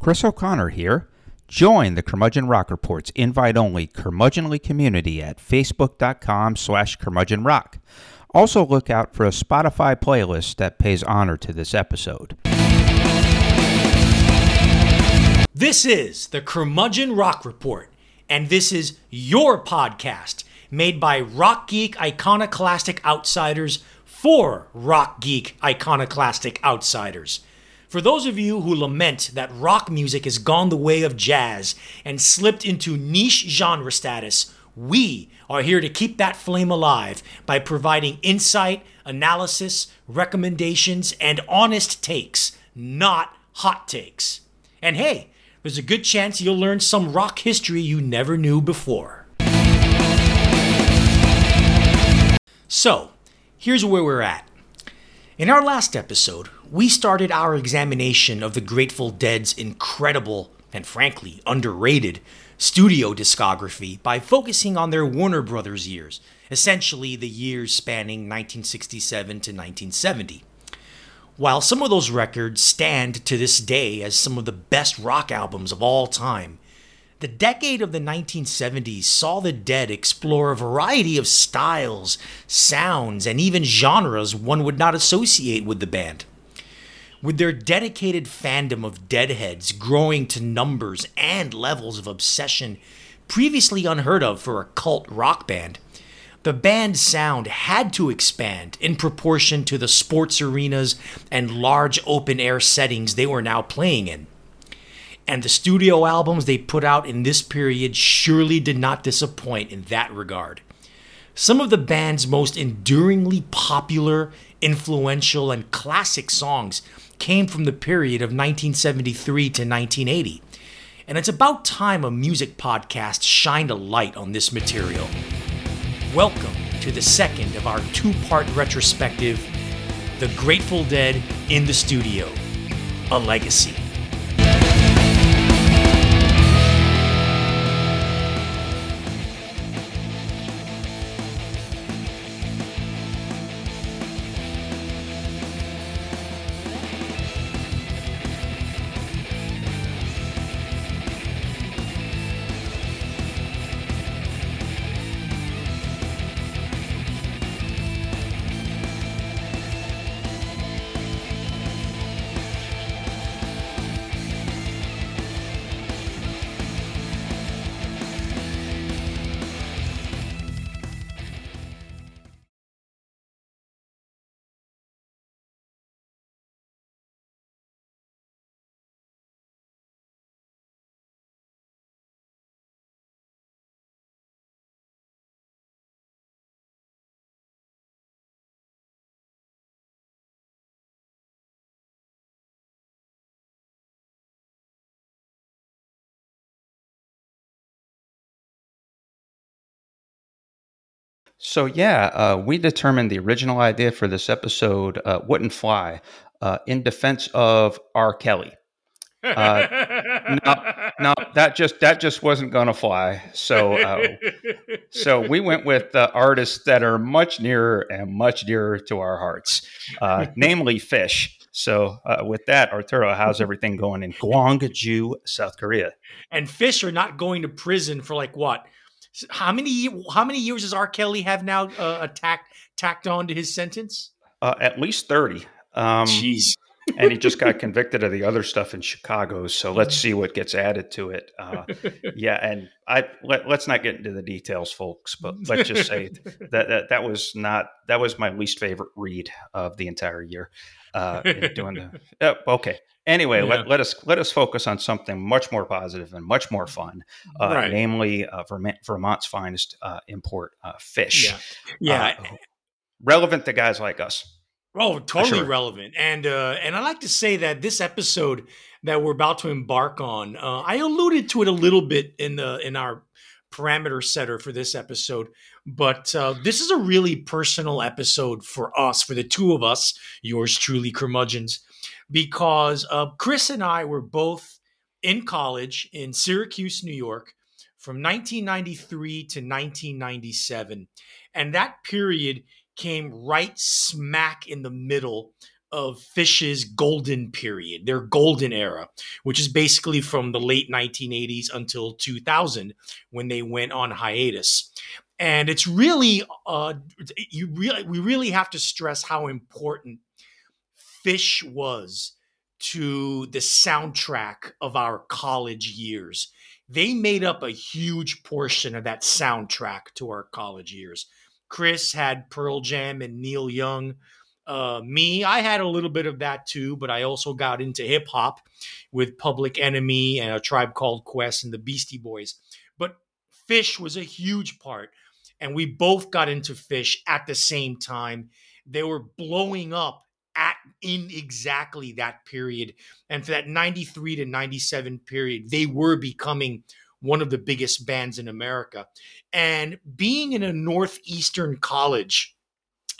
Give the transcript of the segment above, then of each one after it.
Chris O'Connor here. Join the Curmudgeon Rock Report's invite-only curmudgeonly community at facebook.com slash curmudgeonrock. Also look out for a Spotify playlist that pays honor to this episode. This is the Curmudgeon Rock Report, and this is your podcast made by Rock Geek Iconoclastic Outsiders for Rock Geek Iconoclastic Outsiders. For those of you who lament that rock music has gone the way of jazz and slipped into niche genre status, we are here to keep that flame alive by providing insight, analysis, recommendations, and honest takes, not hot takes. And hey, there's a good chance you'll learn some rock history you never knew before. So, here's where we're at. In our last episode, we started our examination of the Grateful Dead's incredible and frankly underrated studio discography by focusing on their Warner Brothers years, essentially the years spanning 1967 to 1970. While some of those records stand to this day as some of the best rock albums of all time, the decade of the 1970s saw the Dead explore a variety of styles, sounds, and even genres one would not associate with the band. With their dedicated fandom of Deadheads growing to numbers and levels of obsession previously unheard of for a cult rock band, the band's sound had to expand in proportion to the sports arenas and large open air settings they were now playing in. And the studio albums they put out in this period surely did not disappoint in that regard. Some of the band's most enduringly popular, influential, and classic songs came from the period of 1973 to 1980. And it's about time a music podcast shined a light on this material. Welcome to the second of our two part retrospective The Grateful Dead in the Studio A Legacy. So yeah, uh, we determined the original idea for this episode uh, wouldn't fly uh, in defense of R. Kelly. Uh, no, no, that just that just wasn't to fly. So, uh, so we went with uh, artists that are much nearer and much dearer to our hearts, namely Phish. So, with that, Arturo, how's everything going in Gwangju, South Korea? And Phish are not going to prison for like what how many how many years does R. Kelly have now uh, tacked tacked on to his sentence? Uh, at least thirty. Um, Jeez. and he just got convicted of the other stuff in Chicago. So let's see what gets added to it. Uh, yeah, and I let, us not get into the details, folks. But let's just say that, that that was not that was my least favorite read of the entire year. Uh, doing the uh, okay. Anyway, yeah. let, let us let us focus on something much more positive and much more fun, uh, right. namely uh, Vermont, Vermont's finest uh, import uh, Phish. Yeah, yeah. Uh, relevant to guys like us. Oh, totally sure. relevant, and uh, and I like to say that this episode that we're about to embark on, I alluded to it a little bit in the in our parameter setter for this episode. But uh, this is a really personal episode for us, for the two of us, yours truly, curmudgeons, because uh, Chris and I were both in college in Syracuse, New York, from 1993 to 1997. And that period came right smack in the middle of Phish's golden period, their golden era, which is basically from the late 1980s until 2000 when they went on hiatus. And it's really, uh, you really, we really have to stress how important Phish was to the soundtrack of our college years. They made up a huge portion of that soundtrack to our college years. Chris had Pearl Jam and Neil Young. Uh, me, I had a little bit of that too, but I also got into hip hop with Public Enemy and a tribe called Quest and the Beastie Boys. But Phish was a huge part, and we both got into Phish at the same time. They were blowing up in exactly that period, and for that '93 to '97 period, they were becoming one of the biggest bands in America. And being in a northeastern college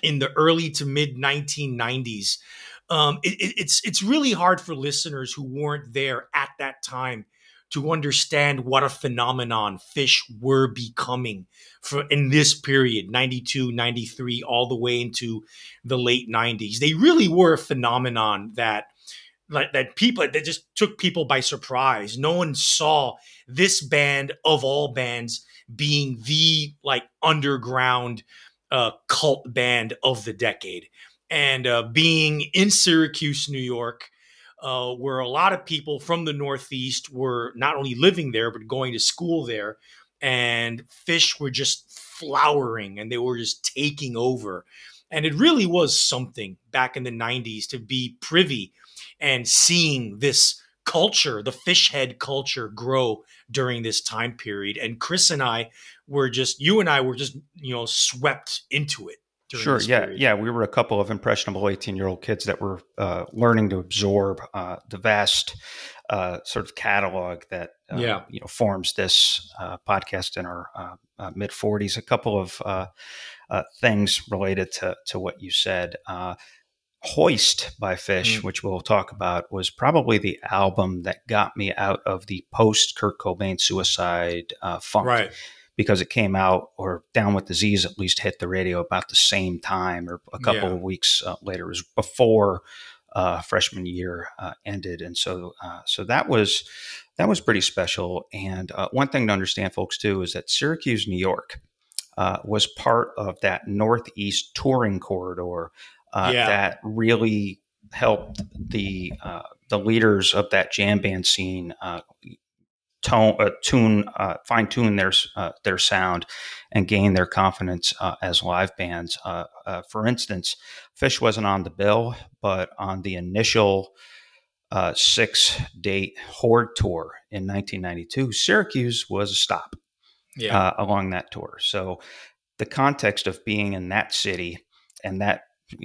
in the early to mid 1990s. Um, it, it's it's really hard for listeners who weren't there at that time to understand what a phenomenon Phish were becoming for in this period 92 93 all the way into the late 90s they really were a phenomenon that that people that just took people by surprise no one saw this band of all bands being the like underground uh, cult band of the decade. And uh, being in Syracuse, New York, uh, where a lot of people from the Northeast were not only living there, but going to school there. And Phish were just flowering and they were just taking over. And it really was something back in the 90s to be privy and seeing this culture, the Phish head culture, grow during this time period. And Chris and I were just, you and I were just, you know, swept into it. Sure. Yeah. Period. Yeah. We were a couple of impressionable 18 year old kids that were uh, learning to absorb uh, the vast uh, sort of catalog that, uh, yeah. you know, forms this uh, podcast in our uh, mid 40s. A couple of things related to, to what you said. Hoist by Phish, mm. which we'll talk about, was probably the album that got me out of the post Kurt Cobain suicide uh, funk. Right. Because it came out, or Down with Disease at least hit the radio about the same time, or a couple yeah. of weeks uh, later. It was before uh, freshman year uh, ended, and so uh, so that was that was pretty special. And uh, one thing to understand, folks, too, is that Syracuse, New York, was part of that Northeast touring corridor uh, yeah. that really helped the uh, the leaders of that jam band scene uh, tone, uh, tune, uh, fine tune their uh, their sound, and gain their confidence as live bands. for instance, Phish wasn't on the bill, but on the initial six date Horde tour in 1992, Syracuse was a stop. Yeah. along that tour. So the context of being in that city and that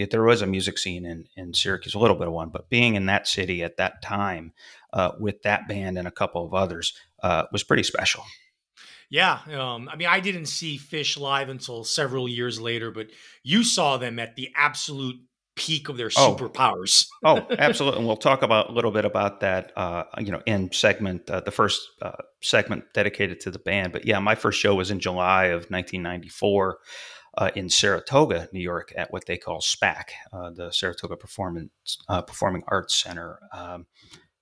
there was a music scene in, in Syracuse, a little bit of one, but being in that city at that time uh, with that band and a couple of others uh, was pretty special. Yeah. Um, I mean, I didn't see Phish live until several years later, but you saw them at the absolute peak of their oh. superpowers. oh, absolutely. And we'll talk about a little bit about that, uh, you know, in segment, uh, the first uh, segment dedicated to the band. But yeah, my first show was in July of 1994 uh, in Saratoga, New York, at what they call SPAC, uh, the Saratoga Performance uh, Performing Arts Center. Um,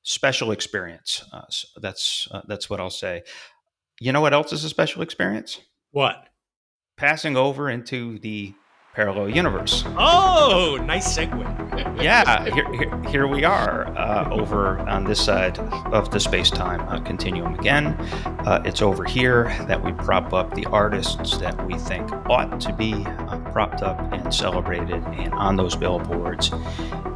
special experience. Uh, so that's uh, that's what I'll say. You know what else is a special experience? What? Passing over into the parallel universe. Oh, nice segue. yeah, here, here, here, we are uh, over on this side of the space time uh, continuum again. Uh, it's over here that we prop up the artists that we think ought to be uh, propped up and celebrated and on those billboards.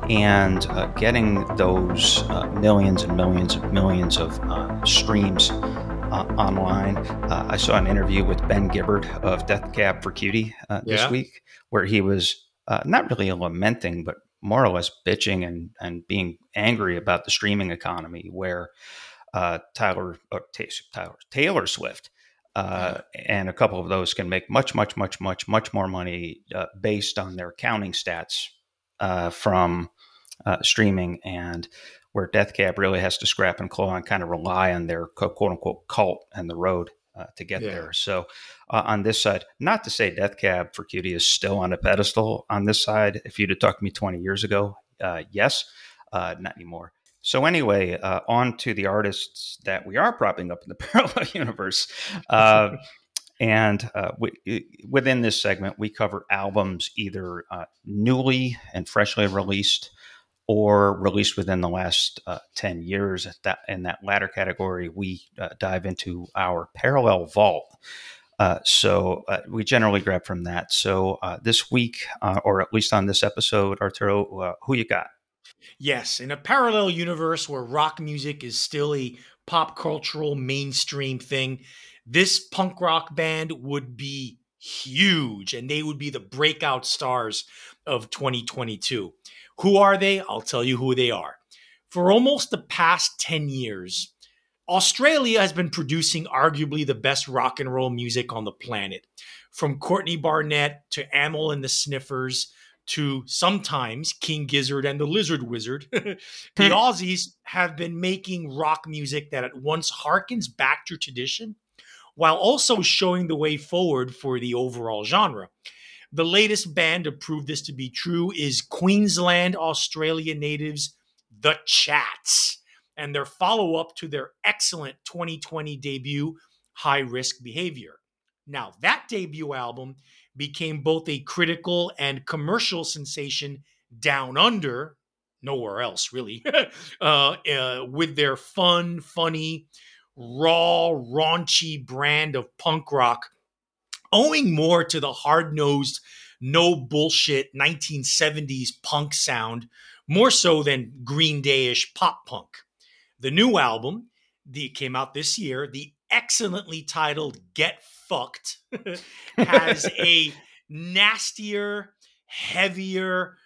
And uh, getting those uh, millions and millions and millions of streams uh, online. Uh, I saw an interview with Ben Gibbard of Death Cab for Cutie uh, this yeah. week, where he was uh, not really lamenting, but more or less bitching and, and being angry about the streaming economy, where uh, Tyler, Tyler Taylor Swift uh, and a couple of those can make much, much, much, much, much more money based on their counting stats from streaming and where Death Cab really has to scrap and claw and kind of rely on their quote unquote cult and the road uh, to get yeah. there. So uh, on this side, not to say Death Cab for Cutie is still on a pedestal on this side. If you'd have talked to me 20 years ago, uh, yes, uh, not anymore. So anyway, uh, on to the artists that we are propping up in the parallel universe. Uh, and uh, we, within this segment, we cover albums either newly and freshly released or released within the last uh, 10 years. That, in that latter category, we uh, dive into our parallel vault. Uh, so uh, we generally grab from that. So uh, this week, or at least on this episode, Arturo, who you got? Yes, in a parallel universe where rock music is still a pop cultural mainstream thing, this punk rock band would be huge and they would be the breakout stars of 2022. Who are they? I'll tell you who they are. For almost the past 10 years, Australia has been producing arguably the best rock and roll music on the planet. From Courtney Barnett to Amyl and the Sniffers to sometimes King Gizzard and the Lizard Wizard, the hmm. Aussies have been making rock music that at once harkens back to tradition while also showing the way forward for the overall genre. The latest band to prove this to be true is Queensland, Australia natives, The Chats, and their follow up to their excellent 2020 debut, High Risk Behavior. Now, that debut album became both a critical and commercial sensation down under, nowhere else really, uh, uh, with their fun, funny, raw, raunchy brand of punk rock, owing more to the hard nosed, no bullshit 1970s punk sound, more so than Green Dayish pop punk. The new album, that came out this year, the excellently titled Get Fucked, has a nastier, heavier,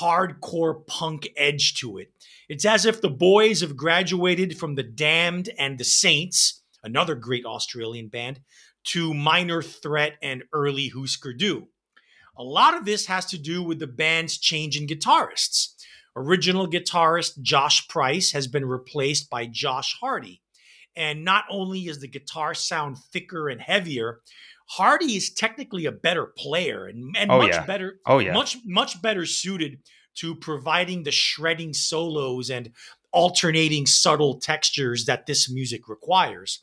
hardcore punk edge to it. It's as if the boys have graduated from the Damned and the Saints, another great Australian band, to Minor Threat and early Husker Du. A lot of this has to do with the band's change in guitarists. Original guitarist Josh Price has been replaced by Josh Hardy. And not only is the guitar sound thicker and heavier, Hardy is technically a better player and, and oh, much yeah. better, oh, yeah. much, much better suited to providing the shredding solos and alternating subtle textures that this music requires.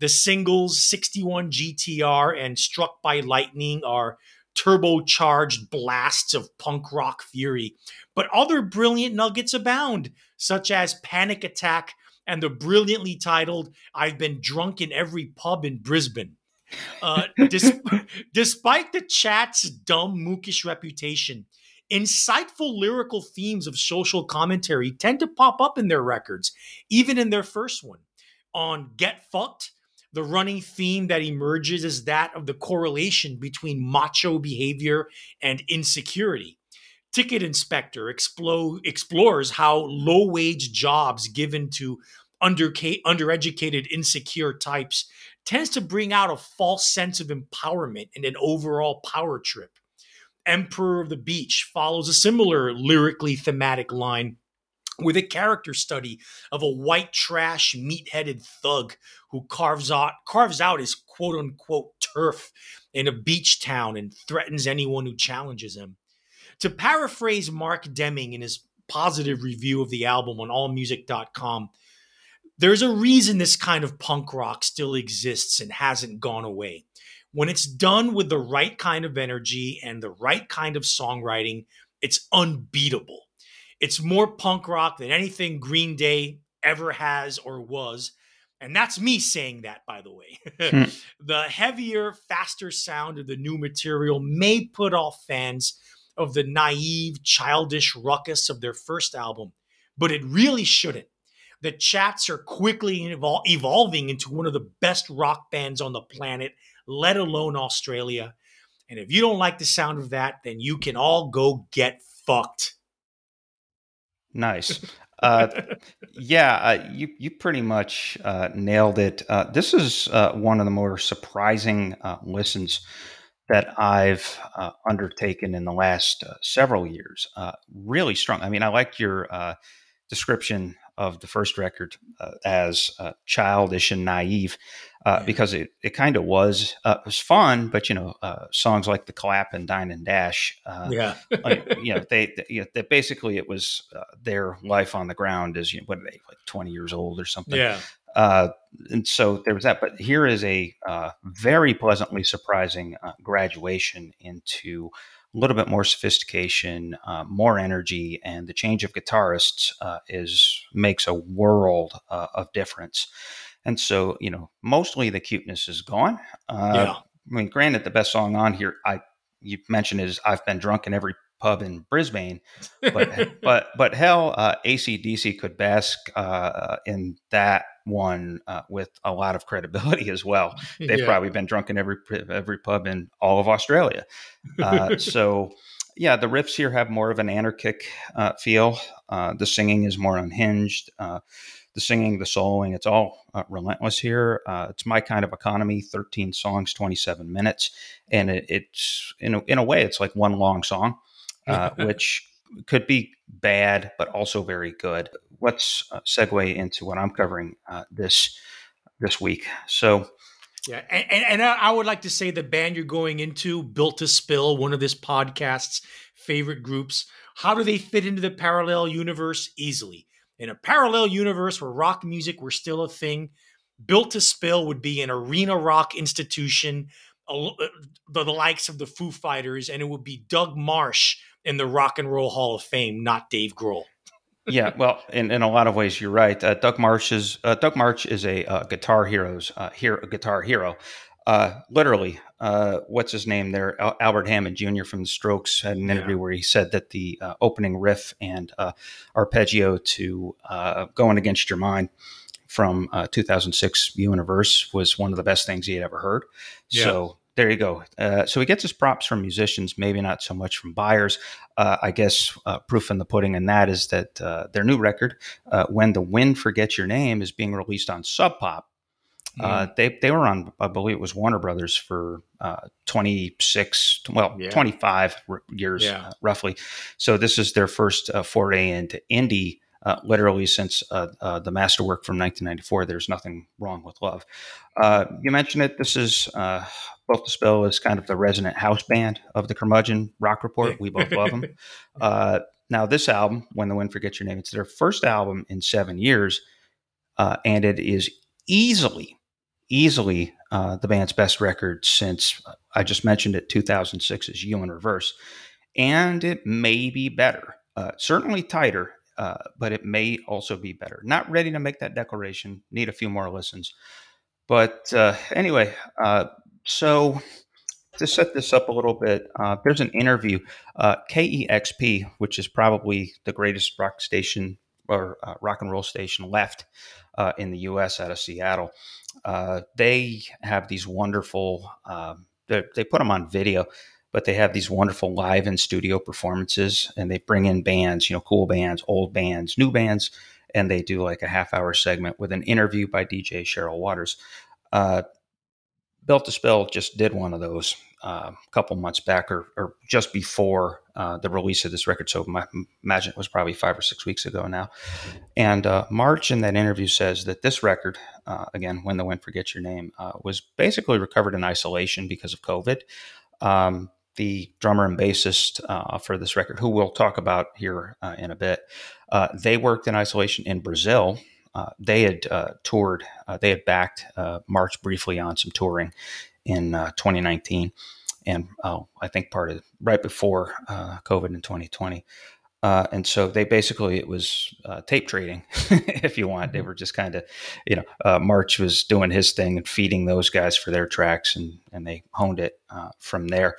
The singles 61 GTR and Struck by Lightning are turbocharged blasts of punk rock fury. But other brilliant nuggets abound, such as Panic Attack and the brilliantly titled I've Been Drunk in Every Pub in Brisbane. Uh, dis- despite the chat's dumb, mookish reputation, insightful lyrical themes of social commentary tend to pop up in their records, even in their first one. On Get Fucked, the running theme that emerges is that of the correlation between macho behavior and insecurity. Ticket Inspector explo- explores how low wage jobs given to underca- undereducated, insecure types tends to bring out a false sense of empowerment and an overall power trip. Emperor of the Beach follows a similar lyrically thematic line with a character study of a white trash meat-headed thug who carves out carves out his quote unquote turf in a beach town and threatens anyone who challenges him. To paraphrase Mark Deming in his positive review of the album on allmusic.com, there's a reason this kind of punk rock still exists and hasn't gone away. When it's done with the right kind of energy and the right kind of songwriting, it's unbeatable. It's more punk rock than anything Green Day ever has or was. And that's me saying that, by the way. Hmm. the heavier, faster sound of the new material may put off fans of the naive, childish ruckus of their first album, but it really shouldn't the chats are quickly evol- evolving into one of the best rock bands on the planet, let alone Australia. And if you don't like the sound of that, then you can all go get fucked. Nice. Uh, yeah, uh, you you pretty much uh, nailed it. Uh, this is uh, one of the more surprising uh, listens that I've undertaken in the last several years. really strong. I mean, I like your description of the first record uh, as uh, childish and naive. uh, yeah. because it, it kind of was uh, it was fun, but you know uh, songs like the clap and dine and dash, uh, yeah, like, you know they, they, you know, they basically it was uh, their life on the ground is you know, what are they like twenty years old or something, yeah. Uh, and so there was that, but here is a very pleasantly surprising graduation into a little bit more sophistication, uh, more energy, and the change of guitarists uh, is makes a world uh, of difference. And so, you know, mostly the cuteness is gone. Uh, yeah. I mean, granted, the best song on here, I you mentioned is "I've Been Drunk in Every Pub in Brisbane," but but but hell, uh, ACDC could bask uh, in that one uh, with a lot of credibility as well. They've yeah. probably been drunk in every every pub in all of Australia. Uh, so, yeah, the riffs here have more of an anarchic uh, feel. Uh, the singing is more unhinged. Uh, the singing, the soloing, it's all uh, relentless here. it's my kind of economy. Thirteen songs, twenty-seven minutes, and it, it's in a, in a way, it's like one long song, which could be bad, but also very good. Let's uh, segue into what I'm covering uh, this this week. So, yeah, and, and I would like to say the band you're going into, Built to Spill, one of this podcast's favorite groups. How do they fit into the parallel universe? Easily. In a parallel universe where rock music were still a thing, Built to Spill would be an arena rock institution, uh, the, the likes of the Foo Fighters, and it would be Doug Martsch in the Rock and Roll Hall of Fame, not Dave Grohl. yeah, well, in, in a lot of ways, you're right. Uh, Doug Martsch is uh, Doug Martsch is a uh, guitar heroes uh, hero, a guitar hero. Uh, literally, uh, what's his name there? Al- Albert Hammond Jr. from the Strokes had an interview yeah. where he said that the opening riff and arpeggio to "Going Against Your Mind" from 2006 Universe was one of the best things he had ever heard. Yeah. So there you go. Uh, so he gets his props from musicians, maybe not so much from buyers. Uh, I guess uh, proof in the pudding, and that is that uh, their new record, uh, "When the Wind Forgets Your Name," is being released on Sub Pop. Mm. they they were on, I believe it was Warner Brothers for twenty six, well, yeah. twenty five years yeah. roughly. So this is their first foray into indie. Uh, literally since uh, uh, the masterwork from 1994, there's nothing wrong with love. you mentioned it. This is Spill is kind of the resident house band of the curmudgeon rock report. We both love them. Uh, now, this album, When the Wind Forgets Your Name, it's their first album in seven years, uh, and it is easily, easily uh, the band's best record since I just mentioned it, 2006's You in Reverse. And it may be better, uh, certainly tighter, uh, but it may also be better. Not ready to make that declaration, need a few more listens. But uh, anyway, so to set this up a little bit, uh, there's an interview. Uh, KEXP, which is probably the greatest rock station or uh, rock and roll station left uh, in the U.S. out of Seattle, uh, they have these wonderful. Um, they put them on video, but they have these wonderful live and studio performances, and they bring in bands, you know, cool bands, old bands, new bands, and they do like a half hour segment with an interview by DJ Cheryl Waters. Built to Spill just did one of those uh, a couple months back or, or just before uh, the release of this record. So I imagine it was probably five or six weeks ago now. And uh, Martsch in that interview says that this record, uh, again, When the Wind Forgets Your Name, uh, was basically recovered in isolation because of COVID. Um, the drummer and bassist uh, for this record, who we'll talk about here in a bit, they worked in isolation in Brazil uh, they had uh, toured, uh, they had backed uh, Martsch briefly on some touring in uh, 2019, and oh, I think part of right before COVID in 2020. and so they basically it was tape trading, if you want. They mm-hmm. were just kind of, you know, Martsch was doing his thing and feeding those guys for their tracks, and and they honed it from there.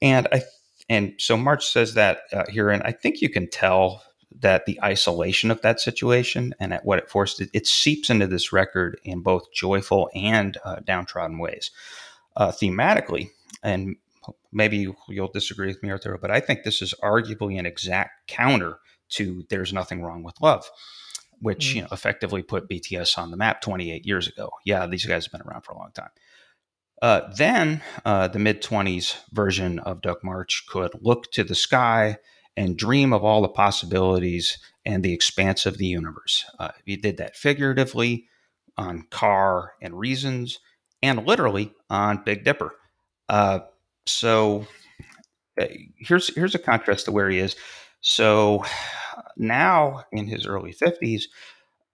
And I and so Martsch says that here, and I think you can tell that the isolation of that situation and at what it forced it, it seeps into this record in both joyful and uh, downtrodden ways. Uh, thematically, and maybe you'll disagree with me, Arturo, but I think this is arguably an exact counter to "There's Nothing Wrong with Love," which mm. you know effectively put BTS on the map 28 years ago. Yeah, these guys have been around for a long time. Uh, then uh, the mid 20s version of Doug Martsch could look to the sky and dream of all the possibilities and the expanse of the universe. Uh, he did that figuratively on Car and Reasons, and literally on Big Dipper. Uh, so uh, here's here's a contrast to where he is. So now in his early 50s,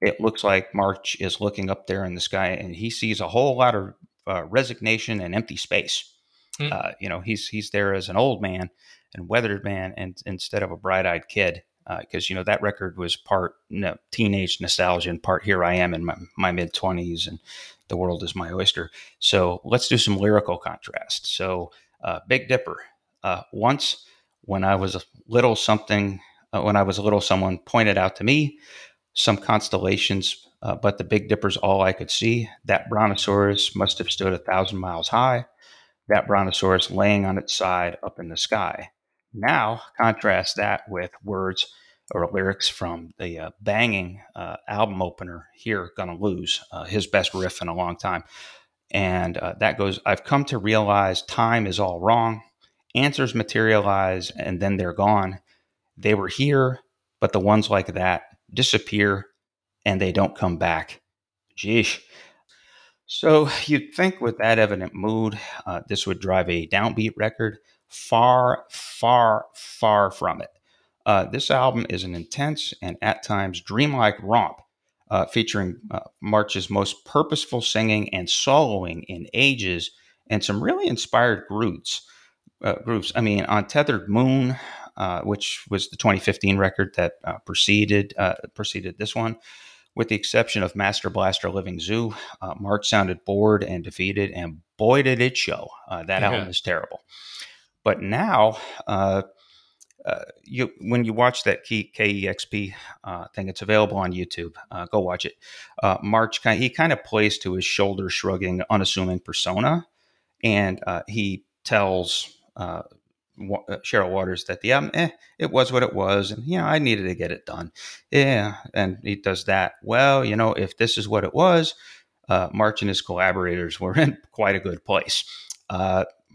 it looks like Martsch is looking up there in the sky and he sees a whole lot of uh, resignation and empty space. Mm. Uh, you know, he's he's there as an old man and weathered man, and instead of a bright-eyed kid, because uh, you know that record was part you know, teenage nostalgia and part here I am in my, my mid twenties and the world is my oyster. So let's do some lyrical contrast. So uh, Big Dipper. Uh, once when I was a little something, uh, when I was a little, someone pointed out to me some constellations, uh, but the Big Dipper's all I could see. That brontosaurus must have stood a thousand miles high. That brontosaurus laying on its side up in the sky. Now, contrast that with words or lyrics from the uh, banging uh, album opener here, Gonna Lose, uh, his best riff in a long time. And uh, that goes, I've come to realize time is all wrong. Answers materialize and then they're gone. They were here, but the ones like that disappear and they don't come back. Jeesh. So you'd think with that evident mood, uh, this would drive a downbeat record. Far, far, far from it. Uh, this album is an intense and at times dreamlike romp, uh, featuring uh, Martsch's most purposeful singing and soloing in ages, and some really inspired grooves. Uh, grooves. I mean, on Tethered Moon, uh, which was the 2015 record that uh, preceded preceded this one, with the exception of Master Blaster Living Zoo, Martsch sounded bored and defeated, and boy did it show. that album is terrible. But now, uh, uh, you when you watch that key, KEXP uh, thing, it's available on YouTube. Uh, go watch it. Uh, Martsch, he kind of plays to his shoulder shrugging, unassuming persona, and uh, he tells uh, Cheryl Waters that the album, eh, it was what it was, and you know I needed to get it done. Yeah, and he does that. Well, you know, if this is what it was, Martsch and his collaborators were in quite a good place.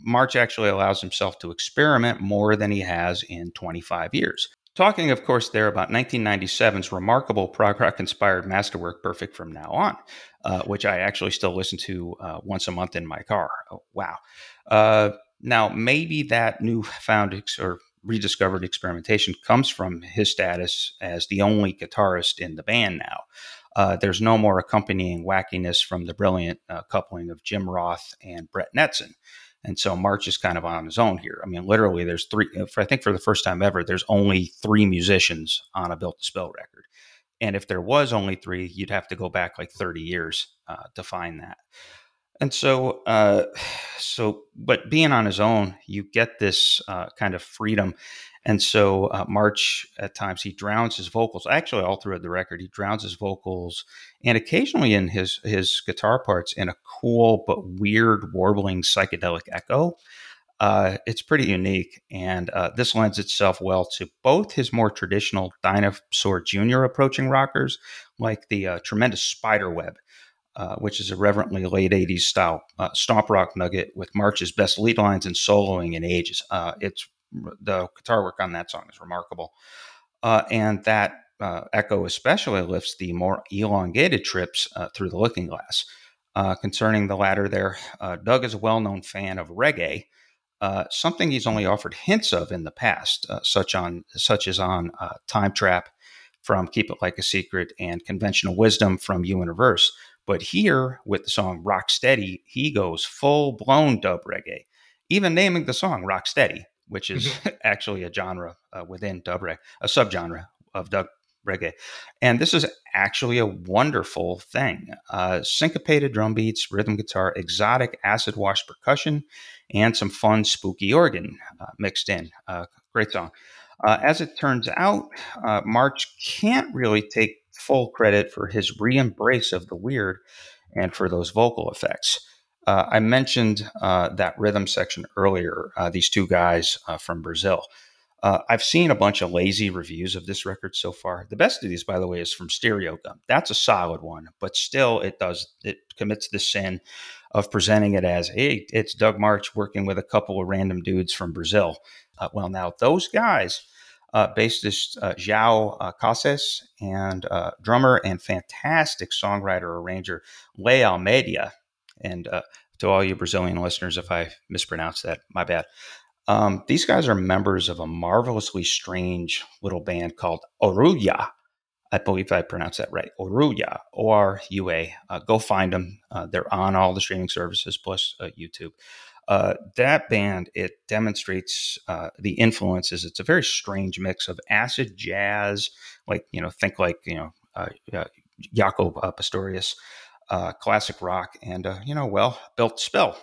Martsch actually allows himself to experiment more than he has in 25 years. Talking, of course, there about 1997's remarkable prog rock inspired masterwork, Perfect From Now On, uh, which I actually still listen to uh, once a month in my car. Oh, wow. Uh, now, maybe that newfound ex- or rediscovered experimentation comes from his status as the only guitarist in the band now. Uh, there's no more accompanying wackiness from the brilliant uh, coupling of Jim Roth and Brett Nelson. And so Martsch is kind of on his own here. I mean, literally, there's three. For, I think for the first time ever, there's only three musicians on a Built to Spill record. And if there was only three, you'd have to go back like 30 years uh, to find that. And so, uh, so, but being on his own, you get this uh, kind of freedom and so uh, Martsch at times he drowns his vocals. Actually, all throughout the record, he drowns his vocals and occasionally in his his guitar parts in a cool but weird warbling psychedelic echo. Uh, it's pretty unique, and uh, this lends itself well to both his more traditional Dinosaur Jr. approaching rockers, like the uh, tremendous Spiderweb, uh, which is a reverently late 80s style uh, stomp rock nugget with Martsch's best lead lines and soloing in ages. Uh, it's the guitar work on that song is remarkable. Uh, and that uh, echo especially lifts the more elongated trips uh, through the looking glass. Uh, concerning the latter, there, uh, Doug is a well known fan of reggae, uh, something he's only offered hints of in the past, such, on, such as on Time Trap from Keep It Like a Secret and Conventional Wisdom from U Reverse. But here, with the song Rock Steady, he goes full blown dub reggae, even naming the song Rock Steady which is mm-hmm. actually a genre uh, within dub reggae, a subgenre of dub reggae. And this is actually a wonderful thing. Uh, syncopated drum beats, rhythm guitar, exotic acid wash percussion, and some fun, spooky organ uh, mixed in. Uh, great song. Uh, as it turns out, uh, Martsch can't really take full credit for his re embrace of the weird and for those vocal effects. Uh, I mentioned uh, that rhythm section earlier, uh, these two guys uh, from Brazil. Uh, I've seen a bunch of lazy reviews of this record so far. The best of these, by the way, is from Stereogum. That's a solid one, but still, it does it commits the sin of presenting it as, "Hey, it's Doug Martsch working with a couple of random dudes from Brazil." Uh, well, now those guys, bassist João uh, Casas and drummer and fantastic songwriter arranger Le Almeida, and uh, to all you Brazilian listeners if I mispronounce that. My bad. Um, these guys are members of a marvelously strange little band called Orulha. I believe I pronounced that right. Orulha, O R U A. Uh, go find them. Uh, they're on all the streaming services plus uh, YouTube. Uh, that band it demonstrates uh, the influences. It's a very strange mix of acid jazz, like you know, think like you know, uh, Jaco Pastorius, classic rock, and you know, well, built spill.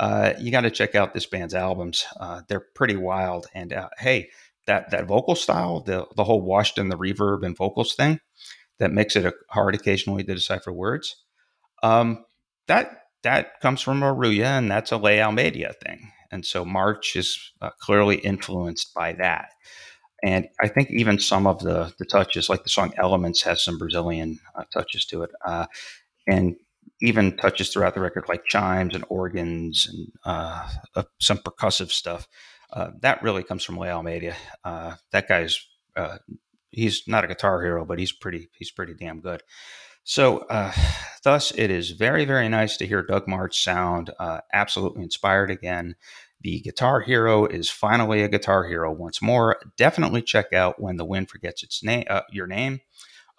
you got to check out this band's albums. they're pretty wild, and hey, that that vocal style, the the whole washed in the reverb and vocals thing, that makes it hard occasionally to decipher words. Um, that that comes from Orulha, and that's a Le Almeida thing. And so Martsch is uh, clearly influenced by that. And I think even some of the, the touches, like the song Elements, has some Brazilian uh, touches to it. Uh, and even touches throughout the record, like chimes and organs and uh, uh, some percussive stuff. Uh, that really comes from Le Almeida. that guy's he's not a guitar hero, but he's pretty he's pretty damn good. So, uh, thus, it is very, very nice to hear Doug Martsch sound uh, absolutely inspired again. The Guitar Hero is finally a Guitar Hero once more. Definitely check out When the Wind Forgets Its Name, uh, Your Name.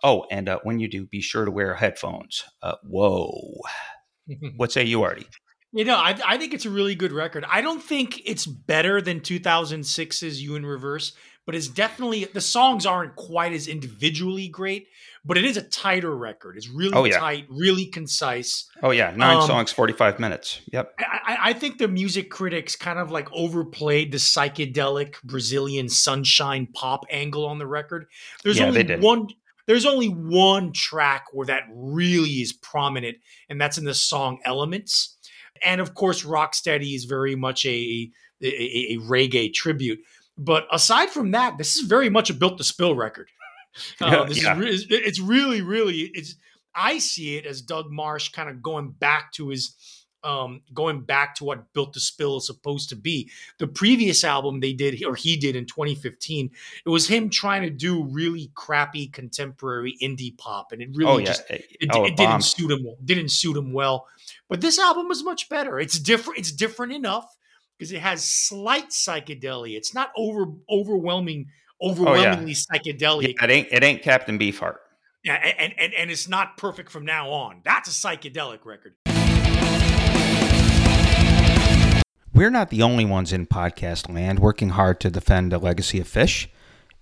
Oh, and uh, when you do, be sure to wear headphones. Uh, whoa. what say you, Artie? You know, I, I think it's a really good record. I don't think it's better than 2006's You in Reverse, but it's definitely the songs aren't quite as individually great, but it is a tighter record. It's really oh, yeah. tight, really concise. Oh yeah, nine um, songs, forty five minutes. Yep. I, I, think the music critics kind of like overplayed the psychedelic Brazilian sunshine pop angle on the record. There's yeah, only one. There's only one track where that really is prominent, and that's in the song "Elements." And of course, Rocksteady is very much a, a, a reggae tribute. But aside from that, this is very much a built to spill record. Uh, this yeah. is it's really, really it's. I see it as Doug Martsch kind of going back to his um, going back to what Built to Spill is supposed to be. The previous album they did, or he did in 2015, it was him trying to do really crappy contemporary indie pop, and it really oh, yeah. just it, oh, it didn't suit him. Didn't suit him well. But this album was much better. It's different. It's different enough because it has slight psychedelia. It's not over overwhelming, overwhelmingly oh, yeah. psychedelic. Yeah, it ain't it ain't Captain Beefheart. Yeah, and, and and it's not perfect from now on. That's a psychedelic record. We're not the only ones in podcast land working hard to defend the legacy of Phish.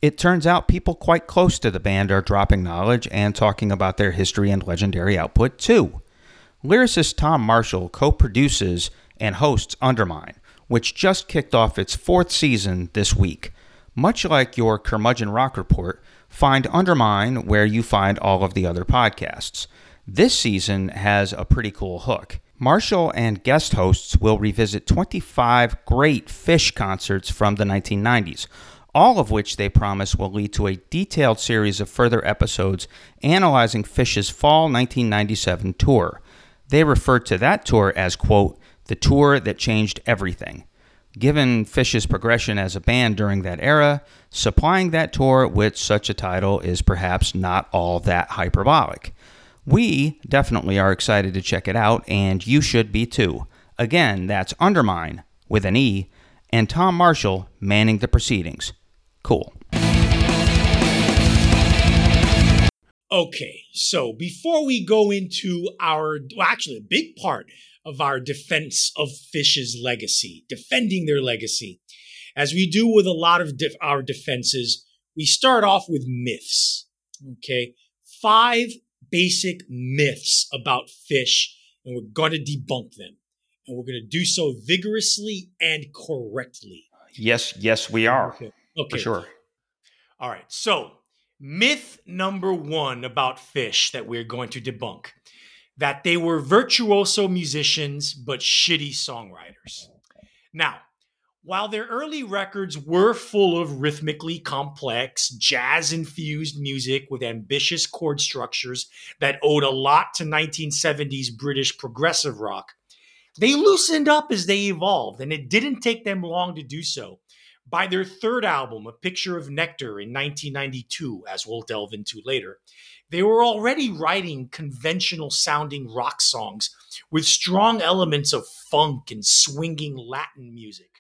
It turns out people quite close to the band are dropping knowledge and talking about their history and legendary output too. Lyricist Tom Marshall co produces and hosts Undermine, which just kicked off its fourth season this week. Much like your Curmudgeon Rock Report, find Undermine where you find all of the other podcasts. This season has a pretty cool hook. Marshall and guest hosts will revisit 25 great Phish concerts from the 1990s, all of which they promise will lead to a detailed series of further episodes analyzing Phish's fall 1997 tour. They refer to that tour as, quote, the tour that changed everything. Given Phish's progression as a band during that era, supplying that tour with such a title is perhaps not all that hyperbolic. We definitely are excited to check it out, and you should be too. Again, that's Undermine with an E, and Tom Marshall manning the proceedings. Cool. Okay, so before we go into our, well, actually, a big part of our defense of Phish's legacy, defending their legacy. As we do with a lot of our defenses, we start off with myths. Okay. Five basic myths about Phish, and we're going to debunk them. And we're going to do so vigorously and correctly. Yes, yes, we are. Okay. okay. For sure. All right. So, myth number one about Phish that we're going to debunk that they were virtuoso musicians but shitty songwriters. Now, while their early records were full of rhythmically complex, jazz infused music with ambitious chord structures that owed a lot to 1970s British progressive rock, they loosened up as they evolved, and it didn't take them long to do so, By their third album, A Picture of Nectar in 1992, as we'll delve into later, they were already writing conventional sounding rock songs with strong elements of funk and swinging Latin music.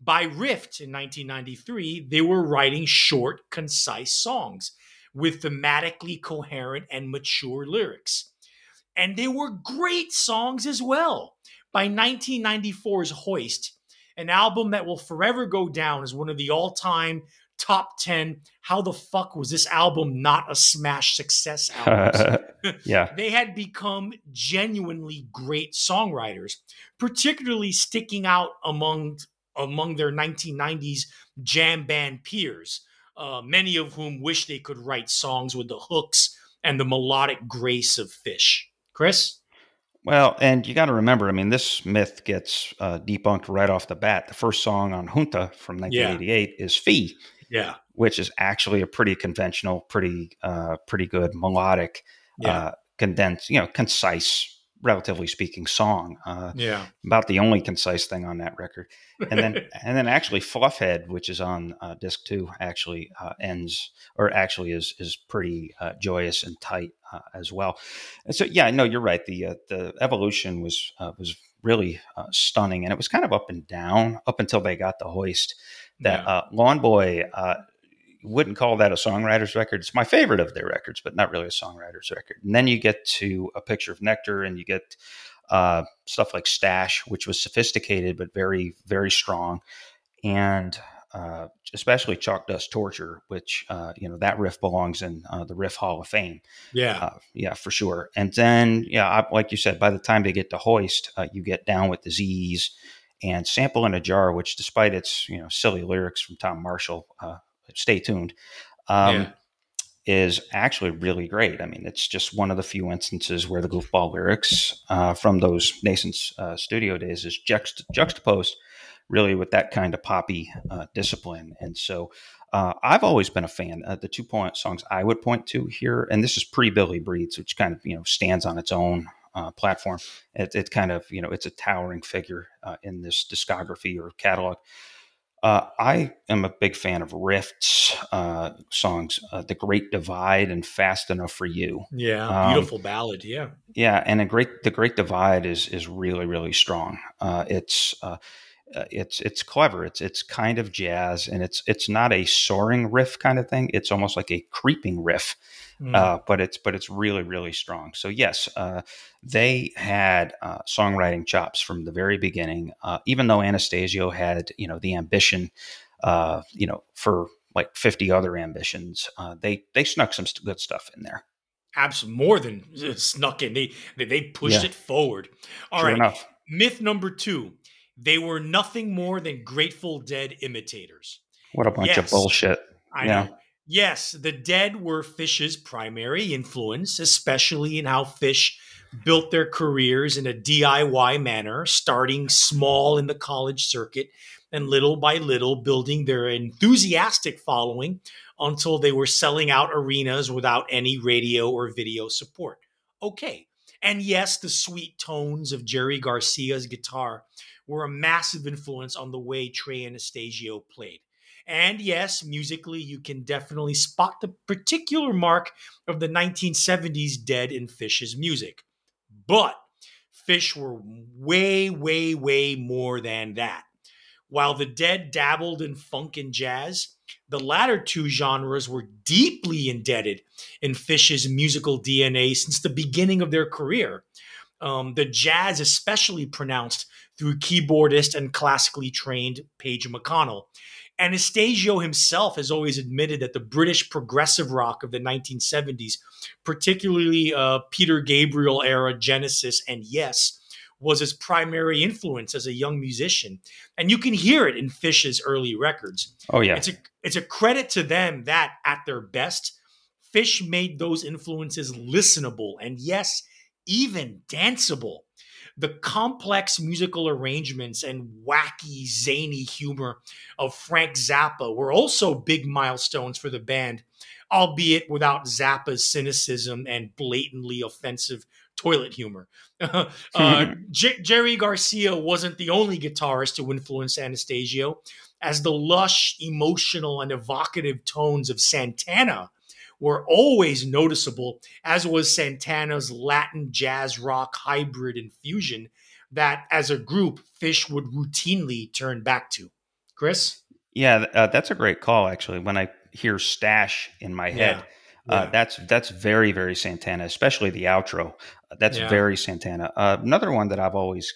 By Rift in 1993, they were writing short, concise songs with thematically coherent and mature lyrics. And they were great songs as well. By 1994's Hoist, an album that will forever go down as one of the all time top 10 how the fuck was this album not a smash success album yeah they had become genuinely great songwriters particularly sticking out among among their 1990s jam band peers uh, many of whom wish they could write songs with the hooks and the melodic grace of Phish. chris well, and you got to remember, I mean, this myth gets uh, debunked right off the bat. The first song on Junta from 1988 yeah. is Fee. Yeah. Which is actually a pretty conventional, pretty, uh, pretty good melodic, yeah. uh, condensed, you know, concise, relatively speaking, song. Uh, yeah. About the only concise thing on that record, and then and then actually Fluffhead, which is on uh, disc two, actually uh, ends or actually is is pretty uh, joyous and tight uh, as well. And so yeah, no, you're right. The uh, the evolution was uh, was really stunning, and it was kind of up and down up until they got the hoist that yeah. uh, Lawn Boy uh, wouldn't call that a songwriter's record. It's my favorite of their records, but not really a songwriter's record. And then you get to a picture of Nectar, and you get uh, stuff like Stash, which was sophisticated but very, very strong, and uh, especially Chalkdust Torture, which uh, you know that riff belongs in uh, the Riff Hall of Fame. Yeah, uh, yeah, for sure. And then, yeah, I, like you said, by the time they get to Hoist, uh, you get down with disease and sample in a jar which despite its you know silly lyrics from tom marshall uh, stay tuned um, yeah. is actually really great i mean it's just one of the few instances where the goofball lyrics uh, from those nascent uh, studio days is juxt- juxtaposed really with that kind of poppy uh, discipline and so uh, I've always been a fan. Uh, the two point songs I would point to here, and this is pre Billy Breathes, which kind of you know stands on its own uh, platform. It, it, kind of, you know, it's a towering figure uh, in this discography or catalog. Uh, I am a big fan of Rift's uh, songs, uh, "The Great Divide" and "Fast Enough for You." Yeah, um, beautiful ballad. Yeah, yeah, and a great, "The Great Divide" is is really really strong. Uh, it's it's clever. It's it's kind of jazz, and it's it's not a soaring riff kind of thing. It's almost like a creeping riff Mm. Uh, but it's but it's really really strong. So yes, uh, they had uh, songwriting chops from the very beginning. Uh, even though Anastasio had you know the ambition, uh, you know for like fifty other ambitions, uh, they they snuck some good stuff in there. Absolutely, more than snuck in. They they pushed yeah. it forward. All sure right. Enough. Myth number two: they were nothing more than Grateful Dead imitators. What a bunch yes, of bullshit. I yeah. know. Yes, the Dead were Phish's primary influence, especially in how Phish built their careers in a DIY manner, starting small in the college circuit and little by little building their enthusiastic following until they were selling out arenas without any radio or video support. Okay. And yes, the sweet tones of Jerry Garcia's guitar were a massive influence on the way Trey Anastasio played. And yes, musically, you can definitely spot the particular mark of the 1970s Dead in Phish's music. But Phish were way, way, way more than that. While the Dead dabbled in funk and jazz, the latter two genres were deeply indebted in Phish's musical DNA since the beginning of their career. Um, the jazz, especially pronounced through keyboardist and classically trained Page McConnell. Anastasio himself has always admitted that the British progressive rock of the 1970s, particularly uh, Peter Gabriel era Genesis and Yes, was his primary influence as a young musician. And you can hear it in Phish's early records. Oh, yeah. It's a, it's a credit to them that, at their best, Phish made those influences listenable and, yes, even danceable the complex musical arrangements and wacky, zany humor of Frank Zappa were also big milestones for the band, albeit without Zappa's cynicism and blatantly offensive toilet humor. uh, J- Jerry Garcia wasn't the only guitarist to influence Anastasio. as the lush, emotional, and evocative tones of Santana were always noticeable, as was Santana's Latin jazz rock hybrid infusion that, as a group, Phish would routinely turn back to. Chris? Yeah, uh, that's a great call, actually. When I hear stash in my head, yeah. Uh, yeah. that's that's very very Santana, especially the outro. That's yeah. very Santana. Uh, another one that I've always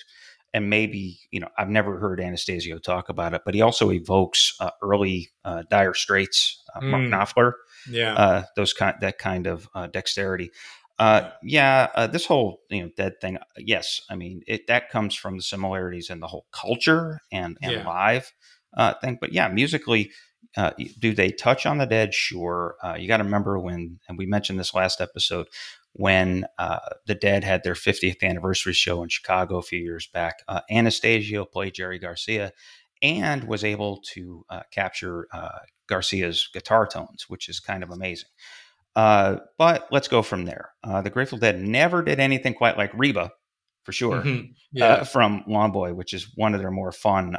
and maybe you know I've never heard Anastasio talk about it, but he also evokes uh, early uh, Dire Straits, uh, mm. Mark Knopfler, yeah, uh, those kind that kind of uh, dexterity. Uh, yeah, yeah this whole you know dead thing. Yes, I mean it. That comes from the similarities in the whole culture and and yeah. live thing. But yeah, musically, do they touch on the dead? Sure. you got to remember when, and we mentioned this last episode when uh, the Dead had their 50th anniversary show in Chicago a few years back. Uh, Anastasio played Jerry Garcia and was able to uh, capture uh, Garcia's guitar tones, which is kind of amazing. Uh, but let's go from there. Uh, the Grateful Dead never did anything quite like Reba, for sure, mm-hmm. yeah. from Lawn Boy, which is one of their more fun,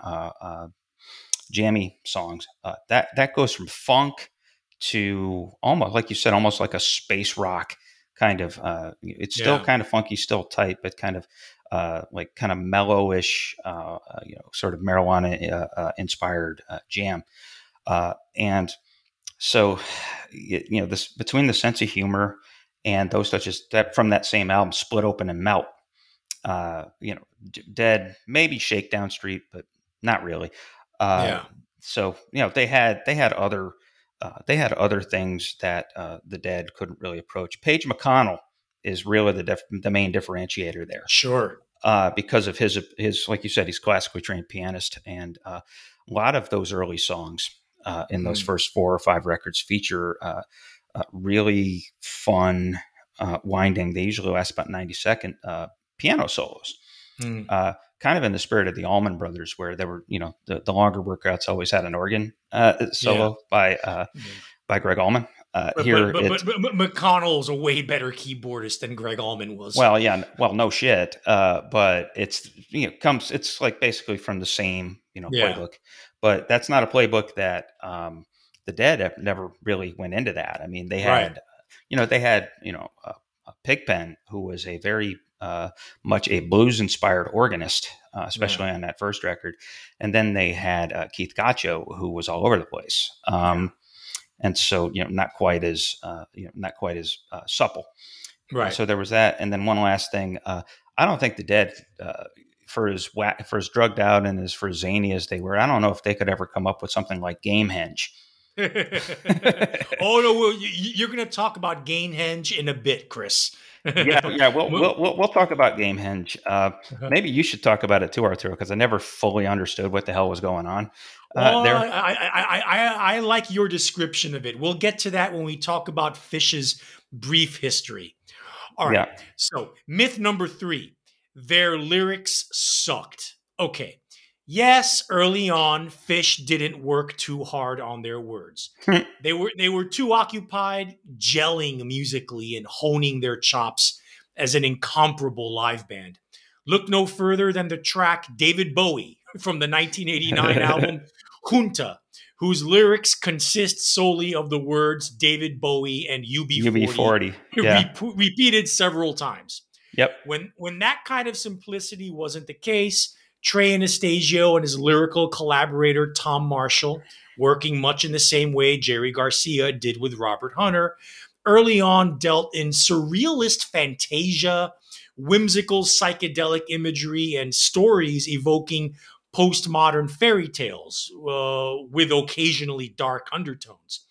jammy songs. that that goes from funk to almost, like you said, almost like a space rock kind of uh, it's still yeah. kind of funky, still tight, but kind of uh, like kind of mellowish, uh, uh you know, sort of marijuana uh, uh, inspired jam. and so, you know, this between the sense of humor and those touches that from that same album, Split Open and Melt. you know, Dead, maybe Shakedown Street, but not really. yeah. So you know, they had they had other uh, they had other things that uh, the Dead couldn't really approach. Page McConnell is really the dif- the main differentiator there. Sure. Uh, because of his his like you said, he's classically trained pianist, and uh, a lot of those early songs uh, in those mm. first four or five records feature really fun winding. They usually last about ninety second piano solos. Mm kind of in the spirit of the Allman Brothers, where there were, you know, the, the longer workouts always had an organ uh, solo yeah. by uh, mm-hmm. by Gregg Allman. Uh, but, here, but, but, but, but, McConnell's a way better keyboardist than Gregg Allman was. Well, yeah, well, no shit. Uh, but it's you know comes it's like basically from the same you know yeah. playbook, but that's not a playbook that um, the Dead never really went into that. I mean, they had right. you know they had you know uh, Pigpen, who was a very uh, much a blues inspired organist, uh, especially yeah. on that first record. And then they had uh, Keith Godchaux, who was all over the place. Um, and so, you know, not quite as, uh, you know, not quite as uh, supple. Right. so there was that. And then one last thing, I don't think the Dead, for as for as drugged out and as for zany as they were, I don't know if they could ever come up with something like Gamehenge. oh no, well, you, are going to talk about Gamehenge in a bit, Chris yeah, yeah. We'll, we'll, we'll, we'll talk about Gamehenge. Uh, uh-huh. Maybe you should talk about it too, Arturo, because I never fully understood what the hell was going on. Uh, well, there. I, I, I, I like your description of it. We'll get to that when we talk about Phish's brief history. All right. Yeah. So, myth number three their lyrics sucked. Okay. Yes, early on, Phish didn't work too hard on their words. They were they were too occupied gelling musically and honing their chops as an incomparable live band. Look no further than the track David Bowie from the 1989 album Junta, whose lyrics consist solely of the words David Bowie and UB40, UB40 yeah. re- repeated several times. Yep. When when that kind of simplicity wasn't the case, Trey Anastasio and his lyrical collaborator Tom Marshall, working much in the same way Jerry Garcia did with Robert Hunter, early on dealt in surrealist fantasia, whimsical psychedelic imagery, and stories evoking postmodern fairy tales uh, with occasionally dark undertones.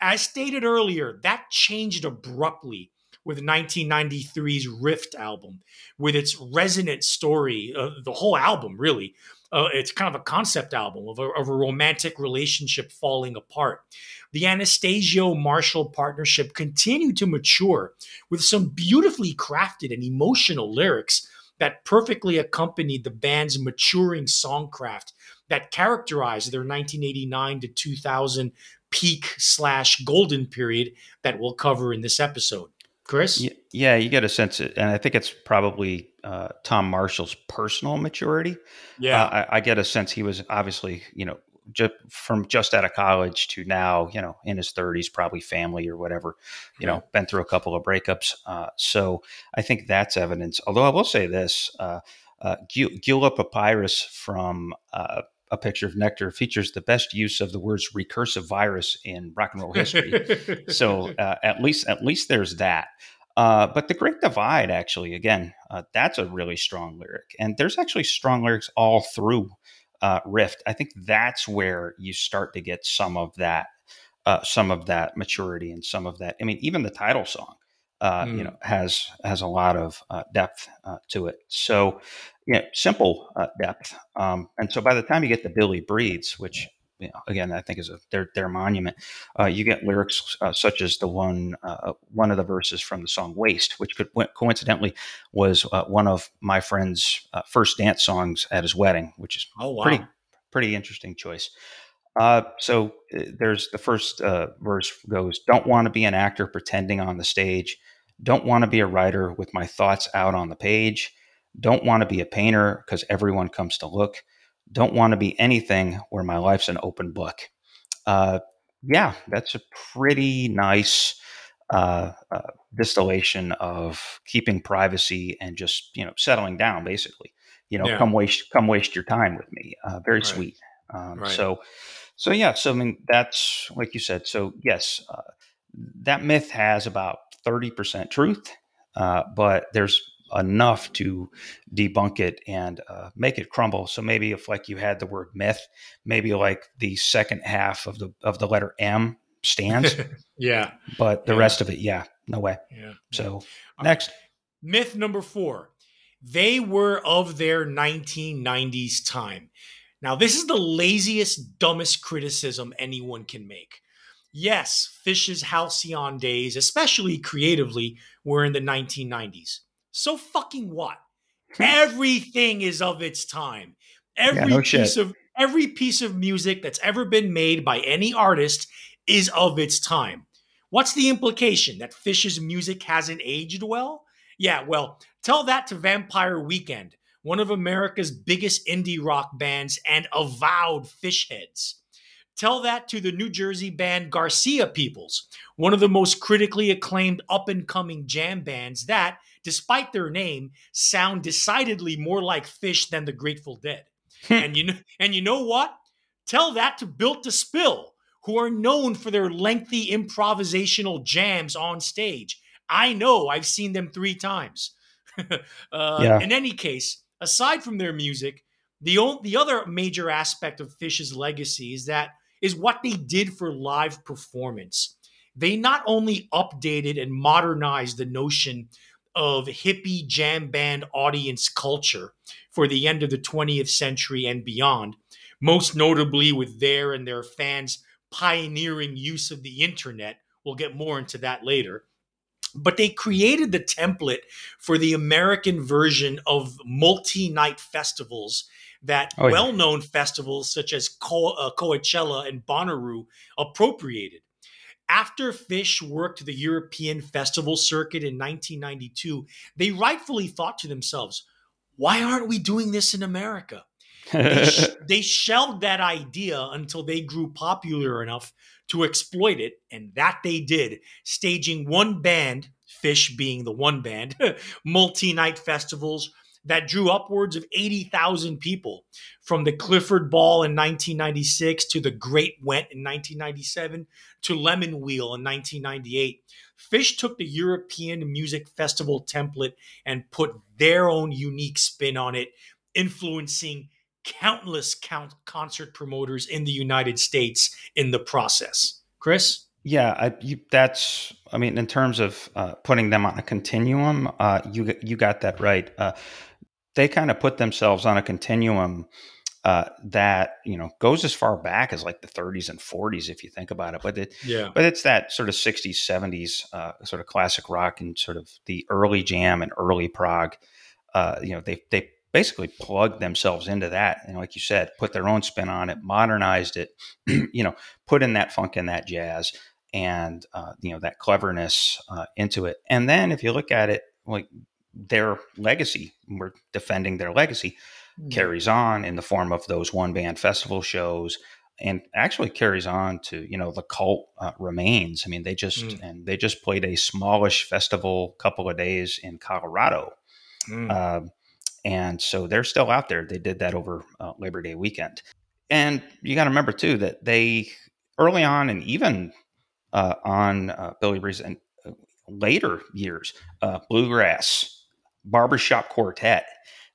As stated earlier, that changed abruptly with 1993's Rift album, with its resonant story, uh, the whole album really. Uh, it's kind of a concept album of a, of a romantic relationship falling apart. The Anastasio Marshall partnership continued to mature with some beautifully crafted and emotional lyrics that perfectly accompanied the band's maturing songcraft that characterized their 1989 to 2000 peak slash golden period that we'll cover in this episode. Chris? Yeah, you get a sense, of, and I think it's probably uh, Tom Marshall's personal maturity. Yeah, uh, I, I, get a sense he was obviously, you know, just from just out of college to now, you know, in his 30s, probably family or whatever, you know, been through a couple of breakups. Uh, so I think that's evidence. Although I will say this, uh, uh, Guelah Papyrus from uh, a picture of Nectar features the best use of the words recursive virus in rock and roll history. so uh, at least at least there's that. Uh, but the Great Divide, actually, again, uh, that's a really strong lyric, and there's actually strong lyrics all through uh, Rift. I think that's where you start to get some of that, uh, some of that maturity, and some of that. I mean, even the title song, mm. you know, has has a lot of uh, depth to it. So, yeah, simple depth. Um, and so by the time you get to Billy Breathes, which you know, again, I think is a their their monument. Uh, you get lyrics uh, such as the one uh, one of the verses from the song "Waste," which could coincidentally was uh, one of my friend's uh, first dance songs at his wedding, which is oh, wow. pretty pretty interesting choice. Uh, so there's the first verse goes, "Don't want to be an actor pretending on the stage. Don't want to be a writer with my thoughts out on the page. Don't want to be a painter because everyone comes to look." don't want to be anything where my life's an open book. Uh, yeah, that's a pretty nice uh, uh, distillation of keeping privacy and just you know settling down. Basically, you know, yeah. come waste come waste your time with me. Uh, very right. sweet. Um, right. So, so yeah. So I mean, that's like you said. So yes, uh, that myth has about thirty percent truth, uh, but there's enough to debunk it and uh, make it crumble. So maybe if like you had the word myth, maybe like the second half of the of the letter M stands. yeah. But the yeah. rest of it, yeah, no way. Yeah. So next. Myth number four. They were of their 1990s time. Now, this is the laziest, dumbest criticism anyone can make. Yes, Phish's halcyon days, especially creatively, were in the 1990s. So fucking what? Everything is of its time. Every yeah, no piece shit. of every piece of music that's ever been made by any artist is of its time. What's the implication that Phish's music hasn't aged well? Yeah, well, tell that to Vampire Weekend, one of America's biggest indie rock bands and avowed Phish heads. Tell that to the New Jersey band Garcia Peoples, one of the most critically acclaimed up and coming jam bands that, despite their name, sound decidedly more like Phish than the Grateful Dead. Hmm. and you know, and you know what? Tell that to Built to Spill, who are known for their lengthy improvisational jams on stage. I know, I've seen them three times. uh, yeah. In any case, aside from their music, the, o- the other major aspect of Phish's legacy is that is what they did for live performance. They not only updated and modernized the notion of hippie jam band audience culture for the end of the 20th century and beyond, most notably with their and their fans' pioneering use of the internet. We'll get more into that later. But they created the template for the American version of multi night festivals that oh, well known festivals such as Co- uh, Coachella and Bonnaroo appropriated. After Phish worked the European festival circuit in 1992, they rightfully thought to themselves, why aren't we doing this in America? they, sh- they shelved that idea until they grew popular enough to exploit it, and that they did, staging one band, Phish being the one band, multi night festivals that drew upwards of 80,000 people from the Clifford Ball in 1996 to the Great Went in 1997 to Lemon Wheel in 1998. Phish took the European Music Festival template and put their own unique spin on it, influencing countless count concert promoters in the United States in the process. Chris? Yeah, I, you, that's. I mean, in terms of uh, putting them on a continuum, uh, you you got that right. Uh, they kind of put themselves on a continuum uh, that you know goes as far back as like the 30s and 40s if you think about it but it yeah but it's that sort of 60s 70s uh, sort of classic rock and sort of the early jam and early prog uh, you know they they basically plugged themselves into that and like you said put their own spin on it modernized it you know put in that funk and that jazz and uh, you know that cleverness uh, into it and then if you look at it like their legacy, we're defending their legacy, mm-hmm. carries on in the form of those one band festival shows, and actually carries on to you know the cult uh, remains. I mean, they just Mm. and they just played a smallish festival couple of days in Colorado, Mm. Um and so they're still out there. They did that over uh, Labor Day weekend, and you got to remember too that they early on and even uh, on uh, Billy Breathes and uh, later years, uh, bluegrass, barbershop quartet.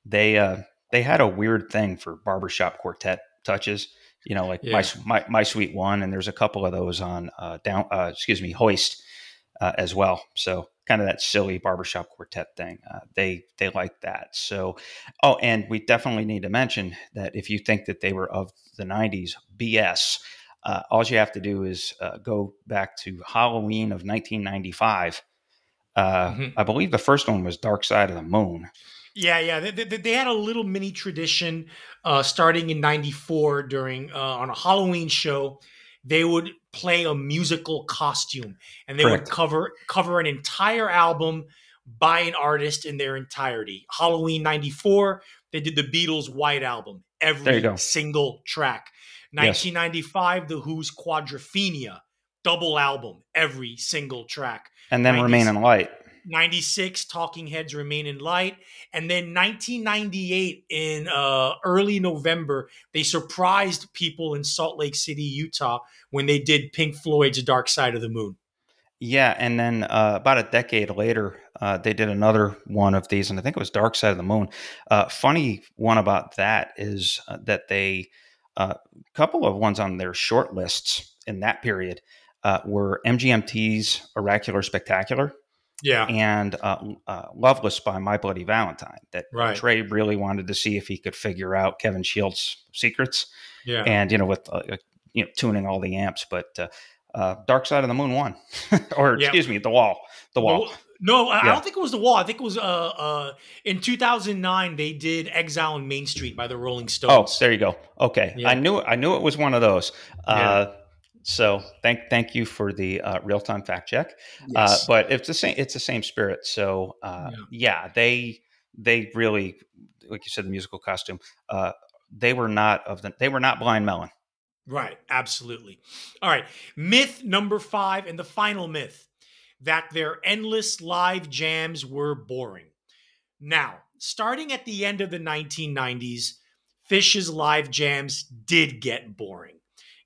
They uh, they had a weird thing for barbershop quartet touches. You know, like my, Yeah. my my sweet one, and there's a couple of those on uh, down. Uh, excuse me, hoist uh, as well. So kind of that silly barbershop quartet thing. Uh, they they like that. So oh, and we definitely need to mention that if you think that they were of the '90s, BS. Uh, all you have to do is uh, go back to Halloween of 1995. Uh, Mhm. I believe the first one was Dark Side of the Moon. Yeah, yeah. They, they, they had a little mini tradition uh, starting in '94 during uh, on a Halloween show. They would play a musical costume, and they Correct. would cover cover an entire album by an artist in their entirety. Halloween '94, they did the Beatles' White Album, every single track. Yes. 1995, The Who's Quadrophenia, double album, every single track. And then 90s. Remain in Light. 96 talking heads remain in light and then 1998 in uh, early november they surprised people in salt lake city utah when they did pink floyd's dark side of the moon Yeah, and then uh, about a decade later, uh, they did another one of these, and I think it was Dark Side of the Moon. Uh, funny one about that is uh, that they a couple of ones on their short lists in that period uh, were MGMT's Oracular Spectacular yeah and uh, uh, Loveless by My Bloody Valentine. That Right. Trey really wanted to see if he could figure out Kevin Shields' secrets, yeah and you know with uh, you know tuning all the amps, but. Uh, uh, Dark Side of the Moon won, or Yeah. excuse me, the wall, the wall. Well, no, I Yeah. don't think it was the wall. I think it was uh uh in 2009 they did Exile on Main Street by the Rolling Stones. Oh, there you go. Okay, Yeah. I knew I knew it was one of those. Yeah. Uh, so thank thank you for the uh, real time fact check. Uh, but it's the same it's the same spirit. So uh, yeah. they they really like you said the musical costume. Uh, they were not of the they were not blind melon. Right, absolutely. All right, myth number five, and the final myth that their endless live jams were boring. Now, starting at the end of the 1990s, Phish's live jams did get boring.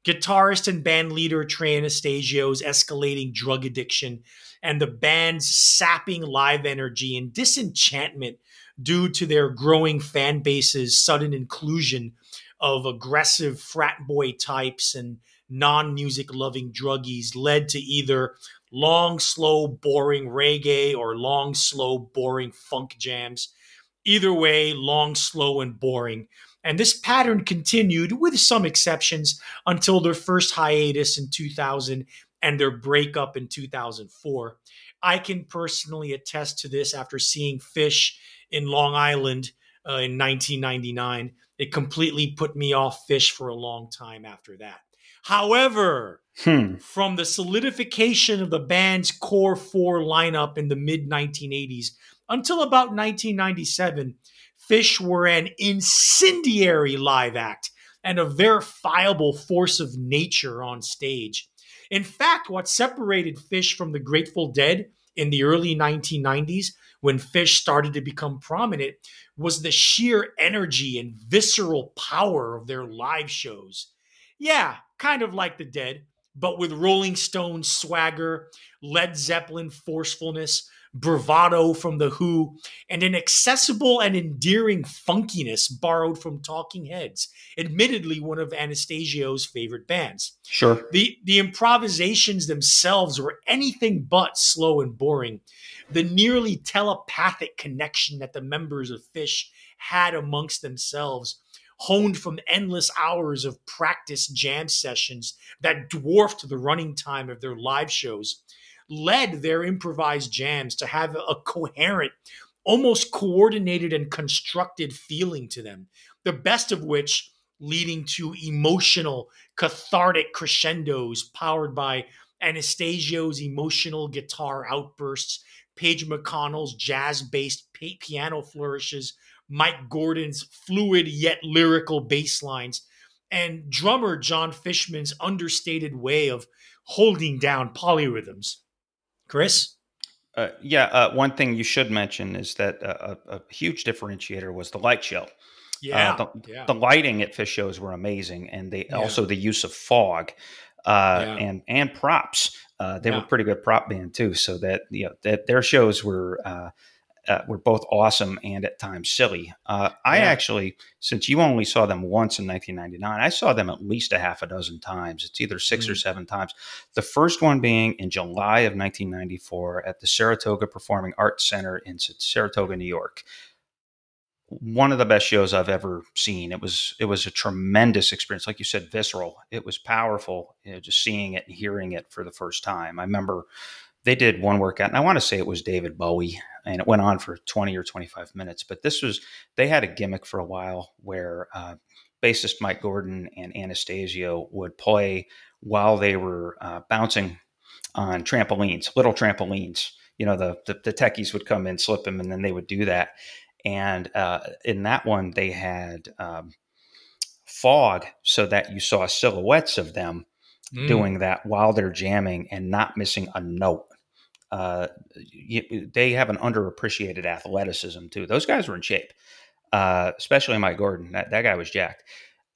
Guitarist and band leader Trey Anastasio's escalating drug addiction and the band's sapping live energy and disenchantment due to their growing fan base's sudden inclusion of aggressive frat boy types and non music loving druggies led to either long, slow, boring reggae or long, slow, boring funk jams. Either way, long, slow, and boring. And this pattern continued, with some exceptions, until their first hiatus in 2000 and their breakup in 2004. I can personally attest to this after seeing Phish in Long Island uh, in 1999 it completely put me off Phish for a long time after that. However, Hmm. from the solidification of the band's core four lineup in the mid 1980s until about 1997, Phish were an incendiary live act and a verifiable force of nature on stage. In fact, what separated Phish from the Grateful Dead in the early 1990s, when Phish started to become prominent, was the sheer energy and visceral power of their live shows. Yeah, kind of like the Dead, but with Rolling Stones swagger, Led Zeppelin forcefulness, bravado from The Who, and an accessible and endearing funkiness borrowed from Talking Heads, admittedly one of Anastasio's favorite bands. Sure. The the improvisations themselves were anything but slow and boring. The nearly telepathic connection that the members of Phish had amongst themselves, honed from endless hours of practice jam sessions that dwarfed the running time of their live shows, led their improvised jams to have a coherent, almost coordinated and constructed feeling to them. The best of which leading to emotional, cathartic crescendos powered by Anastasio's emotional guitar outbursts, Page McConnell's jazz based piano flourishes, Mike Gordon's fluid yet lyrical bass lines, and drummer John Fishman's understated way of holding down polyrhythms. Chris? Uh, yeah, uh, one thing you should mention is that uh, a, a, huge differentiator was the light show. Yeah, the, yeah. the, lighting at Phish shows were amazing, and they yeah. also the use of fog uh, yeah. and and props. Uh, they were pretty good prop band too, so that you know that their shows were uh, were both awesome and at times silly. Uh, I yeah. actually, since you only saw them once in 1999, I saw them at least a half a dozen times. It's either 6 mm. or seven times. The first one being in July of 1994 at the Saratoga Performing Arts Center in Saratoga, New York. One of the best shows I've ever seen. It was it was a tremendous experience, like you said, visceral. It was powerful, you know, just seeing it and hearing it for the first time. I remember they did one workout, and I want to say it was David Bowie, and it went on for 20 or 25 minutes. But this was, they had a gimmick for a while where uh, bassist Mike Gordon and Anastasio would play while they were uh, bouncing on trampolines, little trampolines. You know, the, the, the techies would come in, slip them, and then they would do that. And uh, in that one, they had um, fog so that you saw silhouettes of them mm. doing that while they're jamming and not missing a note uh, you, they have an underappreciated athleticism too. Those guys were in shape, uh, especially Mike Gordon. That, that guy was jacked.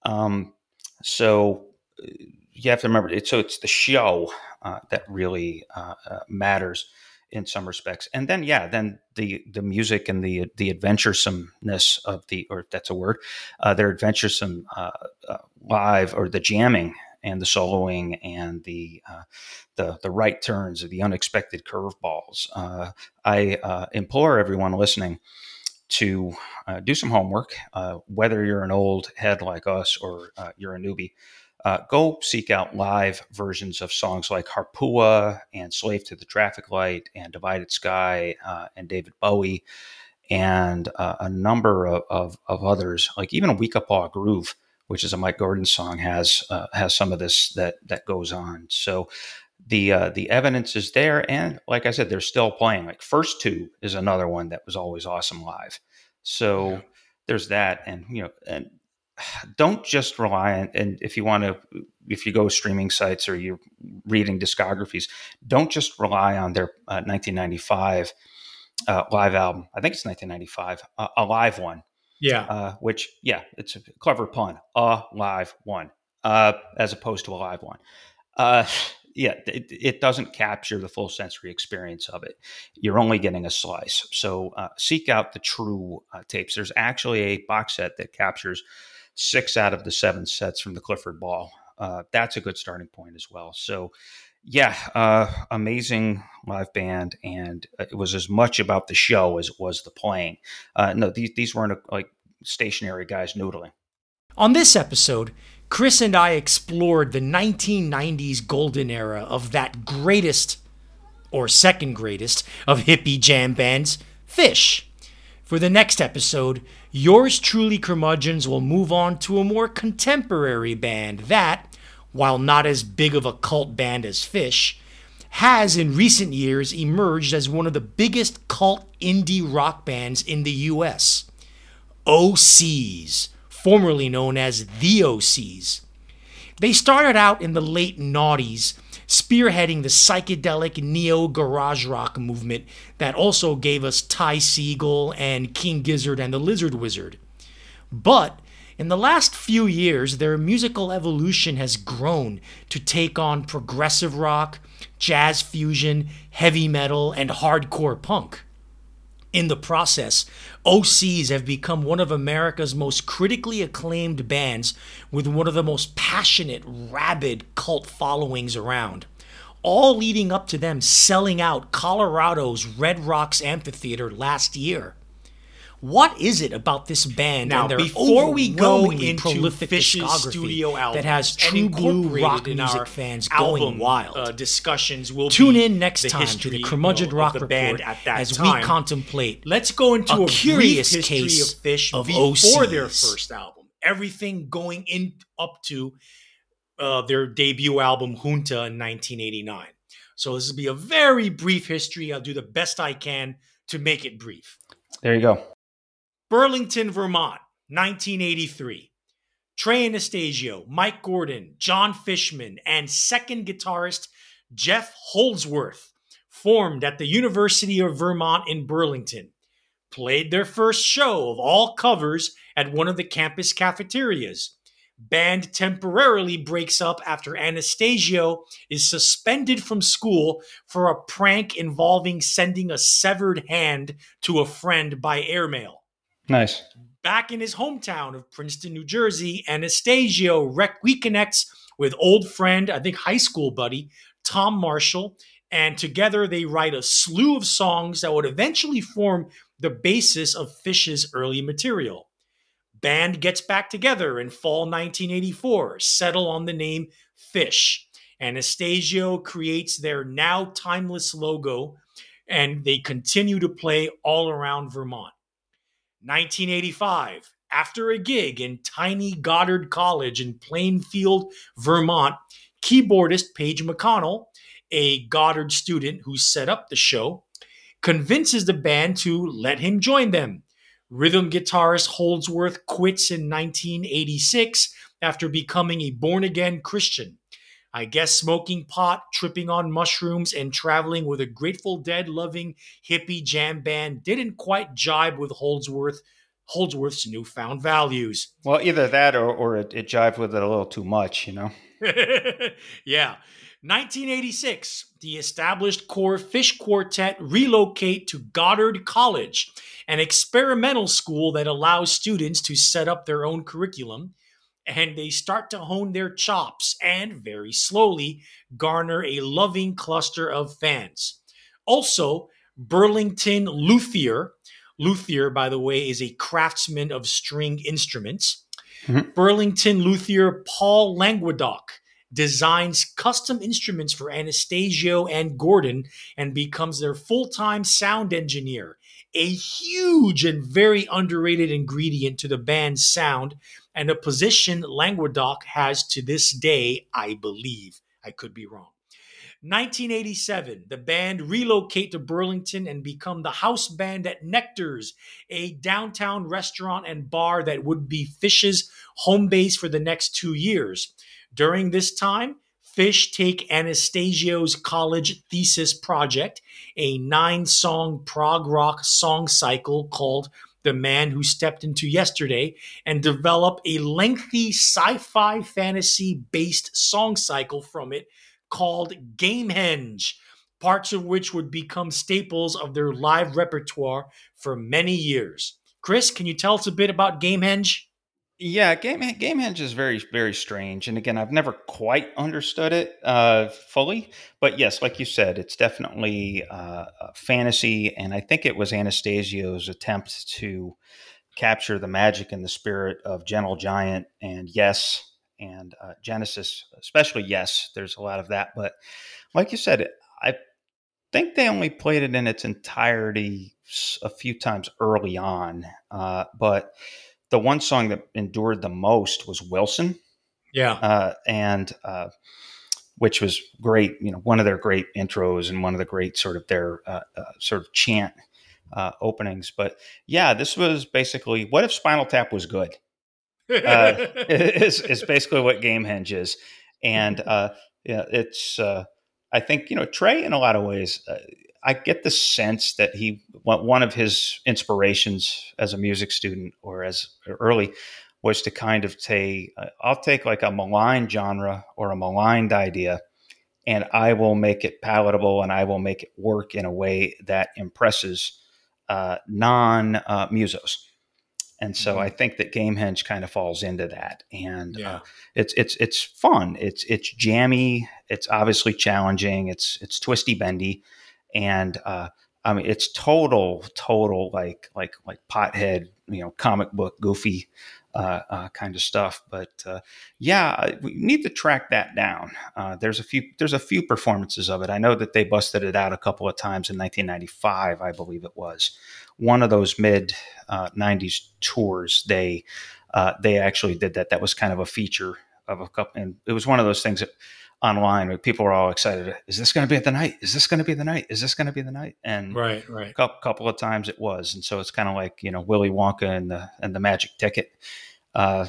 Um, so uh, you have to remember it. So it's the show uh, that really uh, uh, matters in some respects. And then, yeah, then the the music and the the adventuresomeness of the, or that's a word, their adventuresome live or the jamming and the soloing and the uh, the the right turns, of the unexpected curveballs. Uh, I uh, implore everyone listening to uh, do some homework. Uh, whether you're an old head like us or uh, you're a newbie, go seek out live versions of songs like Harpua and Slave to the Traffic Light and Divided Sky and David Bowie and a number of, of, of, others, like even a Weekapaug Groove which is a Mike Gordon song, has uh, has some of this that that goes on. So the uh, the evidence is there, and like I said, they're still playing. Like First Tube is another one that was always awesome live. So yeah. there's that, and you know, and don't just rely on. And if you want to, if you go streaming sites or you're reading discographies, don't just rely on their uh, 1995 uh, live album. I think it's 1995, uh, a live one yeah. Uh, which, yeah, it's a clever pun. A live one, uh, as opposed to a live one. Uh, yeah, it, it, doesn't capture the full sensory experience of it. You're only getting a slice. So uh, seek out the true uh, tapes. There's actually a box set that captures six out of the seven sets from the Clifford Ball. Uh, that's a good starting point as well. So yeah, uh, amazing live band, and uh, it was as much about the show as it was the playing. Uh, no, these these weren't uh, like stationary guys noodling. On this episode, Chris and I explored the 1990s golden era of that greatest, or second greatest, of hippie jam bands, Phish. For the next episode, yours truly, curmudgeons, will move on to a more contemporary band that, while not as big of a cult band as Phish, has in recent years emerged as one of the biggest cult indie rock bands in the US. Osees, formerly known as the OCs. They started out in the late noughties, spearheading the psychedelic neo garage rock movement that also gave us Ty Segall and King Gizzard and the Lizard Wizard. But in the last few years, their musical evolution has grown to take on progressive rock, jazz fusion, heavy metal, and hardcore punk. In the process, Osees have become one of America's most critically acclaimed bands with one of the most passionate, rabid cult followings around. All leading up to them selling out Colorado's Red Rocks Amphitheater last year. What is it about this band now, before we go into prolific Phish's studio album that has true blue rock music fans album, going wild? Uh, discussions will tune in next time to the Curmudgeon Rock the Report at that as time. we contemplate. Let's go into a, a curious history case of Phish of before Osees. their first album. Everything going in up to uh, their debut album Junta in 1989. So this will be a very brief history. I'll do the best I can to make it brief. There you go. Burlington, Vermont, 1983. Trey Anastasio, Mike Gordon, John Fishman, and second guitarist Jeff Holdsworth formed at the University of Vermont in Burlington. Played their first show of all covers at one of the campus cafeterias. Band temporarily breaks up after Anastasio is suspended from school for a prank involving sending a severed hand to a friend by airmail. Nice. Back in his hometown of Princeton, New Jersey, Anastasio rec- reconnects with old friend, I think high school buddy, Tom Marshall, and together they write a slew of songs that would eventually form the basis of Phish's early material. Band gets back together in fall 1984, settle on the name Phish. Anastasio creates their now timeless logo, and they continue to play all around Vermont. 1985, after a gig in tiny Goddard College in Plainfield, Vermont, keyboardist Page McConnell, a Goddard student who set up the show, convinces the band to let him join them. Rhythm guitarist Holdsworth quits in 1986 after becoming a born again Christian. I guess smoking pot, tripping on mushrooms, and traveling with a Grateful Dead loving hippie jam band didn't quite jibe with Holdsworth. Holdsworth's newfound values. Well, either that or, or it, it jived with it a little too much, you know? yeah. 1986, the established core Phish Quartet relocate to Goddard College, an experimental school that allows students to set up their own curriculum and they start to hone their chops and very slowly garner a loving cluster of fans. Also, Burlington Luthier, Luthier, by the way, is a craftsman of string instruments. Mhm. Burlington Luthier Paul Languedoc designs custom instruments for Anastasio and Gordon and becomes their full time sound engineer, a huge and very underrated ingredient to the band's sound, and a position Languedoc has to this day, I believe. I could be wrong. 1987, the band relocate to Burlington and become the house band at Nectar's, a downtown restaurant and bar that would be Phish's home base for the next two years. During this time, Phish take Anastasio's college thesis project, a nine song prog rock song cycle called The Man Who Stepped Into Yesterday, and develop a lengthy sci fi fantasy based song cycle from it called Gamehenge, parts of which would become staples of their live repertoire for many years. Chris, can you tell us a bit about Gamehenge? Yeah, Game Gamehenge is very very strange, and again, I've never quite understood it uh, fully. But yes, like you said, it's definitely uh, fantasy, and I think it was Anastasio's attempt to capture the magic and the spirit of Gentle Giant and Yes and uh, Genesis, especially Yes. There's a lot of that, but like you said, I think they only played it in its entirety a few times early on, uh, but the one song that endured the most was Wilson, Yeah. uh, and uh, which was great. You know, one of their great intros and one of the great sort of their uh, uh, sort of chant uh, openings. But yeah, this was basically what if Spinal Tap was good? uh, is is basically what Gamehenge is, and uh, yeah, it's. Uh, I think you know Trey in a lot of ways. Uh, I get the sense that he one of his inspirations as a music student or as early was to kind of take uh, I'll take like a maligned genre or a maligned idea and I will make it palatable and I will make it work in a way that impresses uh, non uh, musos. And so I think that Gamehenge kind of falls into that, and uh, it's it's it's fun. It's it's jammy. It's obviously challenging. It's it's twisty bendy, and uh, I mean it's total total like like like pothead you know comic book goofy uh, uh, kind of stuff. But uh, yeah, we need to track that down. Uh, there's a few there's a few performances of it. I know that they busted it out a couple of times in 1995, I believe it was. One of those mid uh, 90s tours, they uh, they actually did that. That was kind of a feature of a couple, and it was one of those things that online where people were all excited. Is this going to be the night? Is this going to be the night? Is this going to be the night? And Right. Right. a couple, of times it was, and so it's kind of like you know Willy Wonka and the and the Magic Ticket. Uh,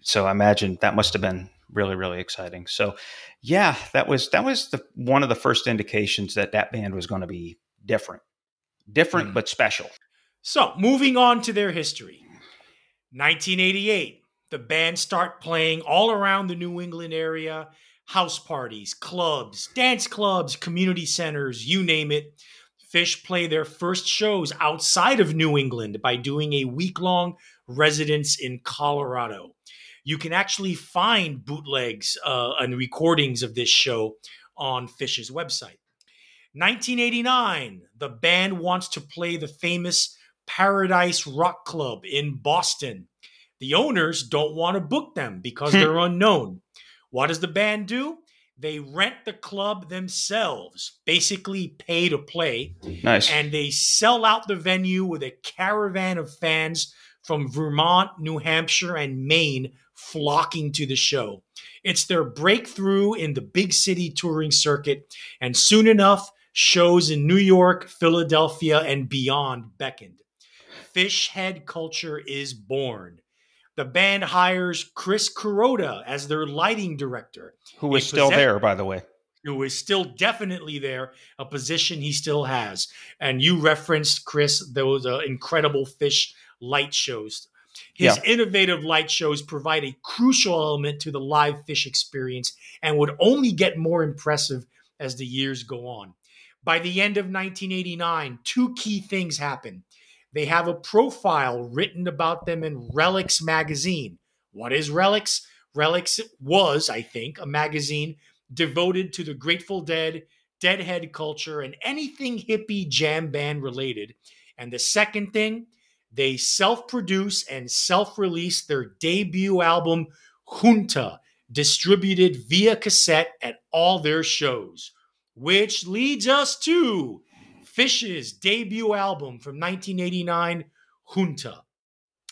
so I imagine that must have been really really exciting. So yeah, that was that was the one of the first indications that that band was going to be different, different mm. but special. So moving on to their history, 1988, the band start playing all around the New England area, house parties, clubs, dance clubs, community centers, you name it. Phish play their first shows outside of New England by doing a week long residence in Colorado. You can actually find bootlegs uh, and recordings of this show on Phish's website. 1989, the band wants to play the famous Paradise Rock Club in Boston. The owners don't want to book them because hmm. they're unknown. What does the band do? They rent the club themselves, basically pay to play. Nice. And they sell out the venue with a caravan of fans from Vermont, New Hampshire, and Maine flocking to the show. It's their breakthrough in the big city touring circuit, and soon enough, shows in New York, Philadelphia, and beyond beckoned. Phish head culture is born. The band hires Chris Kuroda as their lighting director, who is still there, by the way. Who is still definitely there, a position he still has. And you referenced Chris those uh, incredible Phish light shows. His yeah. innovative light shows provide a crucial element to the live Phish experience and would only get more impressive as the years go on. By the end of 1989, two key things happen. They have a profile written about them in Relix magazine. What is Relix? Relix was, I think, a magazine devoted to the Grateful Dead, Deadhead culture, and anything hippie jam band related. And the second thing, they self produce and self release their debut album, Junta, distributed via cassette at all their shows. Which leads us to Phish's debut album from 1989, Junta.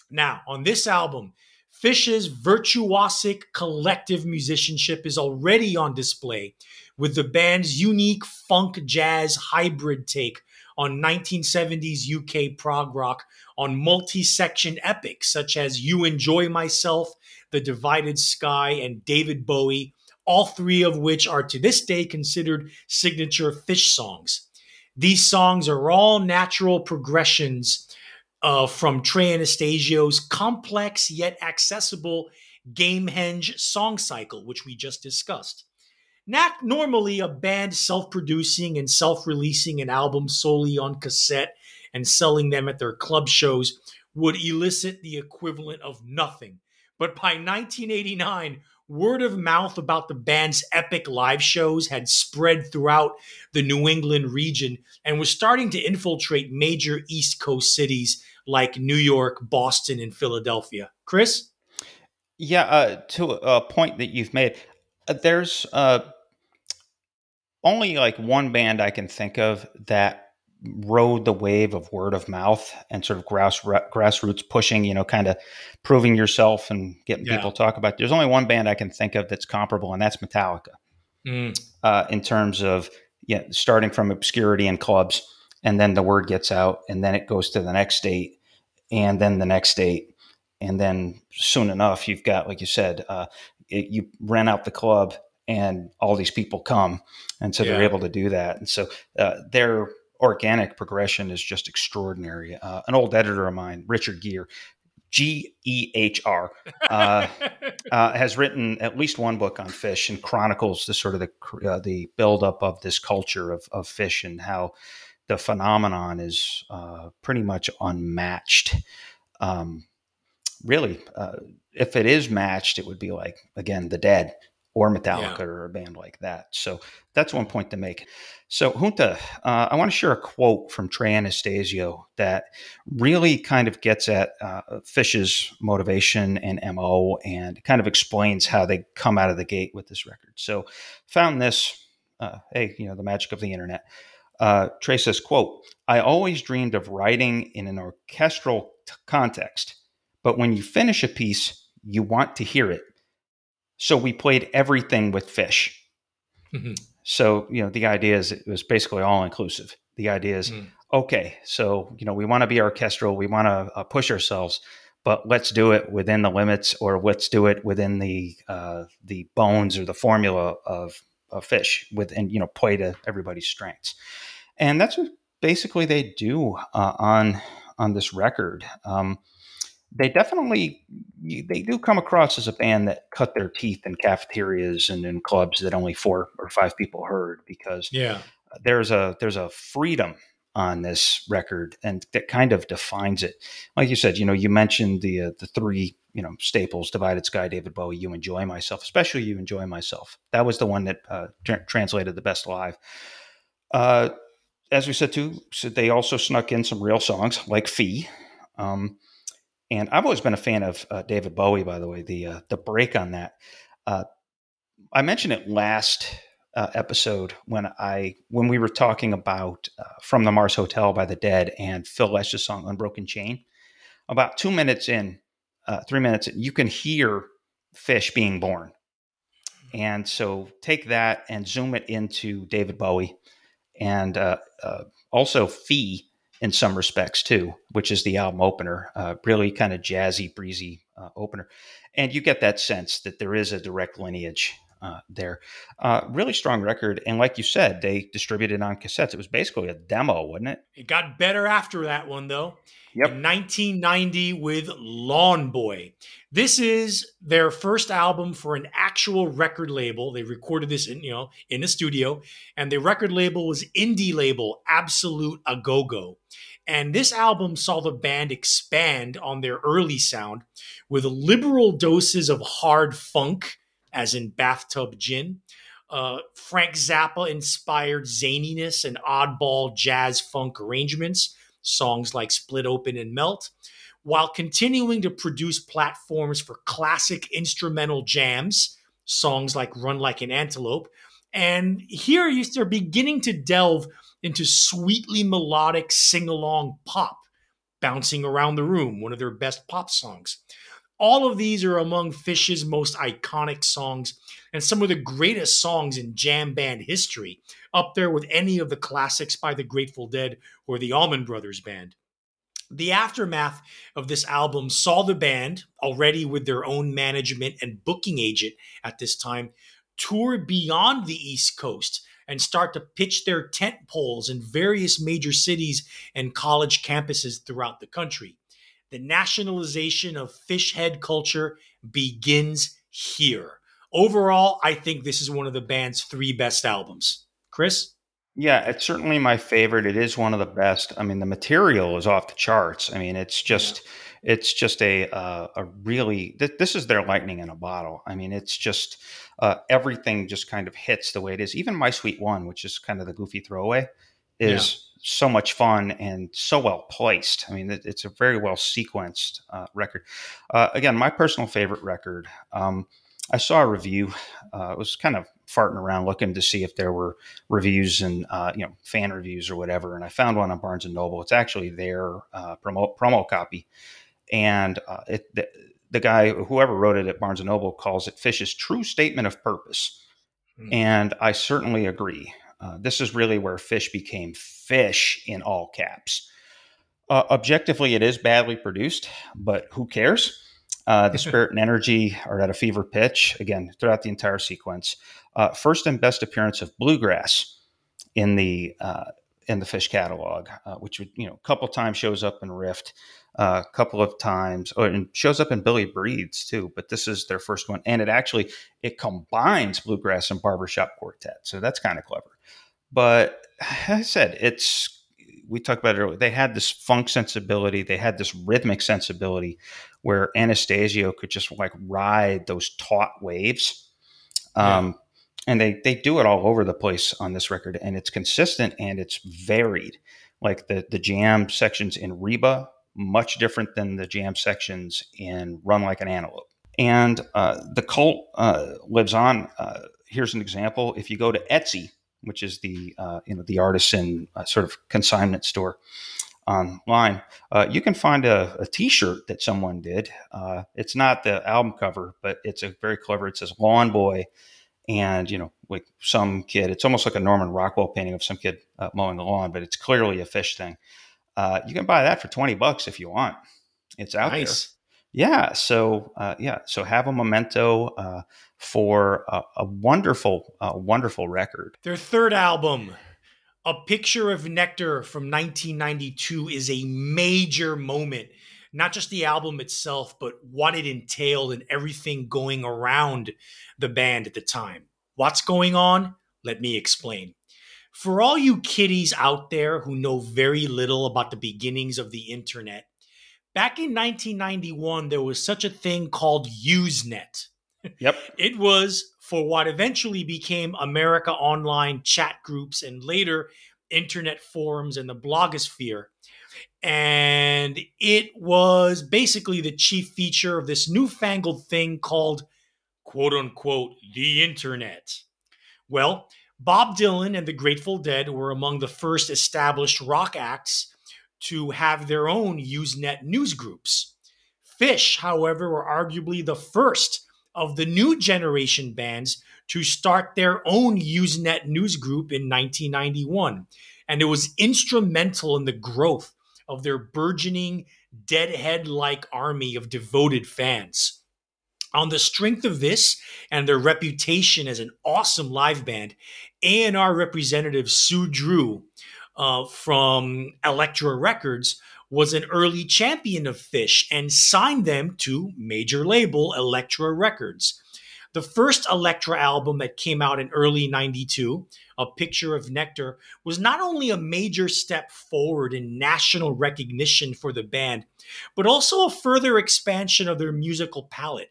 Now, on this album, Phish's virtuosic collective musicianship is already on display with the band's unique funk jazz hybrid take on 1970s UK prog rock on multi section epics such as You Enjoy Myself, The Divided Sky, and David Bowie, all three of which are to this day considered signature Phish songs. These songs are all natural progressions uh, from Trey Anastasio's complex yet accessible Gamehenge song cycle, which we just discussed. Not normally a band self producing and self releasing an album solely on cassette and selling them at their club shows would elicit the equivalent of nothing. But by 1989, word of mouth about the band's epic live shows had spread throughout the New England region and was starting to infiltrate major East Coast cities like New York, Boston, and Philadelphia. Chris? Yeah, uh, to a point that you've made, uh, there's uh, only like one band I can think of that rode the wave of word of mouth and sort of grass grassroots pushing, you know, kind of proving yourself and getting yeah. people talk about. It. There's only one band I can think of that's comparable, and that's Metallica. Mm. Uh, in terms of yeah, starting from obscurity in clubs, and then the word gets out, and then it goes to the next state, and then the next state, and then soon enough, you've got, like you said, uh, it, you rent out the club, and all these people come, and so yeah. they're able to do that, and so uh, they're organic progression is just extraordinary. Uh, an old editor of mine, Richard Gehr, G E H R, uh, uh, has written at least one book on Phish and chronicles the sort of the uh, the buildup of this culture of, of Phish and how the phenomenon is uh, pretty much unmatched. Um, really, uh, if it is matched, it would be like again the Dead or Metallica yeah. or a band like that. So that's one point to make. So Junta, uh, I want to share a quote from Trey Anastasio that really kind of gets at uh, Phish's motivation and mo, and kind of explains how they come out of the gate with this record. So found this. Uh, hey, you know the magic of the internet. Uh, Trey says, "quote I always dreamed of writing in an orchestral t- context, but when you finish a piece, you want to hear it." So we played everything with Phish. Mm-hmm. So, you know, the idea is it was basically all inclusive. The idea is, mm. okay, so, you know, we want to be orchestral, we want to uh, push ourselves, but let's do it within the limits, or let's do it within the uh, the bones or the formula of, a Phish, with and you know play to everybody's strengths, and that's what basically they do uh, on on this record. Um, they definitely they do come across as a band that cut their teeth in cafeterias and in clubs that only four or five people heard because yeah. there's a there's a freedom on this record and that kind of defines it. Like you said you know you mentioned the uh, the three you know staples divided sky david bowie you enjoy myself especially you enjoy myself. That was the one that uh, tra- translated the best live. Uh, as we said too so they also snuck in some real songs like fee. Um, and I've always been a fan of uh, David Bowie, by the way. The uh, the break on that, uh, I mentioned it last uh, episode when I when we were talking about uh, "From the Mars Hotel" by the Dead and Phil Lesh's song "Unbroken Chain." About two minutes in, uh, three minutes, in, you can hear Phish being born, and so take that and zoom it into David Bowie, and also Fee in some respects too, which is the album opener, uh, really kind of jazzy, breezy uh, opener, and you get that sense that there is a direct lineage uh, there. Uh, really strong record, and like you said, they distributed on cassettes. It was basically a demo, wasn't it? It got better after that one though. Yep. In 1990 with Lawn Boy. This is their first album for an actual record label. They recorded this in, you know, in the studio, and the record label was indie label Absolute A Go Go. And this album saw the band expand on their early sound with liberal doses of hard funk, as in bathtub gin, uh, Frank Zappa inspired zaniness and oddball jazz funk arrangements, songs like Split Open and Melt, while continuing to produce platforms for classic instrumental jams, songs like Run Like an Antelope. And here they're beginning to delve into sweetly melodic sing along pop, bouncing around the room, one of their best pop songs. All of these are among Phish's most iconic songs and some of the greatest songs in jam band history, up there with any of the classics by the Grateful Dead or the Allman Brothers Band. The aftermath of this album saw the band, already with their own management and booking agent at this time, tour beyond the East Coast and start to pitch their tent poles in various major cities and college campuses throughout the country. The nationalization of Phish head culture begins here. Overall, I think this is one of the band's three best albums. Chris? Yeah, it's certainly my favorite. It is one of the best. I mean, the material is off the charts. I mean, it's just yeah. it's just a uh, a really th- this is their lightning in a bottle. I mean, it's just uh, everything just kind of hits the way it is. Even My Sweet One, which is kind of the goofy throwaway, is. So much fun and so well placed. I mean, it, it's a very well sequenced uh, record. Uh, again, my personal favorite record. Um, I saw a review. Uh, was kind of farting around looking to see if there were reviews and uh, you know fan reviews or whatever, and I found one on Barnes and Noble. It's actually their uh, promo promo copy, and uh, it, the, the, guy whoever wrote it at Barnes and Noble calls it Phish's true statement of purpose, mm. and I certainly agree. Uh, this is really where Phish became Phish in all caps. Uh, objectively, it is badly produced, but who cares? Uh, the spirit and energy are at a fever pitch again throughout the entire sequence. Uh, first and best appearance of bluegrass in the uh, in the Phish catalog, which would you know a couple times shows up in Rift, a couple of times, or and shows up in Billy Breathes too. But this is their first one, and it actually it combines bluegrass and barbershop quartet, so that's kind of clever. But as I said, it's we talked about it earlier. They had this funk sensibility, they had this rhythmic sensibility where Anastasio could just like ride those taut waves. Um, yeah. And they, they do it all over the place on this record, and it's consistent and it's varied. Like the, the jam sections in Reba, much different than the jam sections in Run Like an Antelope. And uh, the cult uh, lives on. Uh, here's an example. If you go to Etsy, which is the uh, you know the artisan uh, sort of consignment store, online, uh, you can find a a T-shirt that someone did. It's not the album cover, but it's a very clever. It says "Lawn Boy," and you know, like some kid. It's almost like a Norman Rockwell painting of some kid mowing the lawn, but it's clearly a Phish thing. Uh, you can buy that for twenty bucks if you want. It's out there. nice. Yeah. So uh, yeah. So have a memento uh, for a, a wonderful, uh, wonderful record. Their third album, A Picture of Nectar from 1992, is a major moment. Not just the album itself, but what it entailed and everything going around the band at the time. What's going on? Let me explain. For all you kiddies out there who know very little about the beginnings of the internet, back in 1991, there was such a thing called Usenet. Yep. It was for what eventually became America Online chat groups and later internet forums and the blogosphere. And it was basically the chief feature of this newfangled thing called quote unquote the internet. Well, Bob Dylan and the Grateful Dead were among the first established rock acts to have their own Usenet news groups. Phish, however, were arguably the first of the new generation bands to start their own Usenet news group in 1991. And it was instrumental in the growth of their burgeoning, deadhead like army of devoted fans. On the strength of this and their reputation as an awesome live band, A&R representative Sue Drew uh, from Elektra Records was an early champion of Phish and signed them to major label Elektra Records. The first Elektra album that came out in early 92, A Picture of Nectar, was not only a major step forward in national recognition for the band, but also a further expansion of their musical palette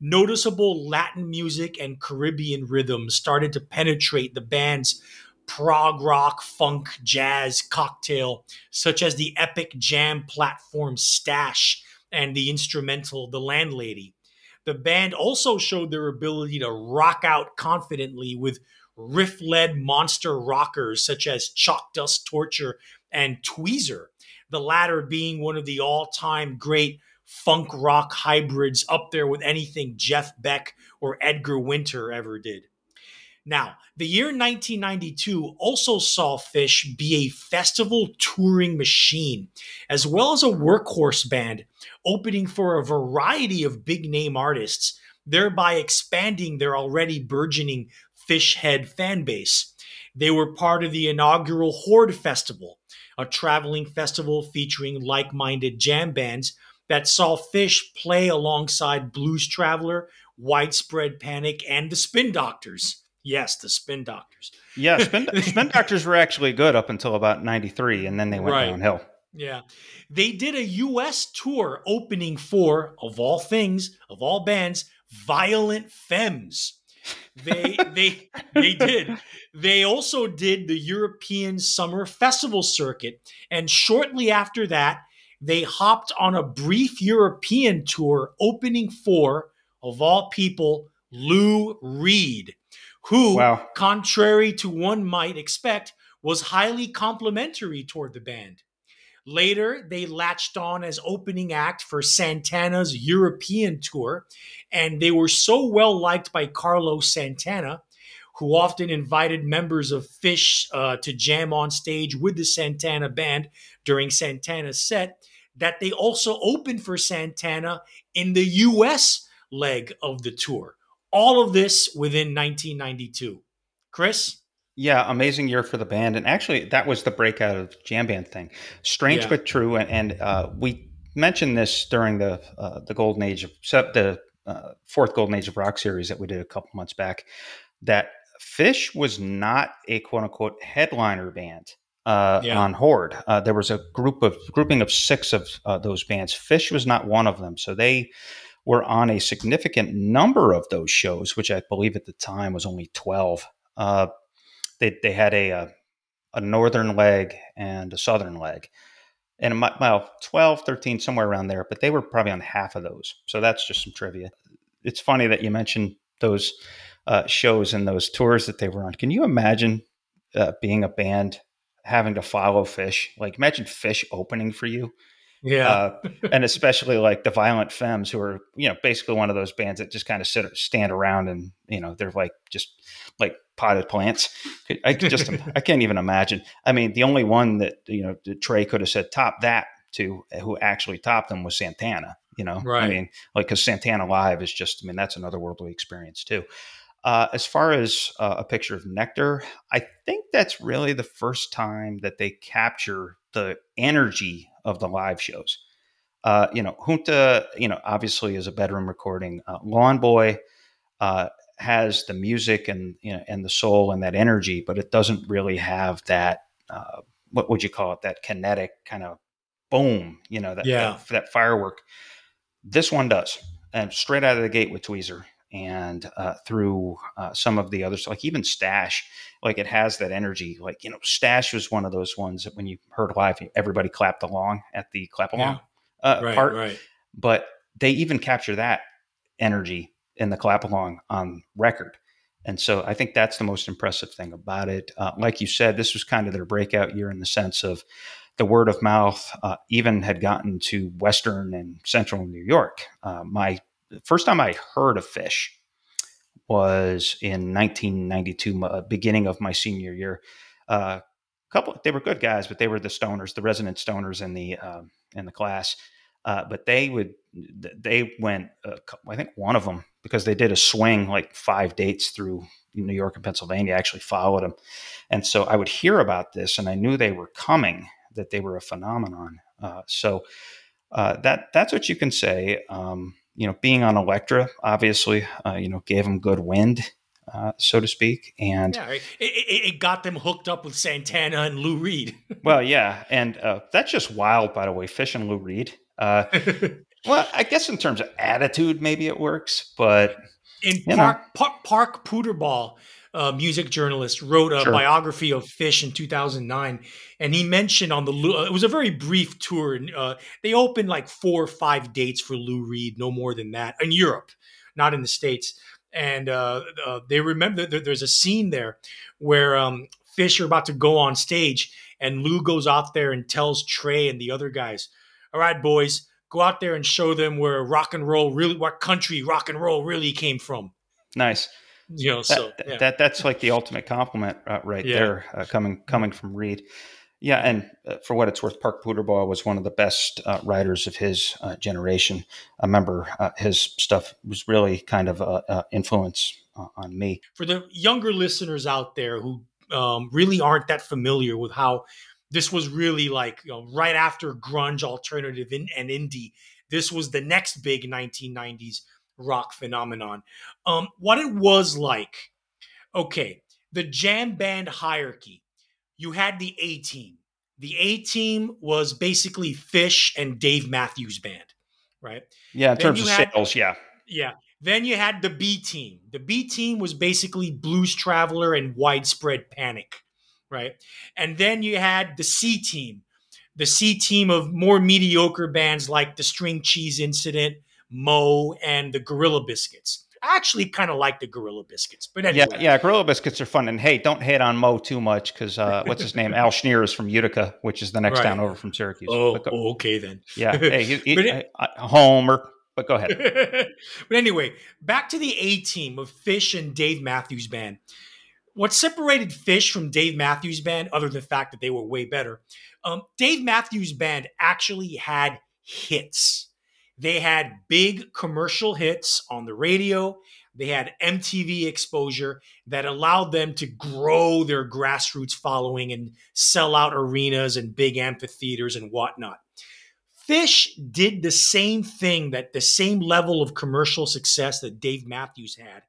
noticeable Latin music and Caribbean rhythms started to penetrate the band's prog rock, funk, jazz cocktail, such as the epic jam platform Stash and the instrumental The Landlady. The band also showed their ability to rock out confidently with riff led monster rockers such as Chalkdust Torture and Tweezer, the latter being one of the all time great funk rock hybrids up there with anything Jeff Beck or Edgar Winter ever did. Now, the year 1992 also saw Phish be a festival touring machine, as well as a workhorse band, opening for a variety of big name artists, thereby expanding their already burgeoning Phish head fan base. They were part of the inaugural Horde Festival, a traveling festival featuring like minded jam bands that saw Phish play alongside Blues Traveler, Widespread Panic, and the Spin Doctors. Yes, the Spin Doctors. Yeah, Spin, spin Doctors were actually good up until about 93, and then they went Right. downhill. Yeah. They did a US tour opening for, of all things, of all bands, Violent Femmes. They they they did. They also did the European Summer Festival circuit and shortly after that they hopped on a brief European tour opening for of all people Lou Reed, who Wow. contrary to one might expect was highly complimentary toward the band. Later, they latched on as opening act for Santana's European tour, and they were so well liked by Carlos Santana, who often invited members of Phish uh, to jam on stage with the Santana band during Santana's set, that they also opened for Santana in the US leg of the tour. All of this within 1992. Chris? Yeah, amazing year for the band, and actually, that was the breakout of jam band thing. Strange Yeah. but true, and, and uh, we mentioned this during the uh, the golden age of the uh, fourth golden age of rock series that we did a couple months back. That Phish was not a quote unquote headliner band uh, Yeah. on Horde. Uh, there was a group of grouping of six of uh, those bands. Phish was not one of them, so they were on a significant number of those shows, which I believe at the time was only twelve. Uh, they they had a, a a northern leg and a southern leg and well 12 13 somewhere around there but they were probably on half of those so that's just some trivia it's funny that you mentioned those uh, shows and those tours that they were on can you imagine uh, being a band having to follow Phish like imagine Phish opening for you Yeah. uh, and especially like the Violent Femmes, who are you know basically one of those bands that just kind of sit stand around and you know they're like just like potted plants. I just I can't even imagine. I mean, the only one that you know that Trey could have said top that to who actually topped them was Santana. You know, Right. I mean, like because Santana Live is just, I mean, that's another worldly experience too. Uh, as far as uh, a picture of Nectar, I think that's really the first time that they capture the energy of the live shows. Uh, you know, Junta, you know, obviously is a bedroom recording. Uh, Lawn Boy uh, has the music and you know and the soul and that energy, but it doesn't really have that. Uh, what would you call it? That kinetic kind of boom. You know, that Yeah. that, that firework. This one does, and straight out of the gate with Tweezer and uh, through uh, some of the others, like even Stash, like it has that energy. Like you know, Stash was one of those ones that when you heard live, everybody clapped along at the clap along uh, Right. part. Right. But they even capture that energy in the clap along on record. And so I think that's the most impressive thing about it. Uh, like you said, this was kind of their breakout year in the sense of the word of mouth uh, even had gotten to Western and Central New York. Uh, my first time I heard of Phish was in 1992, uh, beginning of my senior year. Uh, couple, they were good guys, but they were the stoners, the resident stoners in the um, in the class. Uh, but they would they went uh, i think one of them because they did a swing like five dates through new york and pennsylvania actually followed them and so i would hear about this and i knew they were coming that they were a phenomenon uh, so uh, that that's what you can say um, you know being on Elektra obviously uh, you know gave them good wind uh, so to speak and Yeah. It, it, it got them hooked up with Santana and Lou Reed. well yeah and uh, that's just wild by the way Phish and lou reed uh, well i guess in terms of attitude maybe it works but in know. Parke, Parke Parke A music journalist, wrote a Sure. biography of Phish in 2009, and he mentioned on the Lou. uh, It was a very brief tour. and uh, they opened like four or five dates for Lou Reed, no more than that, in Europe, not in the states. And uh, uh, they remember that there's a scene there where um, Phish are about to go on stage, and Lou goes out there and tells Trey and the other guys, "All right, boys." Go out there and show them where rock and roll really, what country rock and roll really came from. nice You know, that, so that- yeah. that that's like the ultimate compliment uh, right Yeah. there uh, coming coming from Reed. Yeah, and uh, for what it's worth, Parke Puterbaugh was one of the best uh, writers of his uh, generation. I remember uh, his stuff was really kind of uh, uh, influence uh, on me. for the younger listeners out there who um, really aren't that familiar with how this was really like you know, right after grunge, alternative, in, and indie. This was the next big 1990s rock phenomenon. Um, what it was like, okay, the jam band hierarchy. You had the A team. The A team was basically Phish and Dave Matthews Band, right? Yeah, in Then terms of had- sales, yeah, Yeah. Then you had the B team. The B team was basically Blues Traveler and Widespread Panic, right? And then you had the C team. The C team of more mediocre bands like the String Cheese Incident, Mo, and the Gorilla Biscuits. I actually kind of like the Gorilla Biscuits, but anyway. yeah, yeah. Gorilla biscuits are fun, and hey, don't hate on Mo too much because uh, what's his name? Al Schnier is from Utica, which is the next Right. town over from Syracuse. Oh, oh, okay then. yeah. Hey, he, he, it- Homer. But go ahead. but anyway, back to the A team of Phish and Dave Matthews Band. What separated Phish from Dave Matthews Band, other than the fact that they were way better, um, Dave Matthews Band actually had hits. They had big commercial hits on the radio. They had MTV exposure that allowed them to grow their grassroots following and sell out arenas and big amphitheaters and whatnot. Phish did the same thing that the same level of commercial success that Dave Matthews had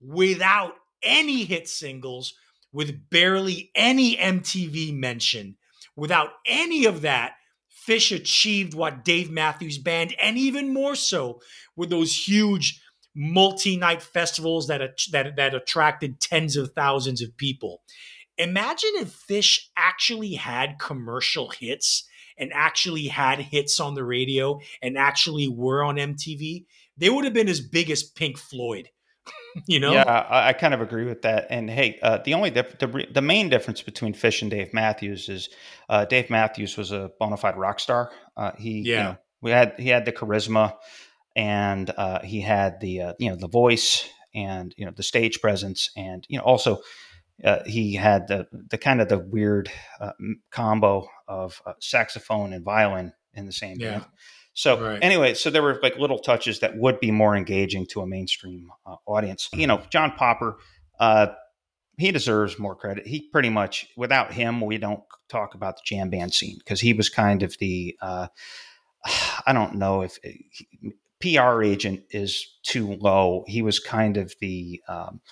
without any hit singles, with barely any MTV mention, without any of that. Phish achieved what Dave Matthews Band, and even more so, with those huge multi-night festivals that that that attracted tens of thousands of people. Imagine if Phish actually had commercial hits and actually had hits on the radio and actually were on MTV, they would have been as big as Pink Floyd. you know? Yeah, I, I kind of agree with that. And hey, uh, the only diff- the, the main difference between Phish and Dave Matthews is uh, Dave Matthews was a bona fide rock star. Uh, he, you Yeah. know, we had he had the charisma, and uh, he had the uh, you know the voice and you know the stage presence, and you know also uh, he had the the kind of the weird uh, combo of uh, saxophone and violin in the same Yeah. band. So Right. anyway, so there were like little touches that would be more engaging to a mainstream uh, audience. You know, John Popper, uh, he deserves more credit. He pretty much, without him, we don't talk about the jam band scene because he was kind of the, uh, I don't know if PR agent is too low. He was kind of the, um,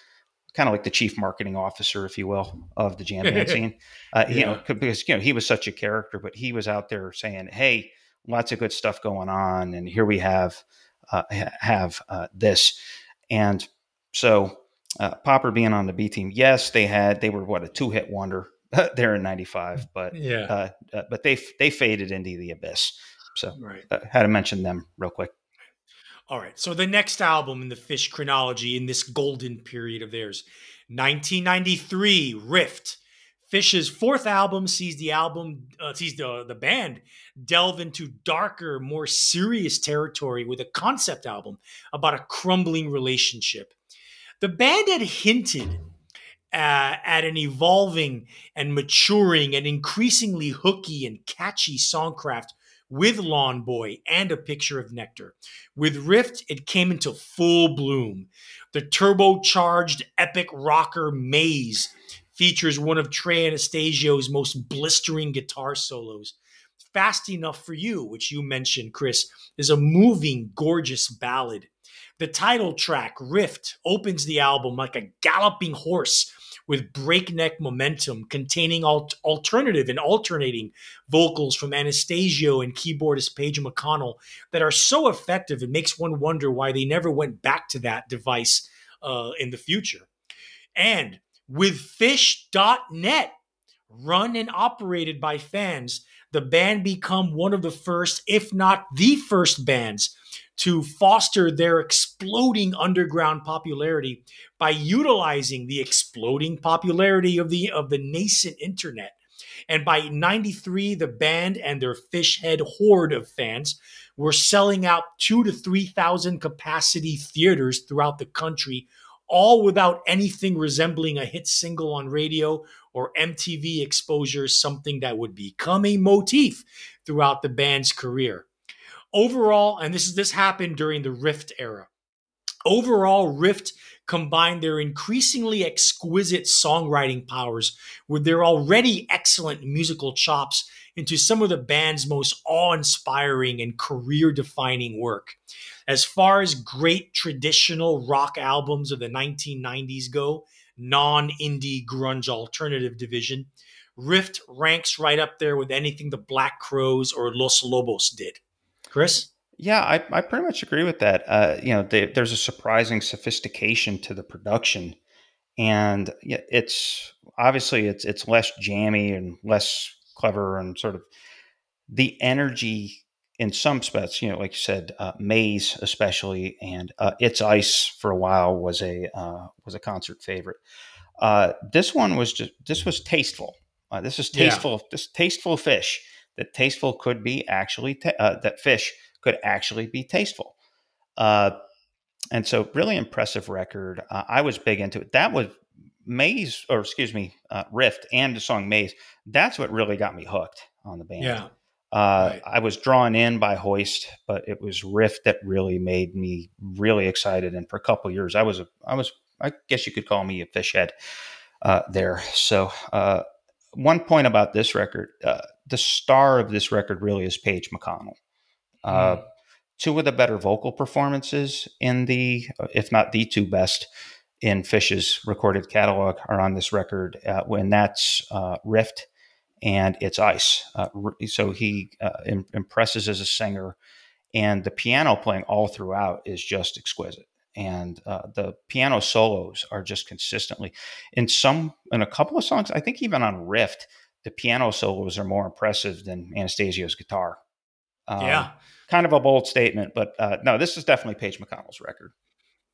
kind of like the chief marketing officer, if you will, of the jam band scene. Uh, You know, because you know he was such a character, but he was out there saying, "Hey, lots of good stuff going on, and here we have uh, have uh, this." And so, uh, Popper being on the B team, yes, they had they were what a two hit wonder there in '95, but Yeah. uh, uh, but they they faded into the abyss. So, right. uh, had to mention them real quick. All right. So the next album in the Phish chronology in this golden period of theirs, 1993, Rift. Phish's fourth album sees the album uh, sees the the band delve into darker, more serious territory with a concept album about a crumbling relationship. The band had hinted uh, at an evolving and maturing and increasingly hooky and catchy songcraft with Lawn Boy and a picture of Nectar. With Rift, it came into full bloom. The turbocharged epic rocker Maze features one of Trey Anastasio's most blistering guitar solos. Fast Enough for You, which you mentioned, Chris, is a moving, gorgeous ballad. The title track, Rift, opens the album like a galloping horse with breakneck momentum, containing alt- alternative and alternating vocals from Anastasio and keyboardist Page McConnell that are so effective it makes one wonder why they never went back to that device uh, in the future. And with Phish.net, run and operated by fans, the band become one of the first, if not the first bands to foster their exploding underground popularity by utilizing the exploding popularity of the of the nascent internet. And by 93, the band and their Phish head horde of fans were selling out two to 3,000 capacity theaters throughout the country, all without anything resembling a hit single on radio or MTV exposure, something that would become a motif throughout the band's career. Overall, and this is this happened during the Rift era. Overall, Rift combined their increasingly exquisite songwriting powers with their already excellent musical chops into some of the band's most awe inspiring and career defining work. As far as great traditional rock albums of the 1990s go, non indie grunge alternative division, Rift ranks right up there with anything the Black Crowes or Los Lobos did. Chris? Yeah, I, I pretty much agree with that. Uh, you know, they, there's a surprising sophistication to the production, and yeah, it's obviously it's it's less jammy and less clever and sort of the energy in some spots. You know, like you said, uh, Maze especially, and uh, It's Ice for a while was a uh, was a concert favorite. Uh, this one was just this was tasteful. Uh, this is Yeah. tasteful. This tasteful Phish. That tasteful could be actually ta- uh, that Phish could actually be tasteful. Uh, and so, really impressive record. Uh, I was big into it. That was Maze, or excuse me, uh, Rift and the song Maze. That's what really got me hooked on the band. Yeah. Uh, Right. I was drawn in by Hoist, but it was Rift that really made me really excited. And for a couple years, I was a, I was, I guess you could call me a Phish head uh, there. So, uh, one point about this record, uh, the star of this record really is Page McConnell. Uh, Mm. Two of the better vocal performances in the, if not the two best in Phish's recorded catalog, are on this record. Uh, when that's uh, Rift and it's Ice. Uh, so he uh, im- impresses as a singer, and the piano playing all throughout is just exquisite. And uh, the piano solos are just consistently in some in a couple of songs. I think even on Rift, the piano solos are more impressive than Anastasio's guitar. Um, yeah. kind of a bold statement, but uh, no, this is definitely Page McConnell's record.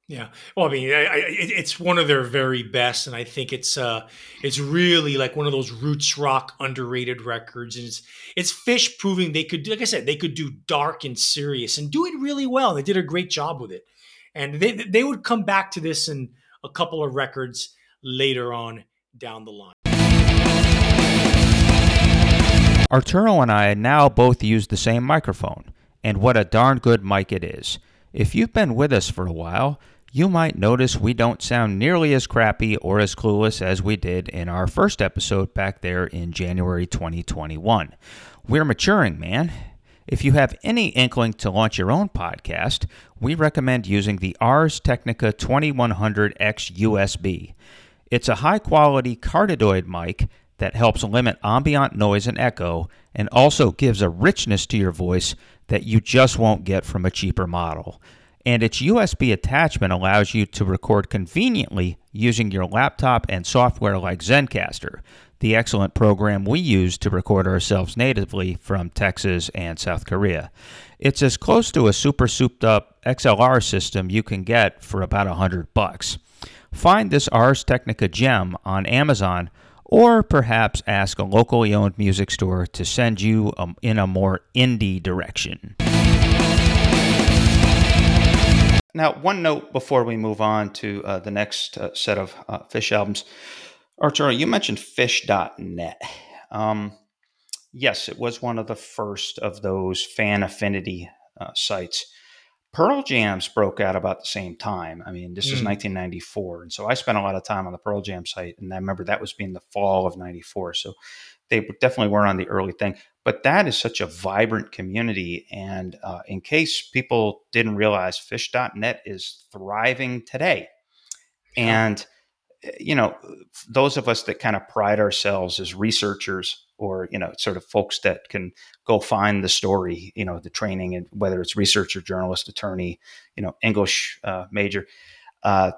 Yeah. Well, I mean, I, I, it's one of their very best, and I think it's uh, it's really like one of those roots rock underrated records, and it's it's Phish proving they could, like I said, they could do dark and serious and do it really well. They did a great job with it, and they they would come back to this in a couple of records later on down the line. Arturo and I now both use the same microphone, and what a darn good mic it is. If you've been with us for a while, you might notice we don't sound nearly as crappy or as clueless as we did in our first episode back there in January 2021. We're maturing, man. If you have any inkling to launch your own podcast, we recommend using the Audio-Technica 2100X USB. It's a high quality cardioid mic that helps limit ambient noise and echo and also gives a richness to your voice that you just won't get from a cheaper model. And its USB attachment allows you to record conveniently using your laptop and software like Zencastr, the excellent program we use to record ourselves natively from Texas and South Korea. It's as close to a super souped up XLR system you can get for about a hundred bucks. Find this Audio-Technica gem on Amazon or perhaps ask a locally owned music store to send you um, in a more indie direction. Now, one note before we move on to uh, the next uh, set of uh, Phish albums. Arturo, you mentioned Phish.net. Um, yes, it was one of the first of those fan affinity uh, sites. Pearl Jams broke out about the same time. I mean, this mm. is 1994. And so I spent a lot of time on the Pearl Jam site. And I remember that was being the fall of 94. So they definitely weren't on the early thing. But that is such a vibrant community. And uh, in case people didn't realize, Phish.net is thriving today. And, eh, you know, those of us that kind of pride ourselves as researchers or, you know, sort of folks that can go find the story, you know, the training, and whether it's researcher, journalist, attorney, you know, English uh, major, uh,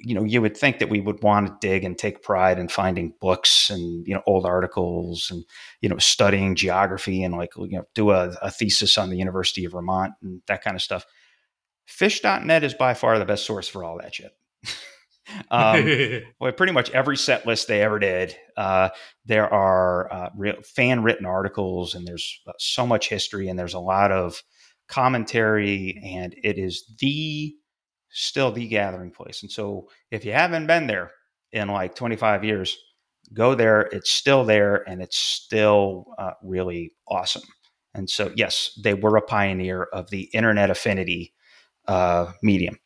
you know, you would think that we would want to dig and take pride in finding books and you know old articles and you know studying geography and like you know do a, a thesis on the University of Vermont and that kind of stuff. Phish.net is by far the best source for all that shit. um, well, pretty much every set list they ever did. Uh, there are uh, fan written articles, and there's uh, so much history, and there's a lot of commentary, and it is the still the gathering place. And so if you haven't been there in like 25 years, go there. It's still there and it's still uh, really awesome. And so, yes, they were a pioneer of the internet affinity uh, medium.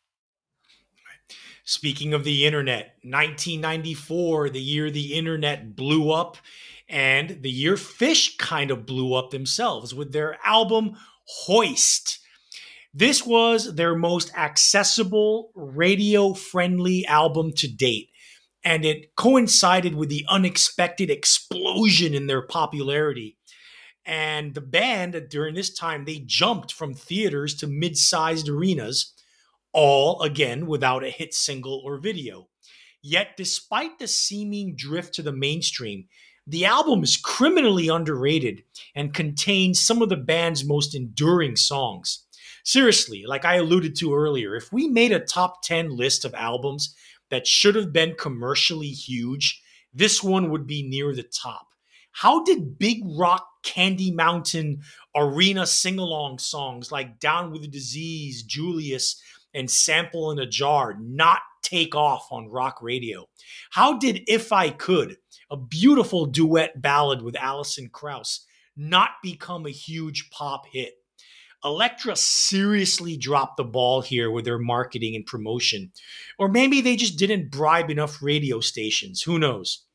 Speaking of the internet, 1994, the year the internet blew up, and the year Phish kind of blew up themselves with their album Hoist. This was their most accessible, radio friendly album to date, and it coincided with the unexpected explosion in their popularity. And the band, during this time, they jumped from theaters to mid sized arenas, all again without a hit single or video. Yet, despite the seeming drift to the mainstream, the album is criminally underrated and contains some of the band's most enduring songs seriously, like I alluded to earlier, if we made a top 10 list of albums that should have been commercially huge, this one would be near the top. How did big rock Candy Mountain arena sing along songs like Down with the Disease, Julius, and Sample in a Jar not take off on rock radio? How did If I Could, a beautiful duet ballad with Alison Krauss, not become a huge pop hit? Elektra seriously dropped the ball here with their marketing and promotion. Or maybe they just didn't bribe enough radio stations. Who knows?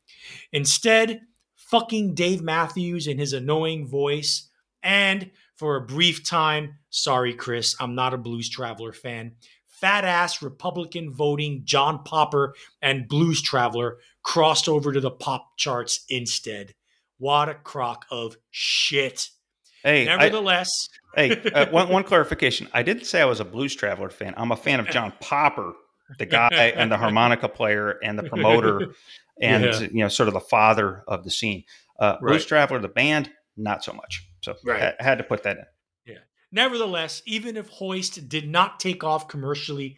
Instead, fucking Dave Matthews and his annoying voice, and for a brief time, sorry, Chris, I'm not a Blues Traveler fan, fat ass Republican voting John Popper and Blues Traveler crossed over to the pop charts instead. What a crock of shit. Hey, nevertheless, I, hey, uh, one one clarification. I didn't say I was a Blues Traveler fan. I'm a fan of John Popper, the guy and the harmonica player and the promoter, and yeah. you know, sort of the father of the scene. Uh, right. Blues Traveler, the band, not so much. So right. I, I had to put that in. Yeah. Nevertheless, even if Hoist did not take off commercially,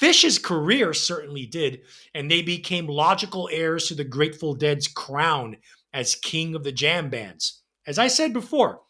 Phish's career certainly did, and they became logical heirs to the Grateful Dead's crown as king of the jam bands. As I said before,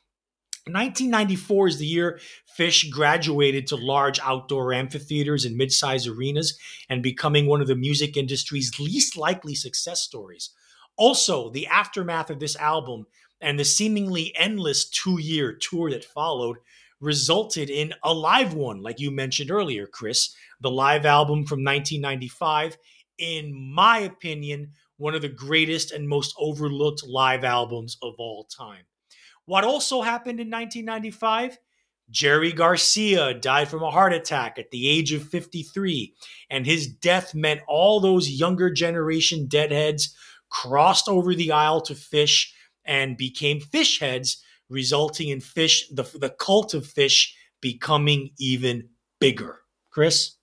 1994 is the year Phish graduated to large outdoor amphitheaters and mid-sized arenas and becoming one of the music industry's least likely success stories. Also, the aftermath of this album and the seemingly endless two-year tour that followed resulted in a live one, like you mentioned earlier, Chris, the live album from 1995. In my opinion, one of the greatest and most overlooked live albums of all time. What also happened in 1995? Jerry Garcia died from a heart attack at the age of 53, and his death meant all those younger generation deadheads crossed over the aisle to Phish and became Phish heads, resulting in Phish, the, the cult of Phish becoming even bigger. Chris?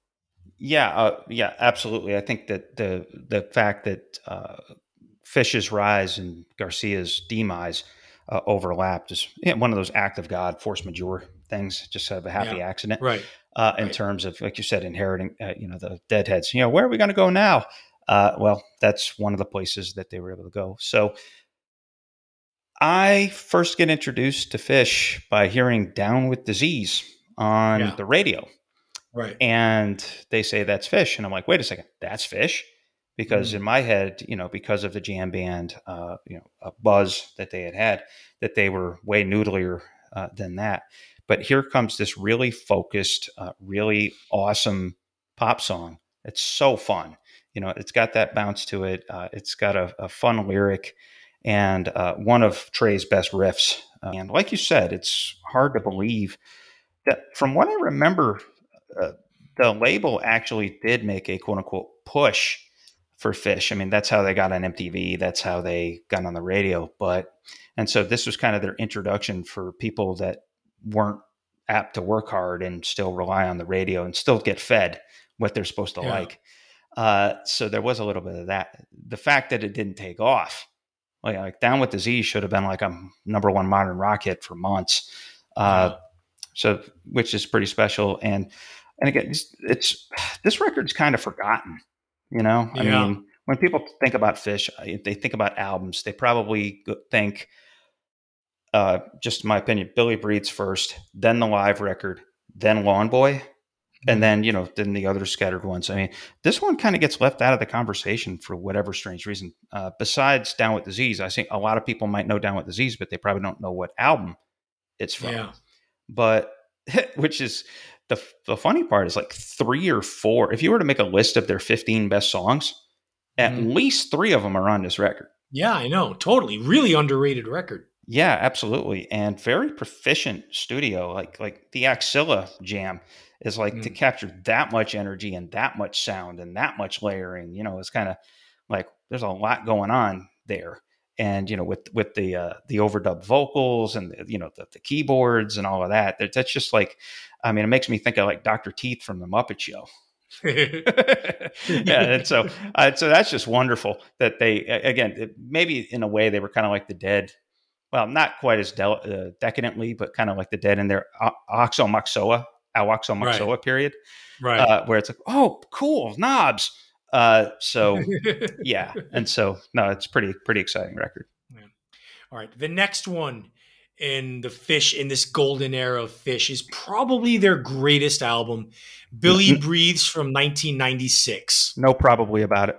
Yeah, uh, yeah, absolutely. I think that the the fact that uh, Phish's rise and Garcia's demise uh, overlapped is one of those act of God, force majeure things, just sort of a happy yeah, accident, right? Uh, in right. terms of, like you said, inheriting, uh, you know, the deadheads. You know, where are we going to go now? Uh, well, that's one of the places that they were able to go. So, I first get introduced to Phish by hearing "Down with Disease" on yeah. the radio, right? And they say that's Phish. and I'm like, wait a second, that's Phish because mm. in my head, you know, because of the jam band, uh, you know, a buzz that they had had, that they were way noodlier uh, than that. But here comes this really focused, uh, really awesome pop song. It's so fun. You know, it's got that bounce to it. Uh, it's got a, a, fun lyric and uh, one of Trey's best riffs. Uh, and like you said, it's hard to believe that from what I remember, uh, the label actually did make a quote unquote push for Phish. I mean, that's how they got on MTV. That's how they got on the radio. But, and so this was kind of their introduction for people that weren't apt to work hard and still rely on the radio and still get fed what they're supposed to yeah. like. Uh, so there was a little bit of that. The fact that it didn't take off, like, like Down with Disease should have been like a number one modern rock hit for months. Uh, so, which is pretty special. And, and again, it's, it's this record's kind of forgotten, you know, I mean, when people think about Phish, they think about albums, they probably think, uh, just my opinion, Billy Breathes first, then the live record, then Lawn Boy, and mm-hmm. then you know then the other scattered ones. I mean, this one kind of gets left out of the conversation for whatever strange reason. Uh, besides Down with Disease, I think a lot of people might know Down with Disease, but they probably don't know what album it's from. Yeah. But which is the the funny part is like three or four. If you were to make a list of their fifteen best songs, at mm. least three of them are on this record. Yeah, I know. Totally, really underrated record. Yeah, absolutely, and very proficient studio. Like like the Axilla Jam is like mm. to capture that much energy and that much sound and that much layering. You know, it's kind of like there's a lot going on there. And you know, with with the uh, the overdub vocals and the, you know the, the keyboards and all of that, that, that's just like, I mean, it makes me think of like Doctor Teeth from the Muppet Show. yeah, and so uh, so that's just wonderful that they again maybe in a way they were kind of like the dead well, not quite as uh, decadently, but kind of like the dead in their uh, Aoxomoxoa, Aoxomoxoa right. period, right? Uh, where it's like, oh, cool knobs. Uh, so yeah, and so no, it's pretty pretty exciting record. Yeah. All right, the next one in the Phish in this golden era of Phish is probably their greatest album, Billy. Breathes from 1996. No, probably about it.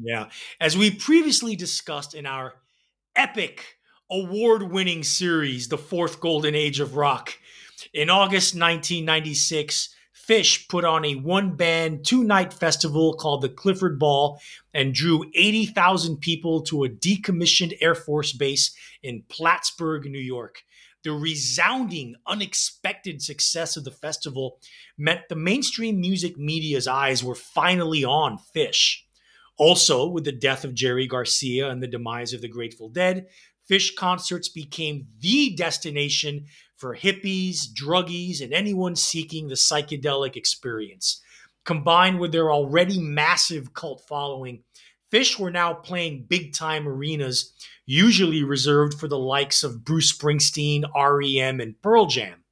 Yeah, as we previously discussed in our epic award winning series, The Fourth Golden Age of Rock. In August 1996, Phish put on a one band, two night festival called the Clifford Ball and drew 80,000 people to a decommissioned Air Force base in Plattsburgh, New York. The resounding, unexpected success of the festival meant the mainstream music media's eyes were finally on Phish. Also, with the death of Jerry Garcia and the demise of the Grateful Dead, Phish concerts became the destination for hippies, druggies, and anyone seeking the psychedelic experience. Combined with their already massive cult following, Phish were now playing big time arenas, usually reserved for the likes of Bruce Springsteen, REM, and Pearl Jam.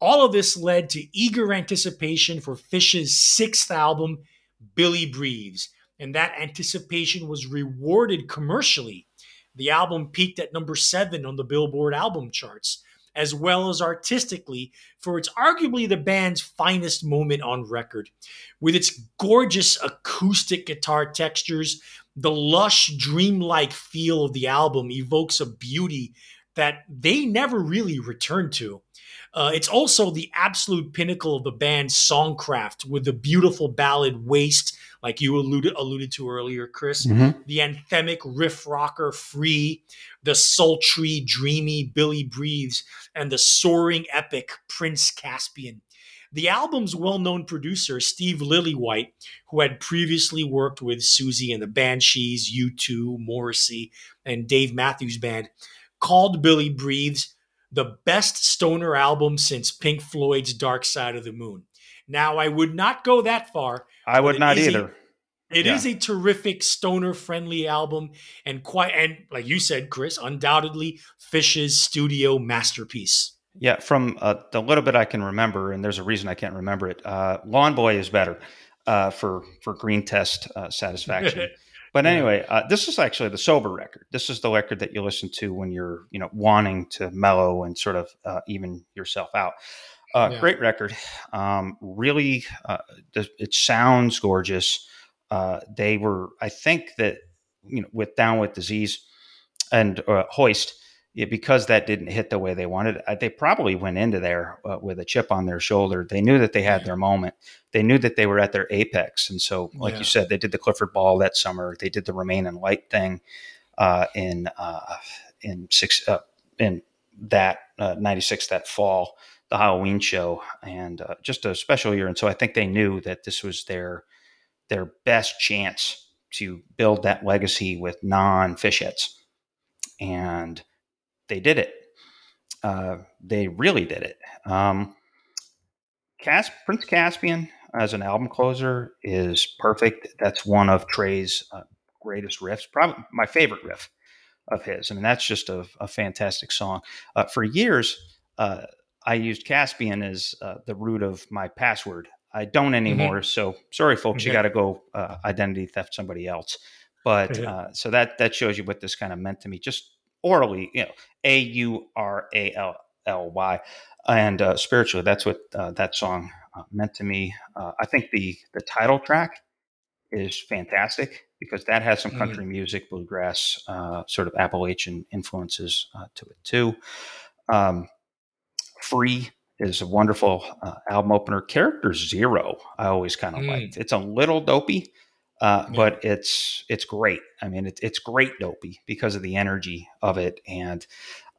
All of this led to eager anticipation for Phish's sixth album, Billy Breathes, and that anticipation was rewarded commercially the album peaked at number seven on the Billboard album charts, as well as artistically for it's arguably the band's finest moment on record. With its gorgeous acoustic guitar textures, the lush, dreamlike feel of the album evokes a beauty that they never really returned to. Uh, it's also the absolute pinnacle of the band's songcraft with the beautiful ballad Waste, like you alluded, alluded to earlier, Chris. Mhm. The anthemic riff rocker Free, the sultry, dreamy Billy Breathes, and the soaring epic Prince Caspian. The album's well known producer, Steve Lillywhite, who had previously worked with Siouxsie and the Banshees, U2, Morrissey, and Dave Matthews Band, called Billy Breathes the best stoner album since Pink Floyd's Dark Side of the Moon. Now, I would not go that far. I would not is either. It is Yeah. a terrific stoner friendly album and quite and like you said, Chris, undoubtedly Phish's studio masterpiece. Yeah, from uh, the little bit I can remember, and there's a reason I can't remember it. Uh, Lawn Boy is better uh, for for green test uh, satisfaction. But anyway, uh, this is actually the sober record. This is the record that you listen to when you're, you know, wanting to mellow and sort of uh, even yourself out. Uh, Yeah. Great record. Um, really, uh, it sounds gorgeous. Uh, they were, I think that, you know, with Down with Disease and uh, Hoist, yeah, because that didn't hit the way they wanted, uh, they probably went into there uh, with a chip on their shoulder. They knew that they had their moment. They knew that they were at their apex, and so, like Yeah. you said, they did the Clifford Ball that summer. They did the Remain in Light thing uh, in uh, in six uh, in that '96 that fall, the Halloween show, and uh, just a special year. And so, I think they knew that this was their their best chance to build that legacy with non Phish and they did it. Uh, they really did it. Um, Cas- Prince Caspian as an album closer is perfect. That's one of Trey's uh, greatest riffs, probably my favorite riff of his. I mean, that's just a, a fantastic song. Uh, for years, uh, I used Caspian as uh, the root of my password. I don't anymore. So sorry, folks, you got to go uh, identity theft somebody else. But uh, so that that shows you what this kind of meant to me, just orally, you know, A U R A L L Y, and uh, spiritually, that's what uh, that song uh, meant to me. Uh, I think the the title track is fantastic because that has some Mhm. country music, bluegrass, uh, sort of Appalachian influences uh, to it too. Um, Free is a wonderful uh, album opener. Character Zero, I always kind of Mm. liked. It's a little dopey, uh, Yeah. but it's it's great. I mean, it's it's great dopey because of the energy of it, and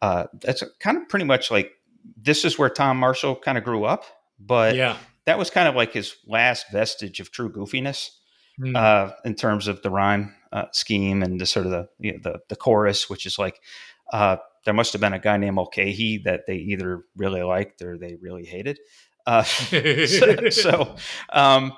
uh, that's kind of pretty much like this is where Tom Marshall kind of grew up, but yeah. that was kind of like his last vestige of true goofiness Mm. uh, in terms of the rhyme uh, scheme and the sort of the you know, the the chorus, which is like uh, there must have been a guy named Mulcahy that they either really liked or they really hated. Uh, so, so, um,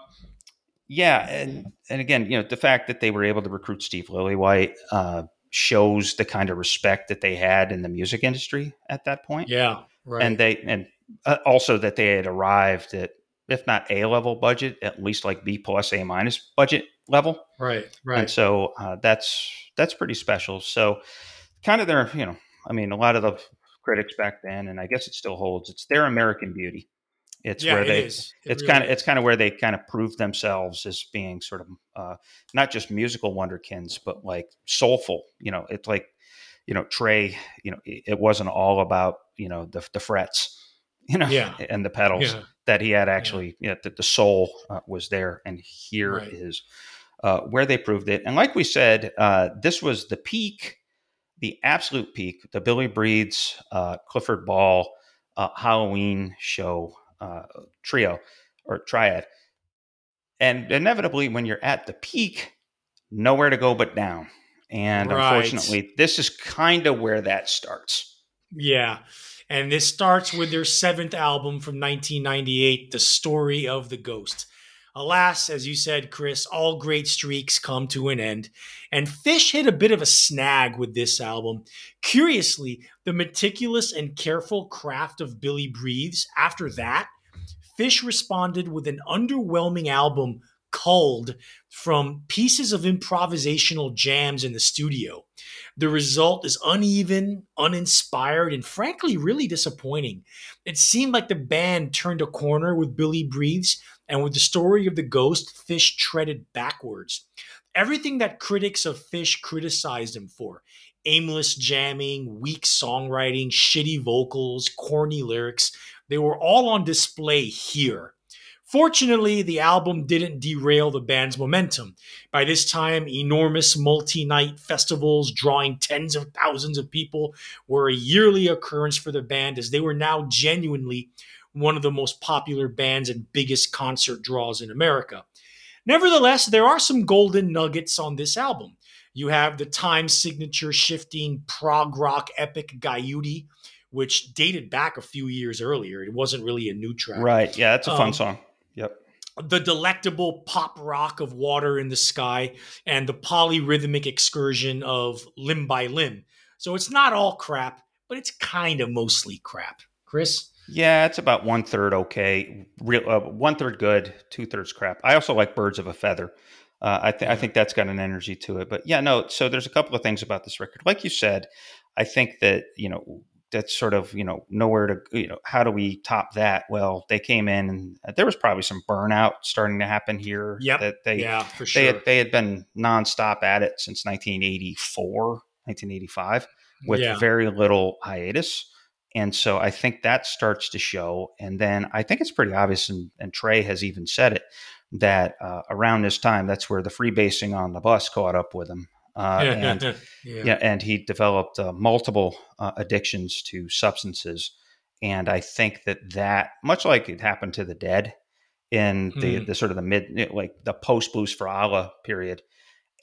yeah, and and again, you know, the fact that they were able to recruit Steve Lillywhite uh, shows the kind of respect that they had in the music industry at that point yeah. Right. and they and uh, also that they had arrived at if not a level budget at least like b plus a minus budget level right. Right. And so uh, that's that's pretty special so kind of their you know i mean a lot of the critics back then and i guess it still holds it's their american beauty it's yeah, where they is. It it's really kind of it's kind of where they kind of prove themselves as being sort of uh, not just musical wonderkins, but like soulful. You know, it's like you know Trey. You know, it, it wasn't all about you know the the frets, you know, Yeah. and the pedals Yeah. that he had actually. You know, that the soul uh, was there, and here is Right. uh, where they proved it. And like we said, uh, this was the peak, the absolute peak, the Billy Breathes, uh, Clifford Ball, uh, Halloween show uh, trio or triad. And inevitably, when you're at the peak, nowhere to go but down. And Right. unfortunately, this is kind of where that starts. Yeah. And this starts with their seventh album from 1998, The Story of the Ghost. Alas, as you said, Chris, all great streaks come to an end. And Phish hit a bit of a snag with this album. Curiously, the meticulous and careful craft of Billy Breathes, after that, Phish responded with an underwhelming album culled from pieces of improvisational jams in the studio. The result is uneven, uninspired, and frankly, really disappointing. It seemed like the band turned a corner with Billy Breathes, and with the story of the ghost, Phish treaded backwards. Everything that critics of Phish criticized him for aimless jamming, weak songwriting, shitty vocals, corny lyrics. They were all on display here. Fortunately, the album didn't derail the band's momentum. By this time, enormous multi night festivals drawing tens of thousands of people were a yearly occurrence for the band as they were now genuinely one of the most popular bands and biggest concert draws in America. Nevertheless, there are some golden nuggets on this album. You have the time signature shifting prog rock epic Guyute, which dated back a few years earlier. It wasn't really a new track. Right. Yeah, that's a fun Um, song. Yep. The delectable pop rock of Water in the Sky and the polyrhythmic excursion of Limb by Limb. So it's not all crap, but it's kind of mostly crap. Chris? Yeah, it's about one third okay, real uh, one third good, two thirds crap. I also like Birds of a Feather. Uh, I think I think that's got an energy to it. But yeah, no. So there's a couple of things about this record. Like you said, I think that you know that's sort of you know nowhere to you know how do we top that? Well, they came in and there was probably some burnout starting to happen here. Yep. That they yeah, for they sure. had they had been nonstop at it since 1984, 1985 with Yeah. very little hiatus. And so I think that starts to show. And then I think it's pretty obvious, and, and Trey has even said it, that uh, around this time, that's where the freebasing on the bus caught up with him. Uh, and yeah. yeah, and he developed uh, multiple uh, addictions to substances. And I think that that, much like it happened to the dead in the, Mhm. the sort of the mid, like the post Blues for Allah period,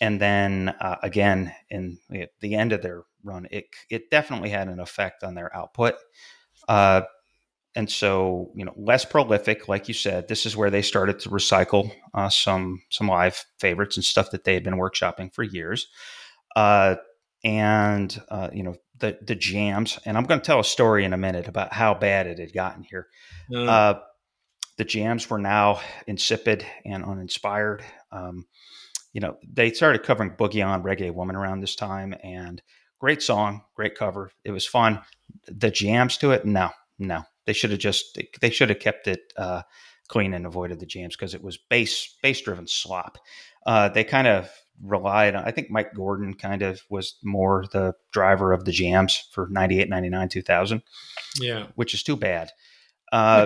and then uh, again in the end of their run, it it definitely had an effect on their output. Uh, and so, you know, less prolific, like you said. This is where they started to recycle uh, some some live favorites and stuff that they had been workshopping for years. Uh, and uh, you know the the jams. And I'm going to tell a story in a minute about how bad it had gotten here. Uh, Uh, the jams were now insipid and uninspired. Um, you know, they started covering Boogie on Reggae Woman around this time, and great song, great cover. It was fun. The jams to it, no, no. They should have just they should have kept it uh, clean and avoided the jams because it was bass bass driven slop. Uh, they kind of relied on. I think Mike Gordon kind of was more the driver of the jams for 98, 99, 2000, yeah. which is too bad. Uh,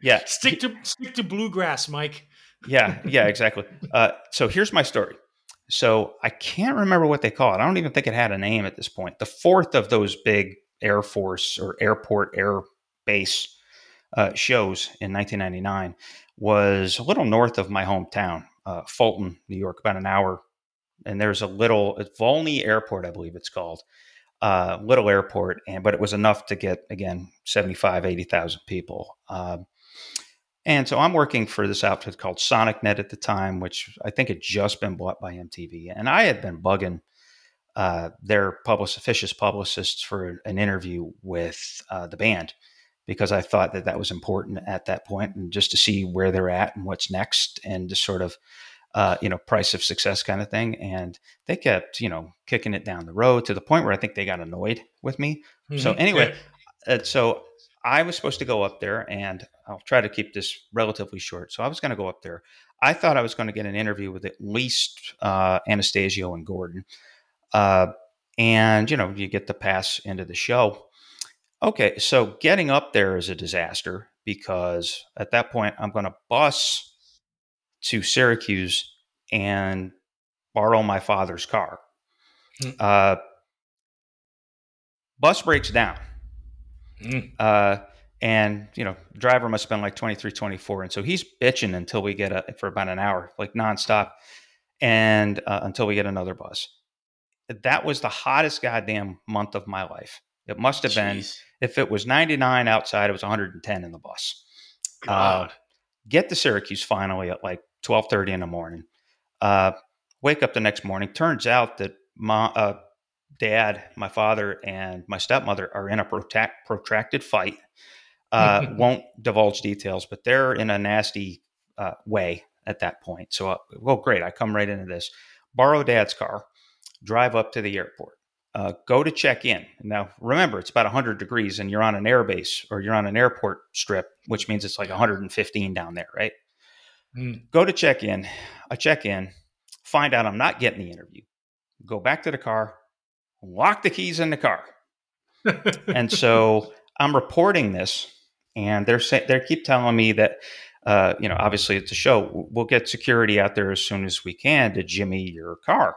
yeah. Stick to stick to bluegrass, Mike. yeah, yeah, exactly. Uh, so here's my story. So I can't remember what they call it. I don't even think it had a name at this point. The fourth of those big Air Force or airport air base uh, shows in 1999 was a little north of my hometown, uh, Fulton, New York, about an hour. And there's a little it's Volney Airport, I believe it's called, uh, little airport, and but it was enough to get again 75, 80,000 people. Um, and so I'm working for this outfit called SonicNet at the time, which I think had just been bought by MTV. And I had been bugging uh, their publicist, officious publicists for an interview with uh, the band because I thought that that was important at that point and just to see where they're at and what's next and just sort of, uh, you know, price of success kind of thing. And they kept, you know, kicking it down the road to the point where I think they got annoyed with me. So Mhm. anyway, uh, so I was supposed to go up there, and I'll try to keep this relatively short. So I was going to go up there. I thought I was going to get an interview with at least uh, Anastasio and Gordon, uh, and you know, you get the pass into the show. Okay, so getting up there is a disaster because at that point I'm going to bus to Syracuse and borrow my father's car. Hmm. Uh, bus breaks down. Mm. Uh, and you know, driver must have been like 23, 24. And so he's bitching until we get a, for about an hour, like nonstop. And uh, until we get another bus. That was the hottest goddamn month of my life. It must have been, if it was 99 outside, it was 110 in the bus. God. Get to Syracuse finally at like 1230 in the morning. Uh, wake up the next morning. Turns out that my uh, dad, my father, and my stepmother are in a protract, protracted fight. Uh, won't divulge details, but they're in a nasty uh, way at that point. So, uh, well, great. I come right into this. Borrow dad's car, drive up to the airport, uh, go to check in. Now, remember, it's about 100 degrees and you're on an airbase or you're on an airport strip, which means it's like 115 down there, right? Mm. Go to check in. I check in, find out I'm not getting the interview. Go back to the car, lock the keys in the car. and so I'm reporting this, and they're saying they keep telling me that, uh, you know, obviously it's a show. We'll get security out there as soon as we can to jimmy your car.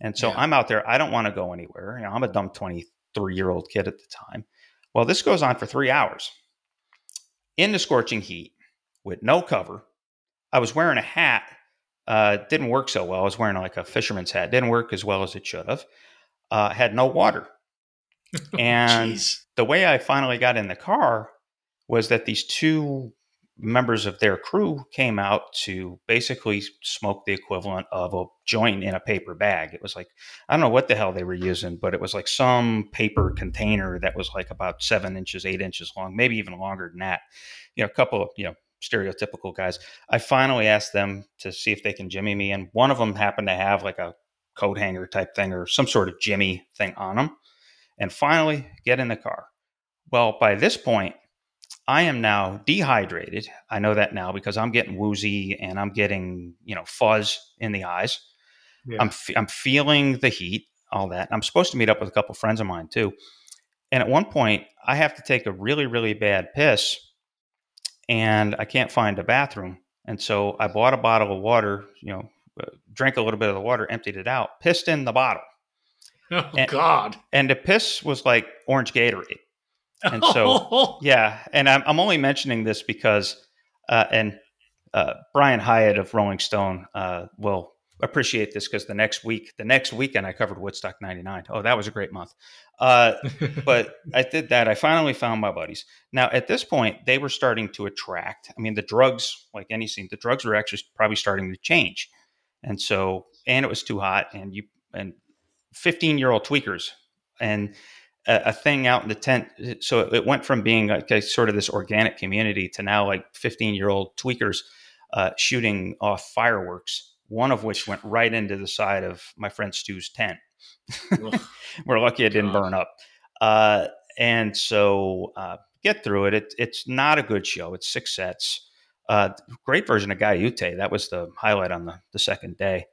And so yeah. I'm out there. I don't want to go anywhere. You know, I'm a dumb 23 year old kid at the time. Well, this goes on for three hours in the scorching heat with no cover. I was wearing a hat. Uh, didn't work so well. I was wearing like a fisherman's hat. Didn't work as well as it should have. Uh, had no water. And the way I finally got in the car was that these two members of their crew came out to basically smoke the equivalent of a joint in a paper bag. It was like, I don't know what the hell they were using, but it was like some paper container that was like about seven inches, eight inches long, maybe even longer than that. You know, a couple of, you know, stereotypical guys. I finally asked them to see if they can jimmy me. And one of them happened to have like a coat hanger type thing or some sort of jimmy thing on them. And finally, get in the car. Well, by this point, I am now dehydrated. I know that now because I'm getting woozy and I'm getting, you know, fuzz in the eyes. Yeah. I'm f- I'm feeling the heat, all that. I'm supposed to meet up with a couple friends of mine too. And at one point, I have to take a really really bad piss and I can't find a bathroom. And so I bought a bottle of water, you know, drank a little bit of the water, emptied it out, pissed in the bottle. Oh and, God! And the piss was like orange Gatorade. And so, yeah, and I'm, I'm only mentioning this because, uh, and uh, Brian Hiatt of Rolling Stone uh, will appreciate this because the next week, the next weekend, I covered Woodstock '99. Oh, that was a great month. Uh, but I did that. I finally found my buddies. Now, at this point, they were starting to attract. I mean, the drugs, like any scene, the drugs were actually probably starting to change, and so, and it was too hot, and you and 15 year old tweakers, and a, a, thing out in the tent. So it went from being like a, sort of this organic community to now like 15 year old tweakers uh, shooting off fireworks, one of which went right into the side of my friend Stu's tent. We're lucky it didn't God. burn up. Uh, and so uh, get through it. it. It's not a good show. It's six sets. Uh, great version of Guyute. That was the highlight on the, the second day.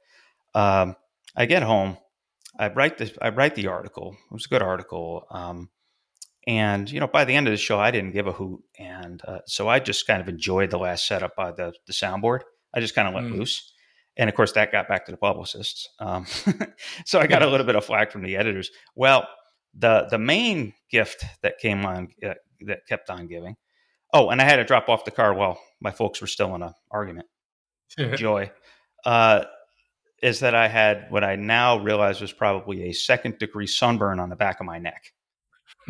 Um, I get home I write the I write the article. It was a good article. Um, and you know, by the end of the show, I didn't give a hoot, and uh, so I just kind of enjoyed the last setup by the the soundboard. I just kind of let mm. loose, and of course, that got back to the publicists. Um, so I got a little bit of flack from the editors. Well, the the main gift that came on uh, that kept on giving. Oh, and I had to drop off the car while my folks were still in an argument. Joy. Uh, is that I had what I now realize was probably a second degree sunburn on the back of my neck,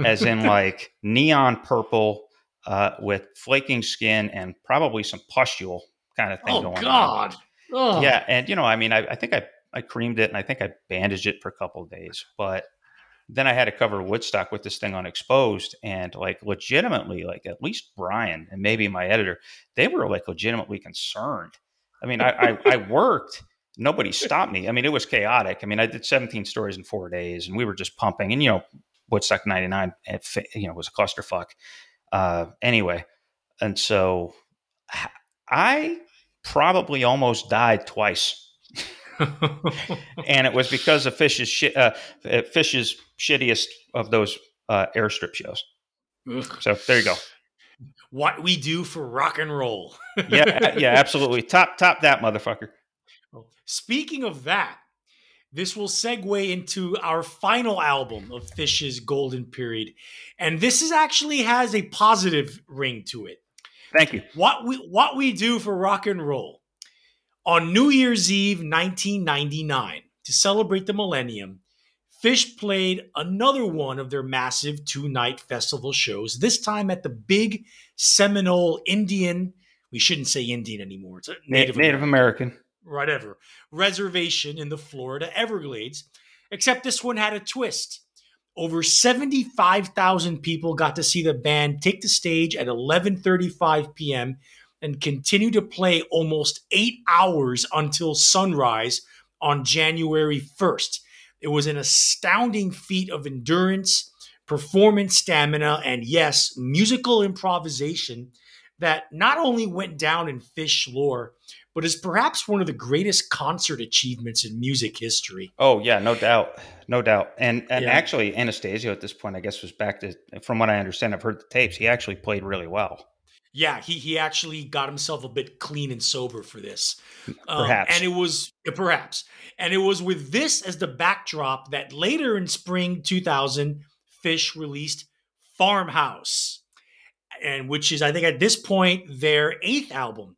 as in like neon purple uh, with flaking skin and probably some pustule kind of thing oh, going God. on. Oh. Yeah. And, you know, I mean, I, I, think I, I creamed it and I think I bandaged it for a couple of days, but then I had to cover Woodstock with this thing on Exposed, and like legitimately, like at least Brian and maybe my editor, they were like legitimately concerned. I mean, I, I, I worked nobody stopped me. I mean, it was chaotic. I mean, I did 17 stories in four days, and we were just pumping. And you know, Woodstock '99, you know, was a clusterfuck. Uh, anyway, and so I probably almost died twice. and it was because of Phish's shi- uh, Phish's shittiest of those uh, airstrip shows. Ugh. So there you go. What we do for rock and roll. yeah, yeah, absolutely. Top, top that motherfucker. Speaking of that, this will segue into our final album of Phish's Golden Period. And this is actually has a positive ring to it. Thank you. What we what we do for rock and roll. On New Year's Eve 1999, to celebrate the millennium, Phish played another one of their massive two-night festival shows, this time at the big Seminole Indian, we shouldn't say Indian anymore, it's Native, Native American. American whatever, reservation in the Florida Everglades. Except this one had a twist. Over 75,000 people got to see the band take the stage at 11:35 p.m. and continue to play almost 8 hours until sunrise on January 1st. It was an astounding feat of endurance, performance stamina, and yes, musical improvisation that not only went down in Phish lore, but is perhaps one of the greatest concert achievements in music history. Oh yeah, no doubt, no doubt. And and Yeah. actually, Anastasio at this point, I guess, was back to from what I understand. I've heard the tapes. He actually played really well. Yeah, he he actually got himself a bit clean and sober for this. Um, and it was perhaps, and it was with this as the backdrop that later in spring 2000, Phish released Farmhouse, and which is I think at this point their eighth album.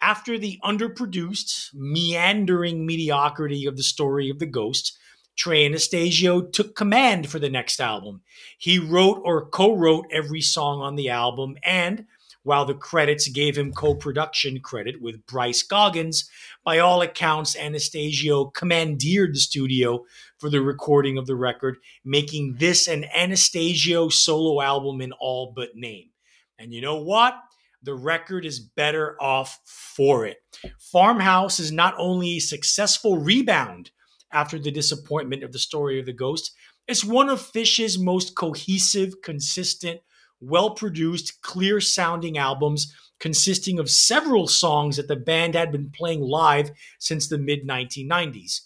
After the underproduced, meandering mediocrity of the story of the ghost, Trey Anastasio took command for the next album. He wrote or co-wrote every song on the album, and while the credits gave him co-production credit with Bryce Goggins, by all accounts, Anastasio commandeered the studio for the recording of the record, making this an Anastasio solo album in all but name. And you know what? The record is better off for it. Farmhouse is not only a successful rebound after the disappointment of the story of the ghost, it's one of Phish's most cohesive, consistent, well produced, clear sounding albums consisting of several songs that the band had been playing live since the mid 1990s.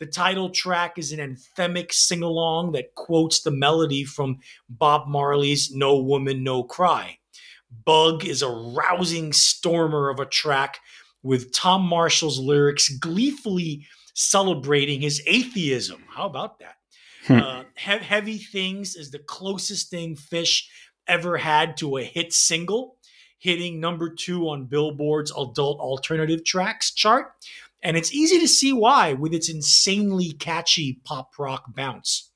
The title track is an anthemic sing along that quotes the melody from Bob Marley's No Woman, No Cry. Bug is a rousing stormer of a track with Tom Marshall's lyrics gleefully celebrating his atheism. How about that? Hmm. Uh, He- Heavy Things is the closest thing Phish ever had to a hit single, hitting number two on Billboard's adult alternative tracks chart. And it's easy to see why with its insanely catchy pop rock bounce.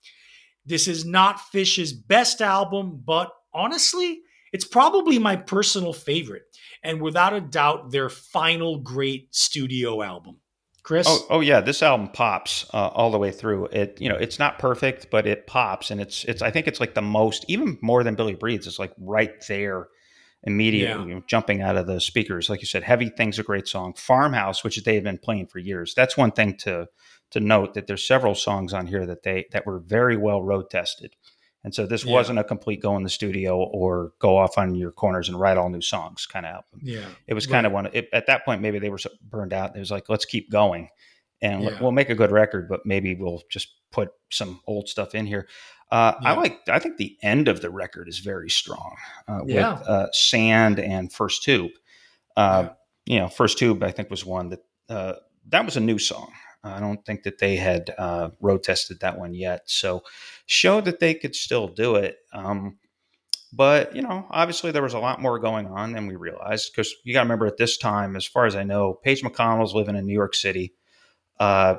This is not Phish's best album, but honestly, it's probably my personal favorite, and without a doubt, their final great studio album. Chris? Oh, oh yeah, this album pops uh, all the way through. It you know it's not perfect, but it pops, and it's it's I think it's like the most even more than Billy Breathes. It's like right there, immediately Yeah. you know, jumping out of the speakers. Like you said, Heavy Things a great song. Farmhouse, which they've been playing for years. That's one thing to to note that there's several songs on here that they that were very well road tested. And so this Yeah. wasn't a complete go in the studio or go off on your corners and write all new songs kind of album. yeah. It was kind of one. It, at that point, maybe they were so burned out. It was like, let's keep going, and Yeah. we'll make a good record, but maybe we'll just put some old stuff in here. Uh, I like. I think the end of the record is very strong uh, Yeah. with uh, Sand and First Tube. Uh, You know, First Tube, I think was one that uh, that was a new song. I don't think that they had uh, road tested that one yet. So showed that they could still do it. Um, but you know, obviously there was a lot more going on than we realized because you got to remember at this time, as far as I know, Page McConnell's living in New York City. Uh,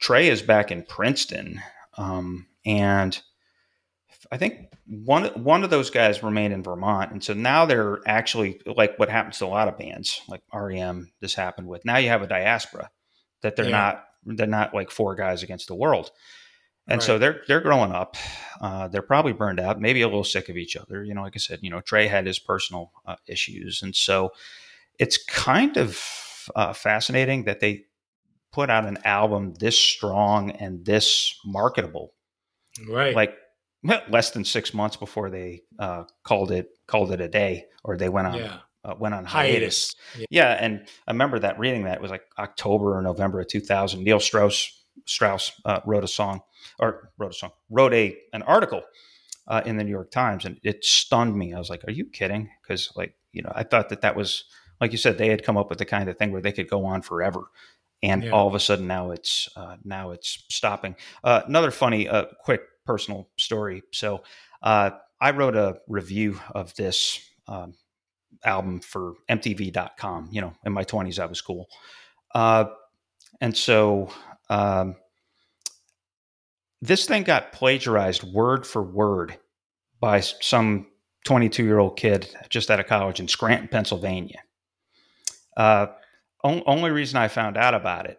Trey is back in Princeton, um, and I think one one of those guys remained in Vermont, and so now they're actually like what happens to a lot of bands, like REM. This happened with. Now you have a diaspora that they're Yeah. not they're not like four guys against the world, and so they're they're growing up. Uh, they're probably burned out, maybe a little sick of each other. You know, like I said, you know, Trey had his personal uh, issues, and so it's kind of uh, fascinating that they put out an album this strong and this marketable Right. like less than six months before they uh, called it called it a day or they went on yeah. Uh, went on hiatus. Hiatus. Yeah, and I remember that reading that it was like October or November of 2000. Neil Strauss Strauss uh, wrote a song or wrote a song wrote a an article uh, in the New York Times, and it stunned me. I was like, "Are you kidding?" Because like you know, I thought that that was like you said, they had come up with the kind of thing where they could go on forever. And Yeah. all of a sudden now it's uh, now it's stopping. Uh, another funny, uh, quick personal story. So uh, I wrote a review of this um, album for MTV.com. You know, in my twenties, I was cool, uh, and so um, this thing got plagiarized word for word by some 22 year old kid just out of college in Scranton, Pennsylvania. Uh, on, only reason I found out about it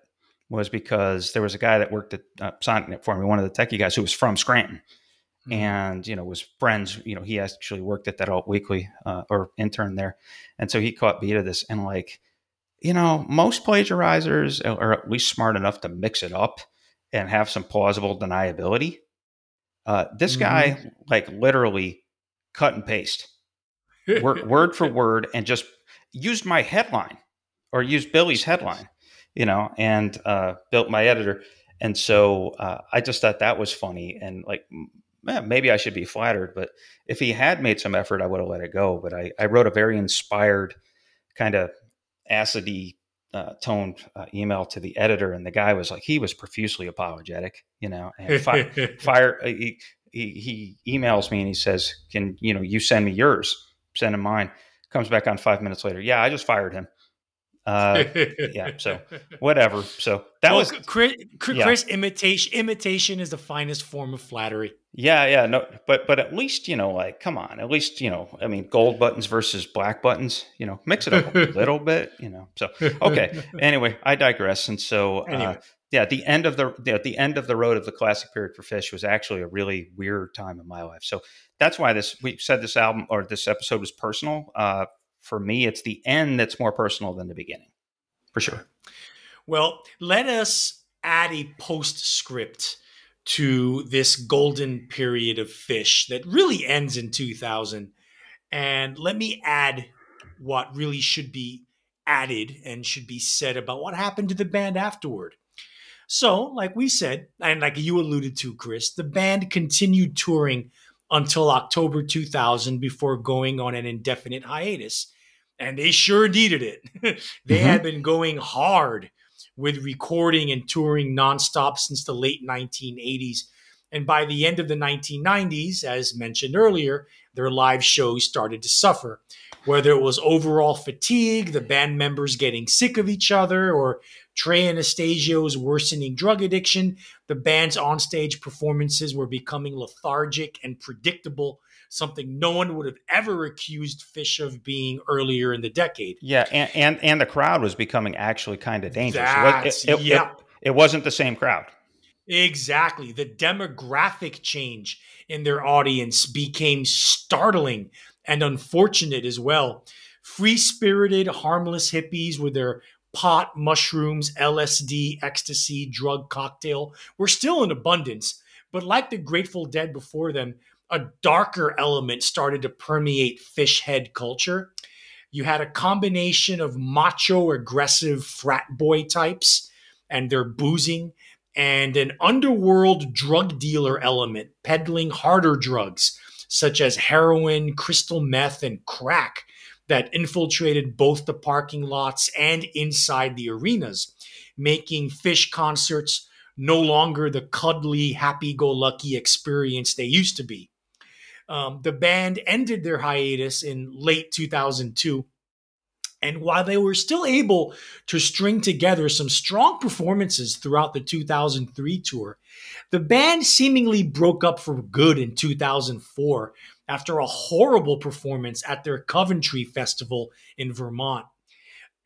was because there was a guy that worked at uh, SonicNet for me, one of the techie guys who was from Scranton Mhm. and you know was friends you know he actually worked at that alt weekly uh, or intern there and so he caught beat of this and like you know most plagiarizers are at least smart enough to mix it up and have some plausible deniability uh, this guy like literally cut and paste word, word for word and just used my headline or used Billy's headline, you know, and uh, built my editor. And so uh, I just thought that was funny. And like, man, maybe I should be flattered, but if he had made some effort, I would have let it go. But I, I wrote a very inspired kind of acidy uh, toned uh, email to the editor, and the guy was like, he was profusely apologetic, you know, and fi- fire. Uh, he, he, he emails me and he says, "Can you know you send me yours? Send him mine." Comes back on five minutes later. Yeah, I just fired him. Uh, yeah, so whatever. So that well, was Chris. Chris yeah. imitation imitation is the finest form of flattery. Yeah, yeah, no, but but at least you know, like, come on, at least you know, I mean, gold buttons versus black buttons, you know, mix it up a little bit, you know. So okay, anyway, I digress, and so uh, anyway. yeah, the end of the yeah, the end of the road of the classic period for Phish was actually a really weird time in my life. So that's why this we said this album or this episode was personal. Uh, for me, it's the end that's more personal than the beginning, for sure. Well, let us add a postscript to this golden period of Phish that really ends in 2000. And let me add what really should be added and should be said about what happened to the band afterward. So, like we said, and like you alluded to, Chris, the band continued touring until October 2000 before going on an indefinite hiatus. And they sure needed it. they mm-hmm. had been going hard with recording and touring nonstop since the late 1980s. And by the end of the 1990s, as mentioned earlier, their live shows started to suffer. Whether it was overall fatigue, the band members getting sick of each other, or Trey Anastasio's worsening drug addiction, the band's onstage performances were becoming lethargic and predictable, something no one would have ever accused Phish of being earlier in the decade. Yeah, and and, and the crowd was becoming actually kind of dangerous. That's, it, it, it, it wasn't the same crowd. Exactly. The demographic change in their audience became startling and unfortunate as well. Free spirited, harmless hippies with their pot, mushrooms, LSD, ecstasy, drug cocktail were still in abundance. But like the Grateful Dead before them, a darker element started to permeate Phish head culture. You had a combination of macho, aggressive frat boy types and their boozing, and an underworld drug dealer element peddling harder drugs such as heroin, crystal meth, and crack that infiltrated both the parking lots and inside the arenas, making Phish concerts no longer the cuddly, happy go lucky experience they used to be. Um, the band ended their hiatus in late 2002 and while they were still able to string together some strong performances throughout the 2003 tour, the band seemingly broke up for good in 2004 after a horrible performance at their Coventry Festival in Vermont.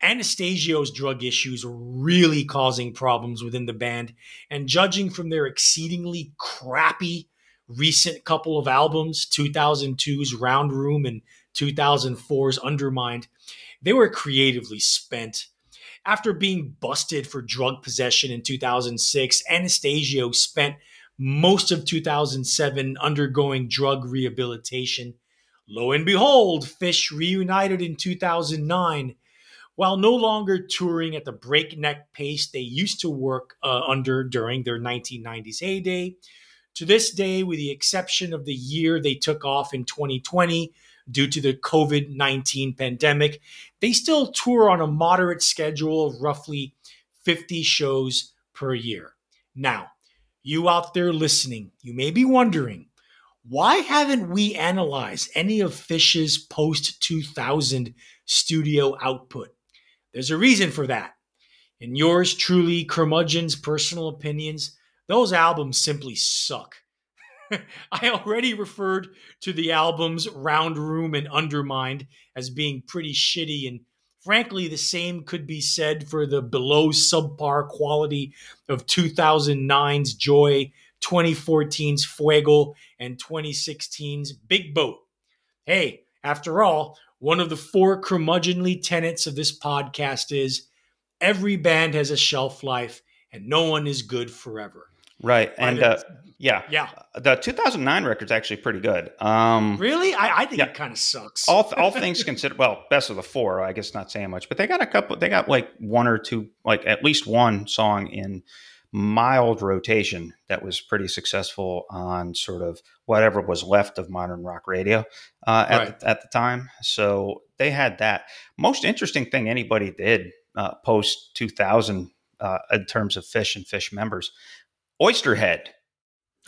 Anastasio's drug issues were really causing problems within the band, and judging from their exceedingly crappy recent couple of albums, 2002's Round Room and 2004's Undermined, they were creatively spent. After being busted for drug possession in 2006, Anastasio spent most of 2007 undergoing drug rehabilitation. Lo and behold, Phish reunited in 2009. While no longer touring at the breakneck pace they used to work uh, under during their 1990s heyday, to this day, with the exception of the year they took off in 2020, due to the COVID 19 pandemic. They still tour on a moderate schedule of roughly 50 shows per year. Now, you out there listening, you may be wondering why haven't we analyzed any of Phish's post 2000 studio output? There's a reason for that. In yours truly, Curmudgeon's personal opinions, those albums simply suck. I already referred to the albums Round Room and Undermined as being pretty shitty, and frankly, the same could be said for the below subpar quality of 2009's Joy, 2014's Fuego, and 2016's Big Boat. Hey, after all, one of the four curmudgeonly tenets of this podcast is every band has a shelf life and no one is good forever. Right. And uh, yeah, yeah, the 2009 record's actually pretty good. Um, really, I, I think yeah. it kind of sucks. all all things considered, well, best of the four. I guess not saying much, but they got a couple. They got like one or two, like at least one song in mild rotation that was pretty successful on sort of whatever was left of modern rock radio uh, at, Right. the, at the time. So they had that. Most interesting thing anybody did uh, post 2000 uh, in terms of Phish and Phish members, Oysterhead.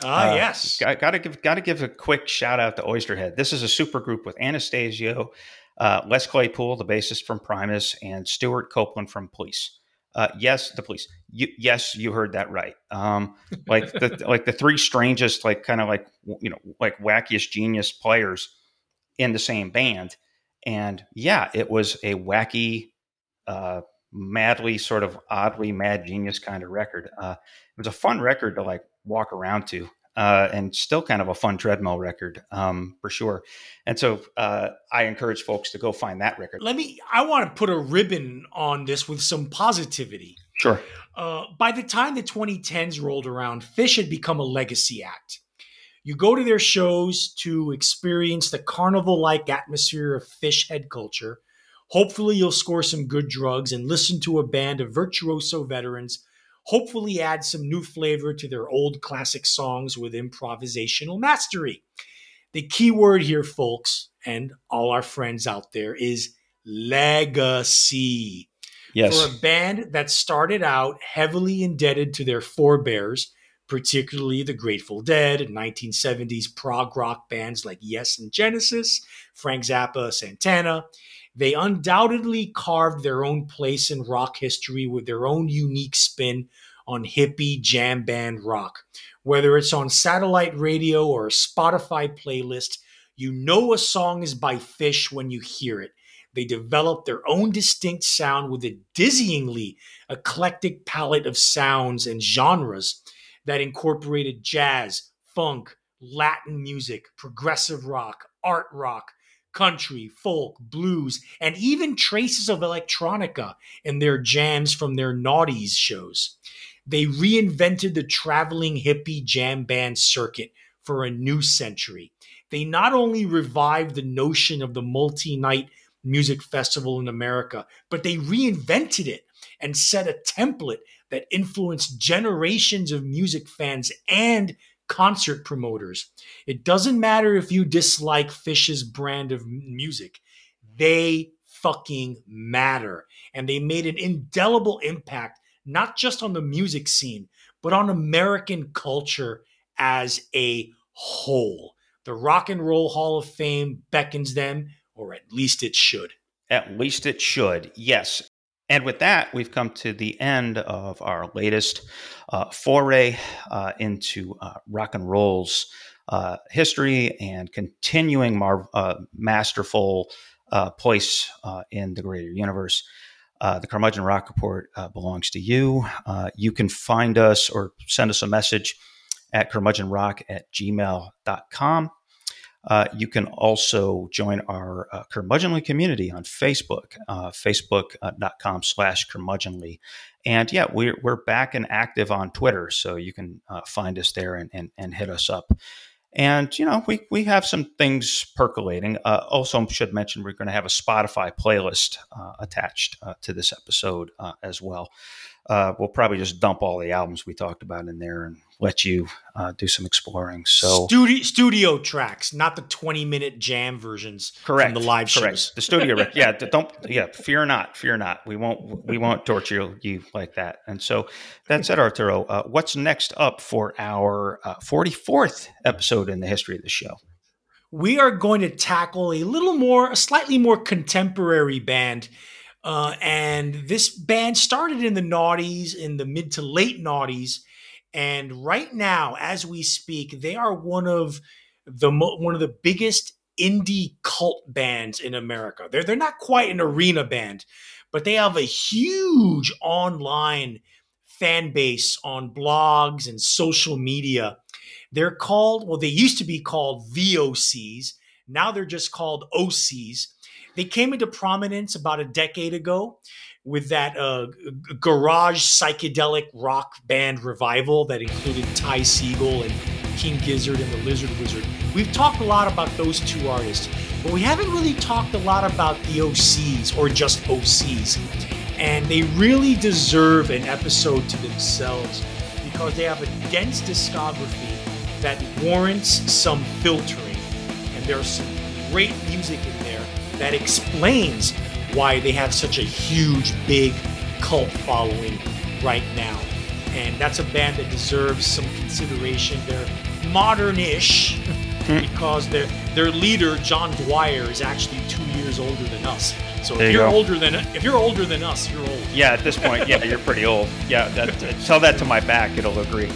Ah, Uh, yes. Got, got to give got to give a quick shout out to Oysterhead. This is a super group with Anastasio, uh, Les Claypool, the bassist from Primus, and Stewart Copeland from Police. Uh, yes, the Police. You, yes, you heard that right. Um, like the like the three strangest, like kind of like you know, like wackiest genius players in the same band. And yeah, it was a wacky, uh, madly sort of oddly mad genius kind of record. Uh, it was a fun record to like walk around to uh, and still kind of a fun treadmill record um, for sure and so uh, i encourage folks to go find that record Let me. I want to put a ribbon on this with some positivity. sure Uh, by the time the 2010s rolled around, Phish had become a legacy act. You go to their shows to experience the carnival like atmosphere of Phish head culture. Hopefully, you'll score some good drugs and listen to a band of virtuoso veterans. Hopefully, add some new flavor to their old classic songs with improvisational mastery. The key word here, folks, and all our friends out there, is legacy yes for a band that started out heavily indebted to their forebears, particularly the Grateful Dead, 1970s prog rock bands like Yes and Genesis, Frank Zappa, Santana. They undoubtedly carved their own place in rock history with their own unique spin on hippie jam band rock. Whether it's on satellite radio or a Spotify playlist, you know a song is by Phish when you hear it. They developed their own distinct sound with a dizzyingly eclectic palette of sounds and genres that incorporated jazz, funk, Latin music, progressive rock, art rock, country, folk, blues, and even traces of electronica in their jams from their Naughties shows. They reinvented the traveling hippie jam band circuit for a new century. They not only revived the notion of the multi night music festival in America, but they reinvented it and set a template that influenced generations of music fans and concert promoters. It doesn't matter if you dislike Phish's brand of music, they fucking matter. And they made an indelible impact, not just on the music scene, but on American culture as a whole. The Rock and Roll Hall of Fame beckons them, or at least it should. At least it should, yes. And with that, we've come to the end of our latest uh, foray uh, into uh, rock and roll's uh, history and continuing mar- uh, masterful uh, place in the greater universe. The Curmudgeon Rock Report belongs to you. You can find us or send us a message at curmudgeonrock at gmail.com. Uh, you can also join our uh, curmudgeonly community on Facebook, uh, facebook.com slash curmudgeonly. And yeah, we're, we're back and active on Twitter, so you can uh, find us there and, and, and hit us up. And, you know, we, we have some things percolating. Uh, also, should mention we're going to have a Spotify playlist uh, attached uh, to this episode uh, as well. Uh, we'll probably just dump all the albums we talked about in there and let you uh, do some exploring. So, studio, studio tracks, not the 20 minute jam versions correct from the live correct. shows. The studio, yeah. Don't, yeah. Fear not, fear not. We won't, we won't torture you like that. And so, that's it, Arturo. Uh, what's next up for our uh, 44th episode in the history of the show? we are going to tackle a little more, a slightly more contemporary band. Uh, and this band started in the noughties, in the mid to late noughties. And right now, as we speak, they are one of the mo- one of the biggest indie cult bands in America. They're they're not quite an arena band, but they have a huge online fan base on blogs and social media. They're called, well, they used to be called VOCs. Now they're just called Osees. they came into prominence about a decade ago with that uh, garage psychedelic rock band revival that included Ty Segall and King Gizzard and the Lizard Wizard. We've talked a lot about those two artists, but we haven't really talked a lot about the OCs or just Osees. And they really deserve an episode to themselves because they have a dense discography that warrants some filtering. And there's some great music in there that explains why they have such a huge, big cult following right now. And that's a band that deserves some consideration. They're modern-ish because their their leader John Dwyer is actually two years older than us. So There if you you're go. older than if you're older than us, you're old. Yeah, at this point, yeah, you're pretty old. Yeah, that, tell that to my back; it'll agree.